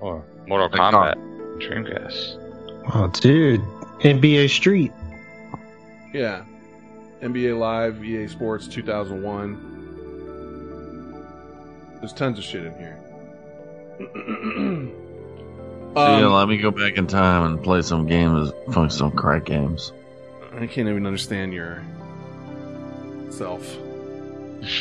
Or Mortal Kombat. Dreamcast. Oh, dude. NBA Street. yeah. NBA Live, EA Sports 2001. There's tons of shit in here. So, yeah, Um, let me go back in time and play some games, fuck some crack games. I can't even understand your self.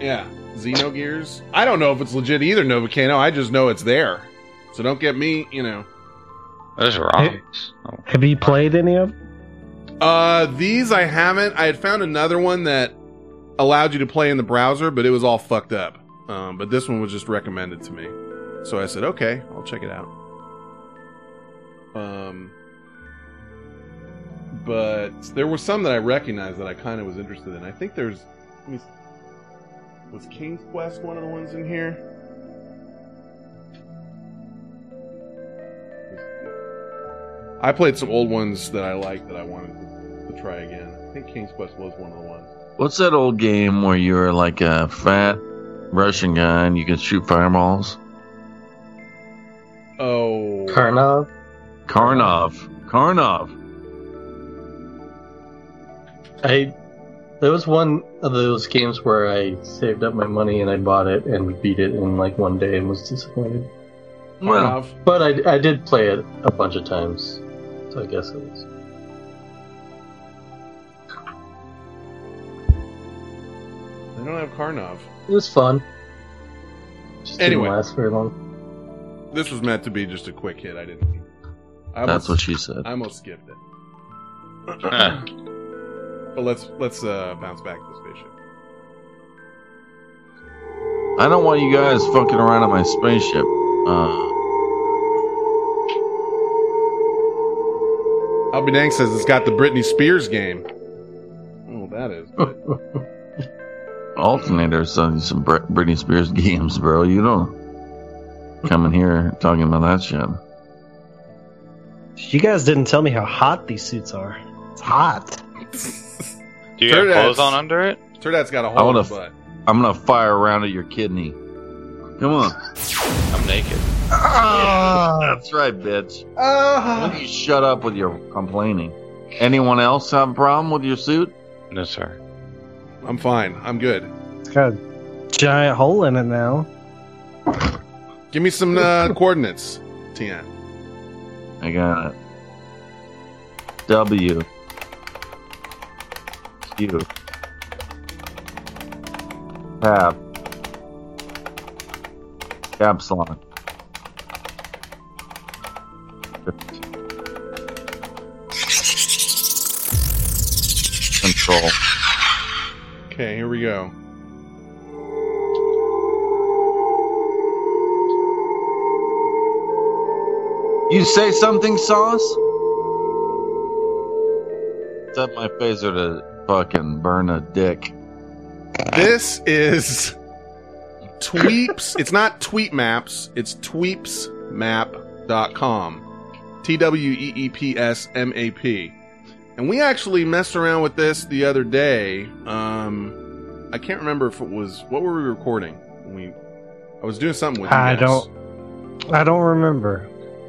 yeah, Xenogears. I don't know if it's legit either, Novocano. I just know it's there. So don't get me, you know. Those are ROMs. Have you played any of Uh, these I haven't. I had found another one that allowed you to play in the browser, but it was all fucked up. Um, but this one was just recommended to me, so I said, "Okay, I'll check it out." Um, but there were some that I recognized that I kind of was interested in. I think there's, was King's Quest one of the ones in here? I played some old ones that I liked that I wanted to try again. I think King's Quest was one of the ones. What's that old game where you're like a fat Russian gun, you can shoot fireballs? Oh, Karnov? Karnov. Karnov. I there was one of those games where I saved up my money and I bought it and beat it in like one day and was disappointed. Well, but I, I did play it a bunch of times, so I guess it was. Don't have Karnov. It was fun. Just Anyway. didn't last very long. This was meant to be just a quick hit. I didn't. I That's what she said. I almost skipped it. but let's let's uh, bounce back to the spaceship. I don't want you guys fucking around on my spaceship. Uh, I'll be dang says it's got the Britney Spears game. Oh, that is. alternators on some Britney Spears games, bro. You don't come in here talking about that shit. You guys didn't tell me how hot these suits are. It's hot. Do you have clothes on under it? Turd Hat's got a I hole in wanna his butt. I'm gonna fire around at your kidney. Come on. I'm naked. Ah. That's right, bitch. Ah. Why don't you shut up with your complaining? Anyone else have a problem with your suit? No, sir. I'm fine. I'm good. It's got a giant hole in it now. Give me some uh, coordinates, Tien. I got it. W. Q. Tab. Caps lock. Control. Okay, here we go. You say something, Sauce? Set my phaser to fucking burn a dick. This is Tweeps. it's not Tweet Maps. It's tweepsmap.com. T W E E P S M A P. And we actually messed around with this the other day. Um, I can't remember if it was what were we recording. We, I was doing something with. I don't. I don't remember.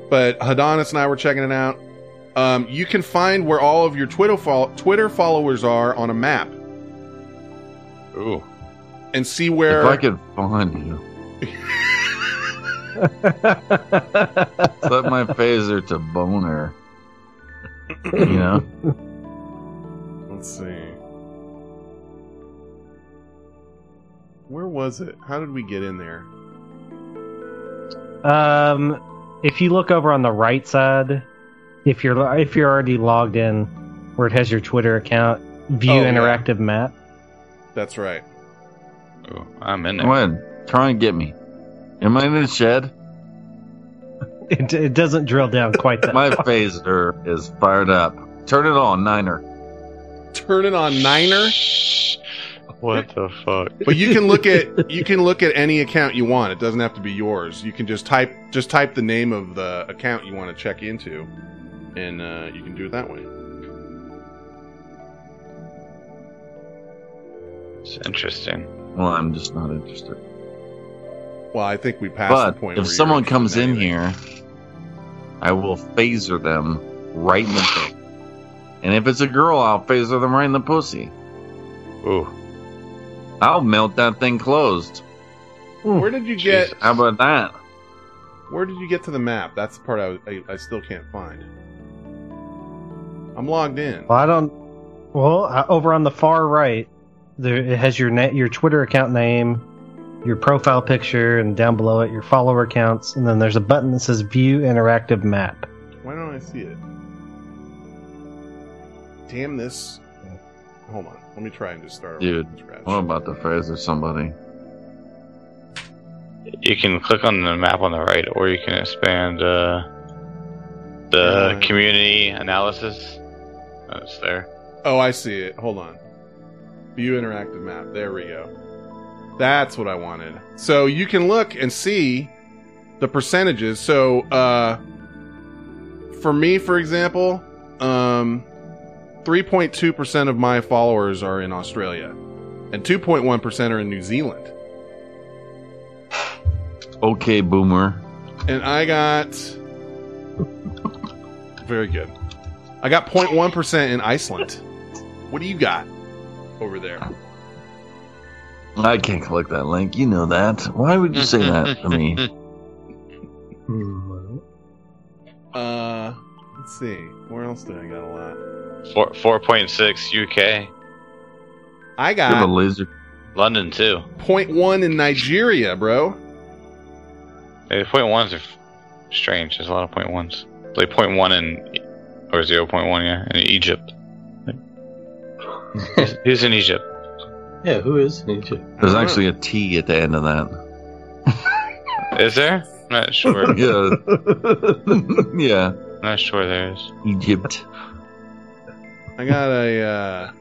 but Hadonis and I were checking it out. Um, you can find where all of your Twitter fol- Twitter followers are on a map. Ooh. And see where If I could find you. Set my phaser to boner. You know? Let's see. Where was it? How did we get in there? Um, if you look over on the right side, if you're if you're already logged in, where it has your Twitter account, view Oh, yeah. interactive map. That's right. Ooh, I'm in it. Go there. ahead. Try and get me. Am I in the shed? It, it doesn't drill down quite that. My phaser is fired up. Turn it on, Niner. Turn it on Niner. What the fuck? But you can look at you can look at any account you want. It doesn't have to be yours. You can just type just type the name of the account you want to check into, and uh, you can do it that way. It's interesting. Well, I'm just not interested. Well, I think we passed But the point. if where you're someone comes in anything. here, I will phaser them right in the face. And if it's a girl, I'll phaser them right in the pussy. Ooh. I'll melt that thing closed. where did you get? How about that? Where did you get to the map? That's the part I, I, I still can't find. I'm logged in. Well, I don't. Well, uh, over on the far right, there it has your na- your Twitter account name, your profile picture, and down below it your follower counts, and then there's a button that says View Interactive Map. Why don't I see it? Damn this! Hold on. Let me try and just start. Dude, what about to phaser somebody? You can click on the map on the right, or you can expand uh, the Uh, community analysis. That's there. Oh, I see it. Hold on. View interactive map. There we go. That's what I wanted. So you can look and see the percentages. So, uh, for me, for example, um, 3.2% of my followers are in Australia, and 2.1% are in New Zealand. Okay, boomer. And I got. Very good. I got 0.1% in Iceland. What do you got over there? I can't click that link. You know that. Why would you say that to me? Uh, let's see. Where else do I got a lot? Four four point six UK. I You have a got laser. London too. 0.1 in Nigeria, bro. Hey, point ones are f- strange. There's a lot of point ones. Like point one in or zero point one, yeah, in Egypt. Who's- Who's in Egypt? Yeah, who is in Egypt? There's actually a T at the end of that. Is there? Not sure. yeah. yeah. Not sure there is. Egypt. I got a uh,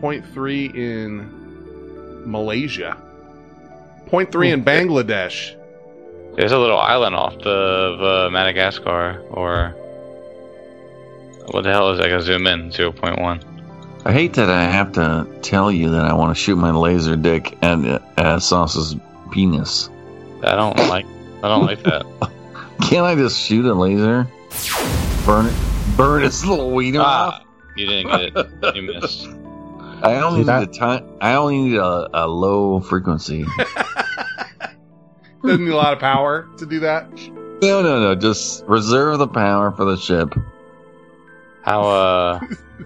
0.3 in Malaysia. 0.3 in Bangladesh. There's a little island off of, uh, Madagascar, or what the hell is that? I gotta zoom in. Zero point one. I hate that I have to tell you that I want to shoot my laser dick at, at Sauce's penis. I don't like. I don't like that. Can't I just shoot a laser? Burn it, burn its little wiener off. Ah, you didn't get it. You missed. I only See need that? a time. I only need a, a low frequency. Doesn't need a lot of power to do that. no, no, no. Just reserve the power for the ship. How uh,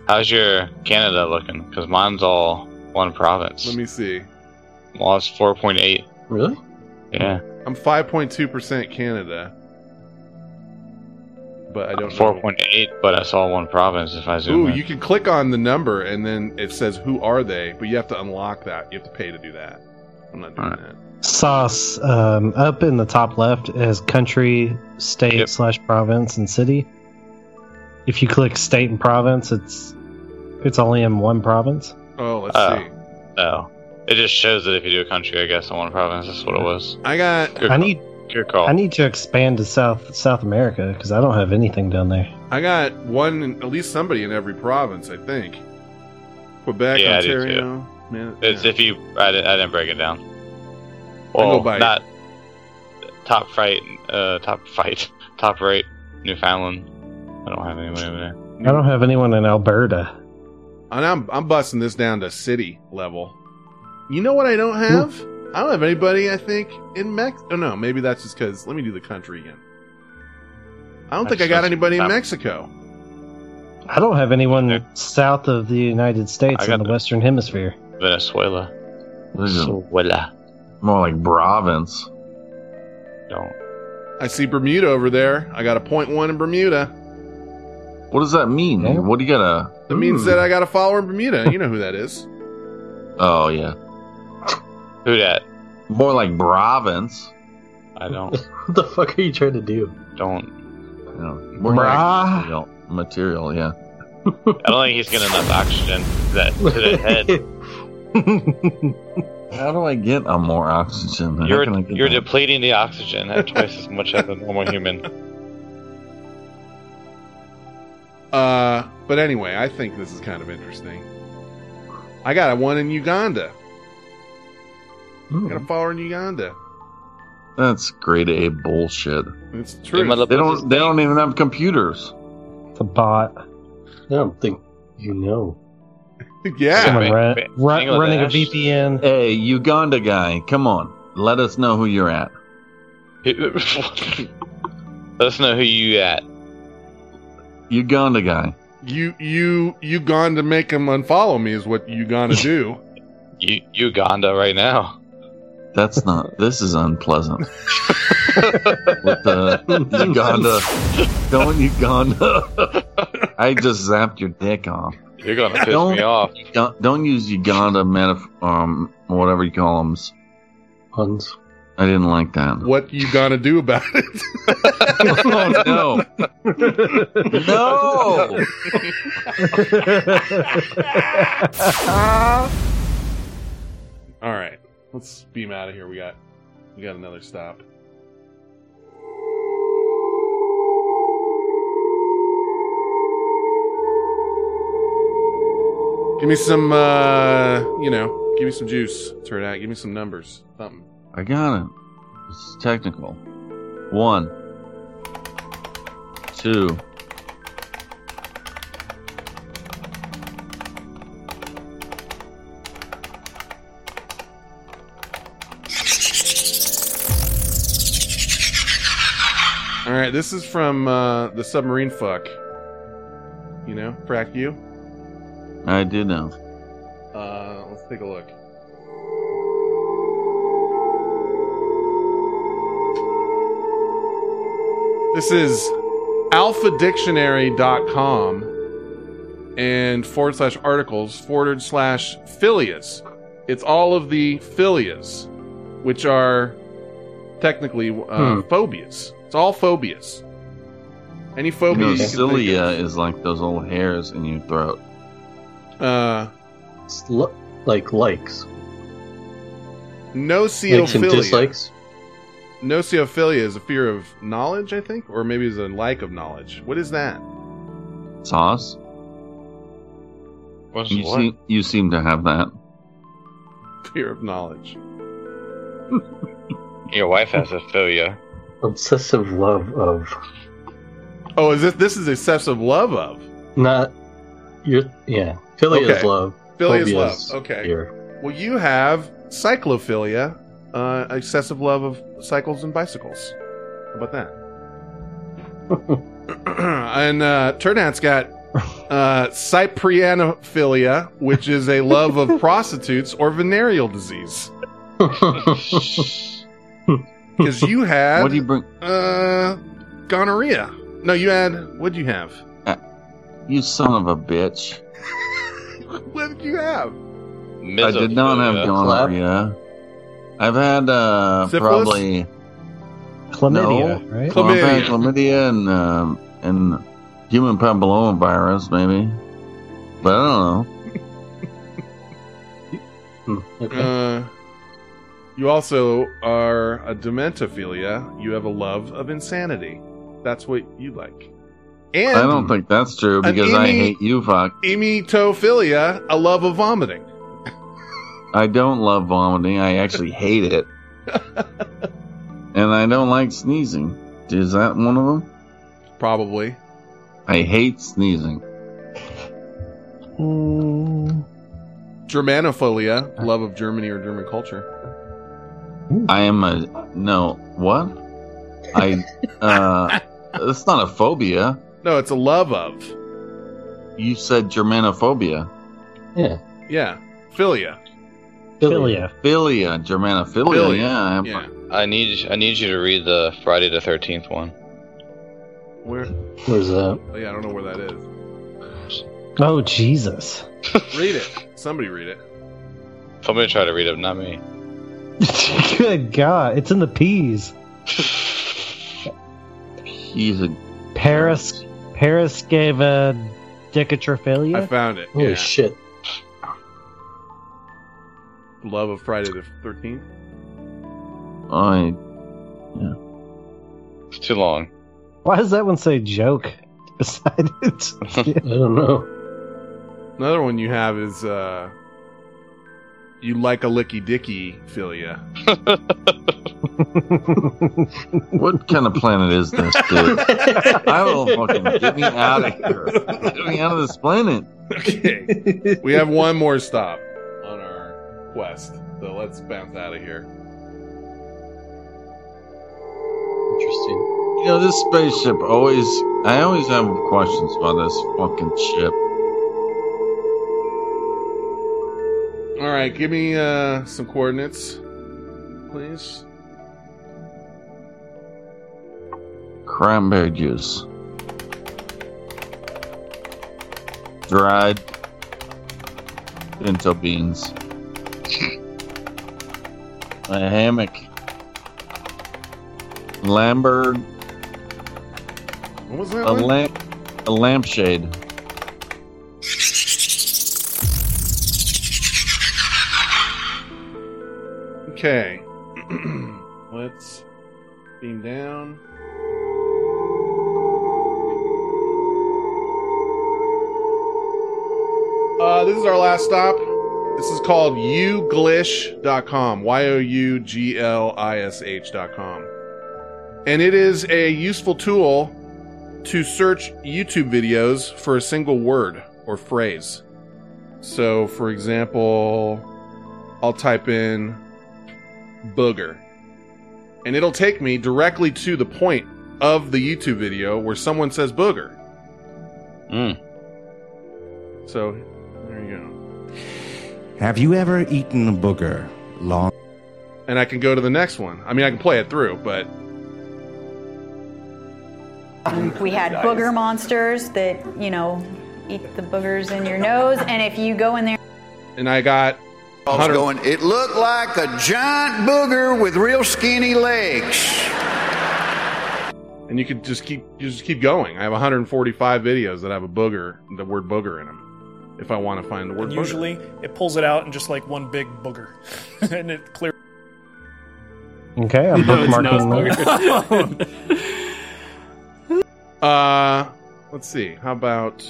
how's your Canada looking? Because mine's all one province. Let me see. Well, it's four point eight. Really? Yeah, I'm 5.2% Canada. But I don't four know. point eight. But I saw one province. If I zoom Ooh, in. you can click on the number and then it says who are they, but you have to unlock that. You have to pay to do that. I'm not doing that. Sauce um, up in the top left is country, state slash province and city. If you click state and province, it's it's only in one province. Oh, let's Oh. see. No, it just shows that if you do a country, I guess in one province, that's what it was. I got Good I call. need Good call. I need to expand to South South America because I don't have anything down there. I got one at least somebody in every province, I think. Quebec, Yeah, I do Ontario. Man, It's if you. I didn't, I didn't break it down. I Well, by- not top fight. Uh, top fight. Top rate. Newfoundland. I don't have anyone over there. I don't have anyone in Alberta. and I'm I'm busting this down to city level. You know what I don't have? I don't have anybody. I think in Mex. Oh no, maybe that's just because. Let me do the country again. I don't think I got anybody in Mexico. I don't have anyone south of the United States I in got the the- Western Hemisphere. Venezuela. Venezuela. more like province. Don't. I see Bermuda over there. I got a point one in Bermuda. What does that mean? Yeah. What do you gotta? That means that hmm. I got a follower in Bermuda. You know who that is. Oh yeah, Who that? more like province. I don't. what the fuck are you trying to do? Don't. You know, we're Brah. not material, material, yeah. I don't think he's getting enough oxygen to that to the head. How do I get a more oxygen? You're can I get you're depleting the oxygen at twice as much as a normal human. Uh, but anyway, I think this is kind of interesting. I got a one in Uganda. I got a follower in Uganda. That's grade A bullshit. It's true. They don't. They don't even have computers. It's a bot. I don't think you know. yeah. Someone ra- run, running a VPN. Hey, Uganda guy, come on. Let us know who you're at. Let us know who you at. Uganda guy. You you you gone to make him unfollow me is what you gonna do. You Uganda right now. That's not. This is unpleasant. With the Uganda, don't Uganda. I just zapped your dick off. You're gonna piss Don't- me off. Don't, don't use Uganda metaf- um whatever you call them. Puns. I didn't like that. What you gonna do about it? oh no! All right, let's beam out of here. We got we got another stop. Give me some, uh, you know, give me some juice. Turn out. Give me some numbers. Something. I got it. It's technical. One. Two. All right, this is from uh, the submarine fuck. You know, crack you. I do know. Uh, let's take a look. This is alphadictionary.com and forward slash articles forward slash philias. It's all of the philias, which are technically uh, Hmm. phobias. It's all phobias. Any You phobia know, you can cilia is like those old hairs in your throat. Uh, It's lo- like likes. nociophilia. Likes and dislikes. Nociophilia is a fear of knowledge, I think, or maybe it's a lack of knowledge. What is that? Sauce? What's You what? seem, you seem to have that. Fear of knowledge. Your wife has a philia. Obsessive love of Oh, is this this is excessive love of? not your yeah. Philia is Okay. love. Philia is love. Okay. fear. Well, you have cyclophilia, uh, excessive love of cycles and bicycles. How about that? and uh, Turd Hat's got uh, cyprianophilia, which is a love of prostitutes or venereal disease. Because you had What do you bring? uh, gonorrhea. No, you had. What'd you have? You son of a bitch. What did you have? I did not have Misophilia. gonorrhea. I've had uh, Syphilis? probably Chlamydia, no. right? Well, I've had Chlamydia. chlamydia and um, and human papilloma virus, maybe. But I don't know. Okay. Uh, you also are a dementophilia. You have a love of insanity. That's what you like. And I don't think that's true an because I hate you, fuck. emetophilia, a love of vomiting. I don't love vomiting. I actually hate it. and I don't like sneezing. Is that one of them? Probably. I hate sneezing. Germanophilia, love of Germany or German culture. I am a no. What? I uh, it's not a phobia. No, it's a love of. You said Germanophobia. Yeah. Yeah. Philia. Philia. Philia, Germanophilia. Philia. Yeah. I'm- Yeah. I need I need you to read the Friday the Thirteenth one. Where? Where's that? Oh, yeah, I don't know where that is. Oh Jesus! Read it. Somebody read it. Somebody try to read it, not me. Good God! It's in the peas. He's a Paris Paris gave a I Dicatrophilia. found it. Holy yeah. shit. Love of Friday the Thirteenth. I Yeah. It's too long. Why does that one say joke beside it? I don't know. Another one you have is uh, you like a licky dicky philia. what kind of planet is this, dude? I will fucking get me out of here. Get me out of this planet. Okay, we have one more stop on our quest, so let's bounce out of here. Interesting. You know, this spaceship always. I always have questions about this fucking ship. All right, give me uh, some coordinates, please. Cranberry juice. Dried pinto beans. A hammock. Lambert. What was that? A one? lamp. A lampshade. Okay, let's beam down. Uh, this is our last stop. This is called youglish.com. Y O U G L I S H.com. And it is a useful tool to search YouTube videos for a single word or phrase. So, for example, I'll type in booger. And it'll take me directly to the point of the YouTube video where someone says booger. Mm. So, there you go. Have you ever eaten a booger long? And I can go to the next one. I mean, I can play it through, but We had booger monsters that, you know, eat the boogers in your nose. And if you go in there, and I got I was going, it looked like a giant booger with real skinny legs. and you could just keep you just keep going. I have 145 videos that have a booger, the word booger in them. If I want to find the word And booger. usually it pulls it out in just like one big booger, and it clears. Okay, I'm No, it's not bookmarking that. booger. Uh, let's see. How about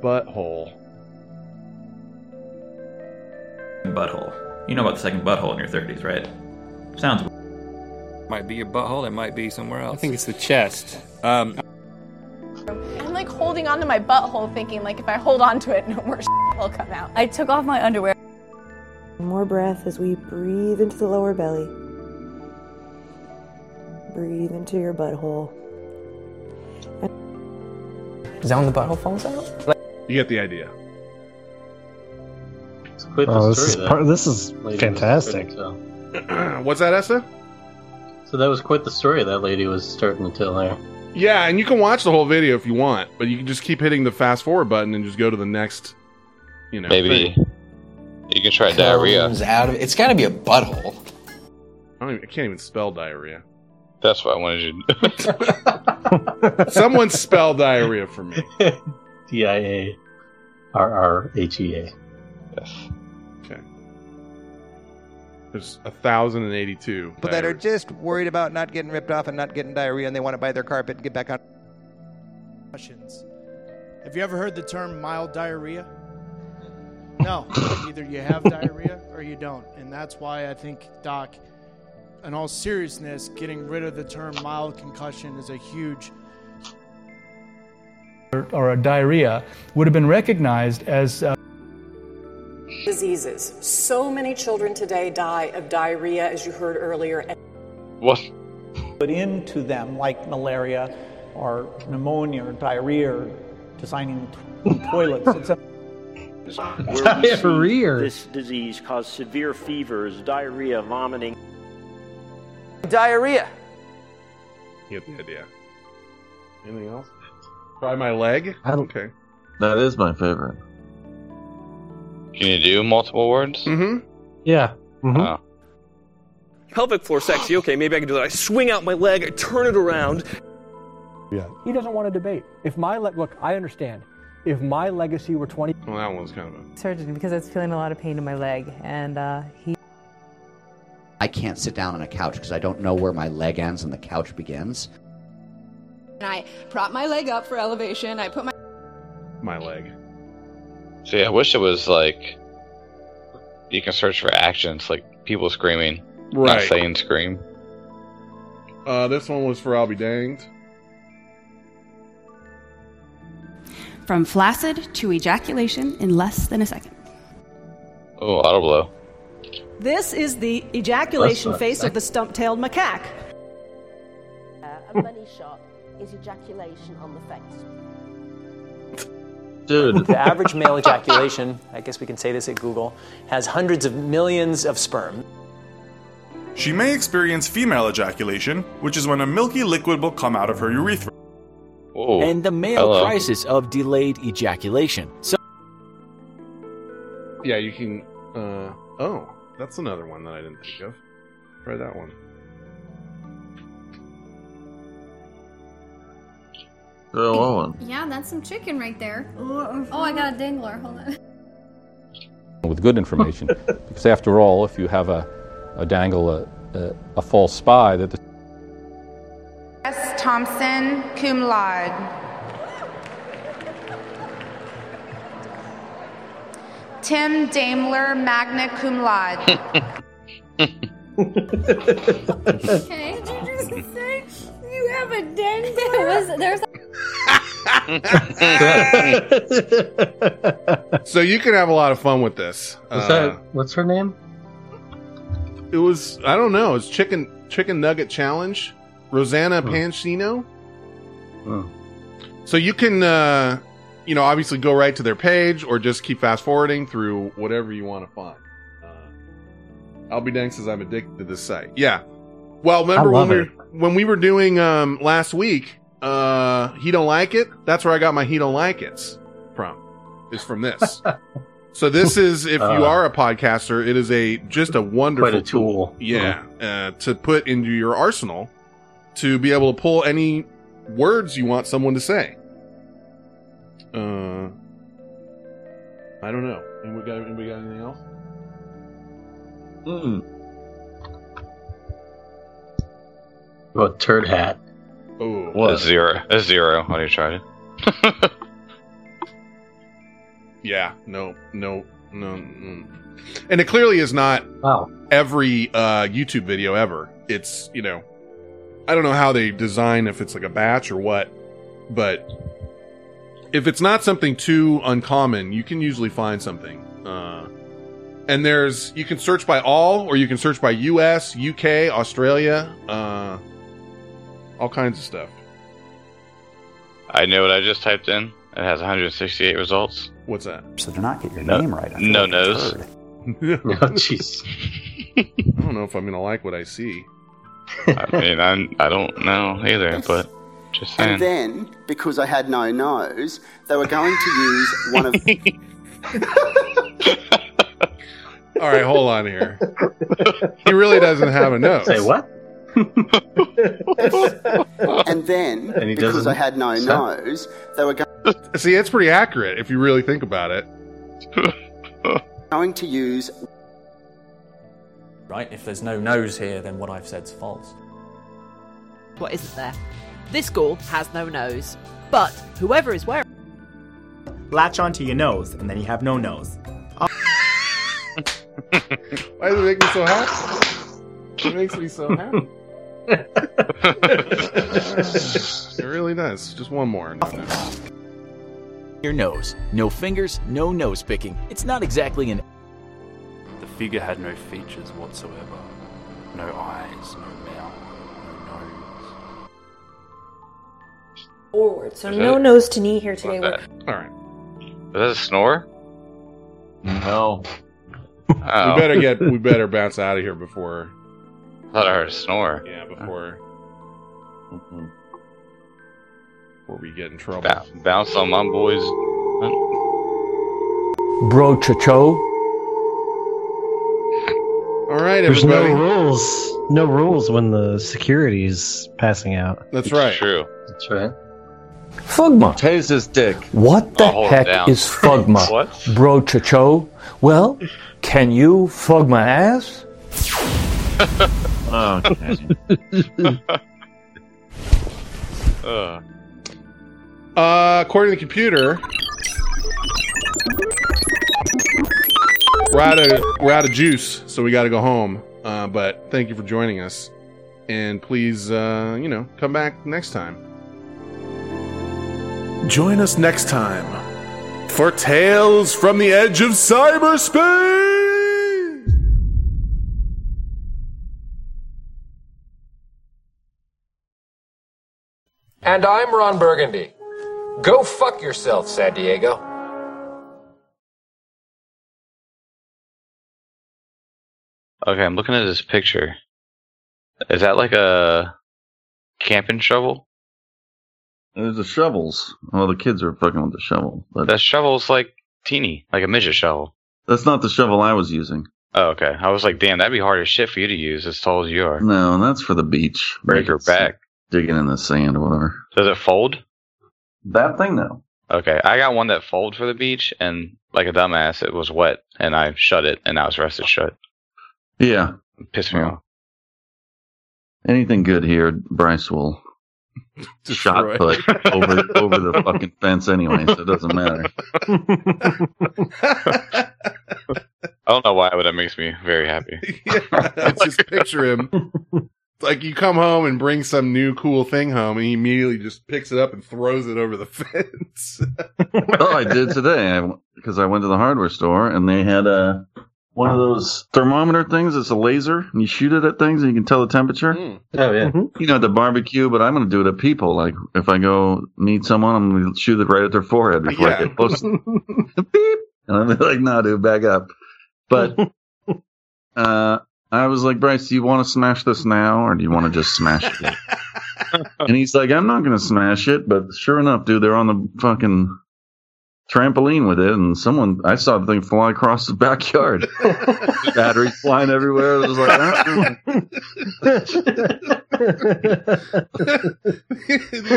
butthole? Butthole. You know about the second butthole in your 30s, right? Sounds. Might be your butthole. It might be somewhere else. I think it's the chest. Um, I'm like holding onto my butthole, thinking like if I hold on to it, no more will come out. I took off my underwear. More breath as we breathe into the lower belly. Breathe into your butthole. is that when the butthole falls out? You get the idea. It's quite the Oh, this story is part- this is lady fantastic. starting to tell. What's that, Esta? So that was quite the story that lady was starting to tell there. Yeah, and you can watch the whole video if you want, but you can just keep hitting the fast forward button and just go to the next. You know, Maybe thing. you can try diarrhea. Comes out of it's got to be a butthole. I, don't even, I can't even spell diarrhea. That's what I wanted you to Someone spell diarrhea for me. D I A R R H E A. Yes. Okay. There's a thousand and eighty-two. But that are just worried about not getting ripped off and not getting diarrhea and they want to buy their carpet and get back on. Questions. Have you ever heard the term mild diarrhea? No. Either you have diarrhea or you don't. And that's why I think, Doc, in all seriousness, getting rid of the term mild concussion is a huge or, or a diarrhea would have been recognized as uh, diseases. So many children today die of diarrhea, as you heard earlier. And What? Put into them, like malaria or pneumonia or diarrhea or designing t- toilets. It's a Diarrhea. This disease causes severe fevers, diarrhea, vomiting. Diarrhea. You get the idea. Anything else? Try my leg. I don't Okay. That is my favorite. Can you do multiple words? Mm-hmm. Yeah. Oh. pelvic floor sexy. Okay, maybe I can do that. I swing out my leg, I turn it around. Yeah. He doesn't want to debate. If my le- look, I understand. If my legacy were 20 Well, that one's kind of a. surgeon because I was feeling a lot of pain in my leg, and uh, he. I can't sit down on a couch because I don't know where my leg ends and the couch begins. And I prop my leg up for elevation. I put my My leg. See, I wish it was like you can search for actions like people screaming, not Right. saying scream. Uh, this one was for I'll be danged. From flaccid to ejaculation in less than a second. Oh, auto blow. This is the ejaculation That's face of the stump-tailed macaque. a money shot is ejaculation on the face. Dude. the average male ejaculation, I guess we can say this at Google, has hundreds of millions of sperm. She may experience female ejaculation, which is when a milky liquid will come out of her urethra. and the male Hello. crisis of delayed ejaculation. So Yeah, you can. Uh, oh, that's another one that I didn't think of. Try that one. Phil Owen. Yeah, that's some chicken right there. Uh, oh, I got a dingler. Hold on. with good information. because after all, if you have a, a dangle, a, a, a false spy, that the S. Thompson, cum laude. Tim Daimler, magna cum laude. Okay, did you just say you have a dingler? was, there's so you can have a lot of fun with this. What's Uh, that? What's her name? It was I don't know. It's chicken chicken nugget challenge. Rosanna Pansino. So you can uh you know obviously go right to their page or just keep fast forwarding through whatever you want to find. Uh, I'll be dang says I'm addicted to this site. Yeah. Well, remember when we it. when we were doing um last week, uh he don't like it. That's where I got my he don't like it's from. Is from this. So this is if you Uh. are a podcaster, it is a just a wonderful a tool. Yeah, uh, to put into your arsenal to be able to pull any words you want someone to say. Uh, I don't know. Anybody got, anybody got anything else? Mm. About turd hat. Oh, A zero. A zero when you tried it. Yeah, no, no, no, no. And it clearly is not every uh, YouTube video ever. It's, you know, I don't know how they design if it's like a batch or what, but if it's not something too uncommon, you can usually find something. Uh, and there's, you can search by all, or you can search by US, UK, Australia, uh, all kinds of stuff. I know what I just typed in. It has 168 results. What's that? So to not get your No- name right. I no like nose. turd. oh, jeez. I don't know if I'm gonna like what I see. I mean, I, I don't know either, but just saying. And then, because I had no nose, they were going to use one of. All right, hold on here. He really doesn't have a nose. Say what? and then, And he because doesn't- I had no Stop. nose, they were go- See, it's pretty accurate if you really think about it. going to use Right? If there's no nose here, then what I've said's false. What isn't there? This ghoul has no nose, but whoever is wearing Latch onto your nose, and then you have no nose. Why does it make me so happy? It makes me so happy. It really does. Just one more. your nose. No fingers, no nose picking. It's not exactly an The figure had no features whatsoever. No eyes, no mouth, no nose. Forward. So Is no that- nose to knee here today. We're- that? All right. Is that a snore? No. Oh. We better get. We better bounce out of here before. I thought I heard a snore. Yeah, before. Mm-hmm. Before we get in trouble. Bounce, bounce on my boys. Bro Chacho. All right, everybody. There's everybody. no rules. No rules when the security's passing out. That's right. True. That's right. Fugma. Tase his dick. What the I'll hold it heck is Fugma? What? Bro Chacho? Well, can you fug my ass? Okay. Ugh. Uh, according to the computer, we're out of we're out of juice, so we got to go home. Uh, but thank you for joining us, and please, uh, you know, come back next time. Join us next time for Tales from the Edge of Cyberspace. And I'm Ron Burgundy. Go fuck yourself, San Diego. Okay, I'm looking at this picture. Is that like a camping shovel? There's the shovels. Well, the kids are fucking with the shovel, but That shovel's like teeny, like a midget shovel. that's not the shovel I was using. Oh, okay. I was like, damn, that'd be hard as shit for you to use as tall as you are. No, that's for the beach. Break your back. Digging in the sand or whatever. Does it fold? That thing, no. Okay, I got one that fold for the beach, and like a dumbass, it was wet, and I shut it, and now it's rested shut. Yeah. piss me off. Anything good here, Bryce will shot put over over the fucking fence anyway, so it doesn't matter. I don't know why, but that makes me very happy. I just picture him. It's like you come home and bring some new cool thing home, and he immediately just picks it up and throws it over the fence. well, I did today because I went to the hardware store and they had a one of those thermometer things. It's a laser, and you shoot it at things, and you can tell the temperature. Hmm. Oh yeah. Mm-hmm. You know, at the barbecue, but I'm going to do it at people. Like if I go meet someone, I'm going to shoot it right at their forehead before Yeah. I get close. Beep, and I'm like, "No, dude, back up." But uh, I was like, Bryce, do you want to smash this now, or do you want to just smash it? and he's like, I'm not going to smash it, but sure enough, dude, they're on the fucking trampoline with it, and someone I saw the thing fly across the backyard. Batteries flying everywhere. It was like, the,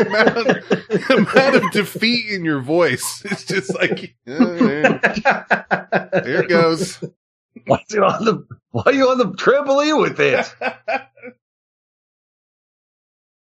amount, the amount of defeat in your voice. It's just like, oh, it goes. Why on the why are you on the trampoline with it?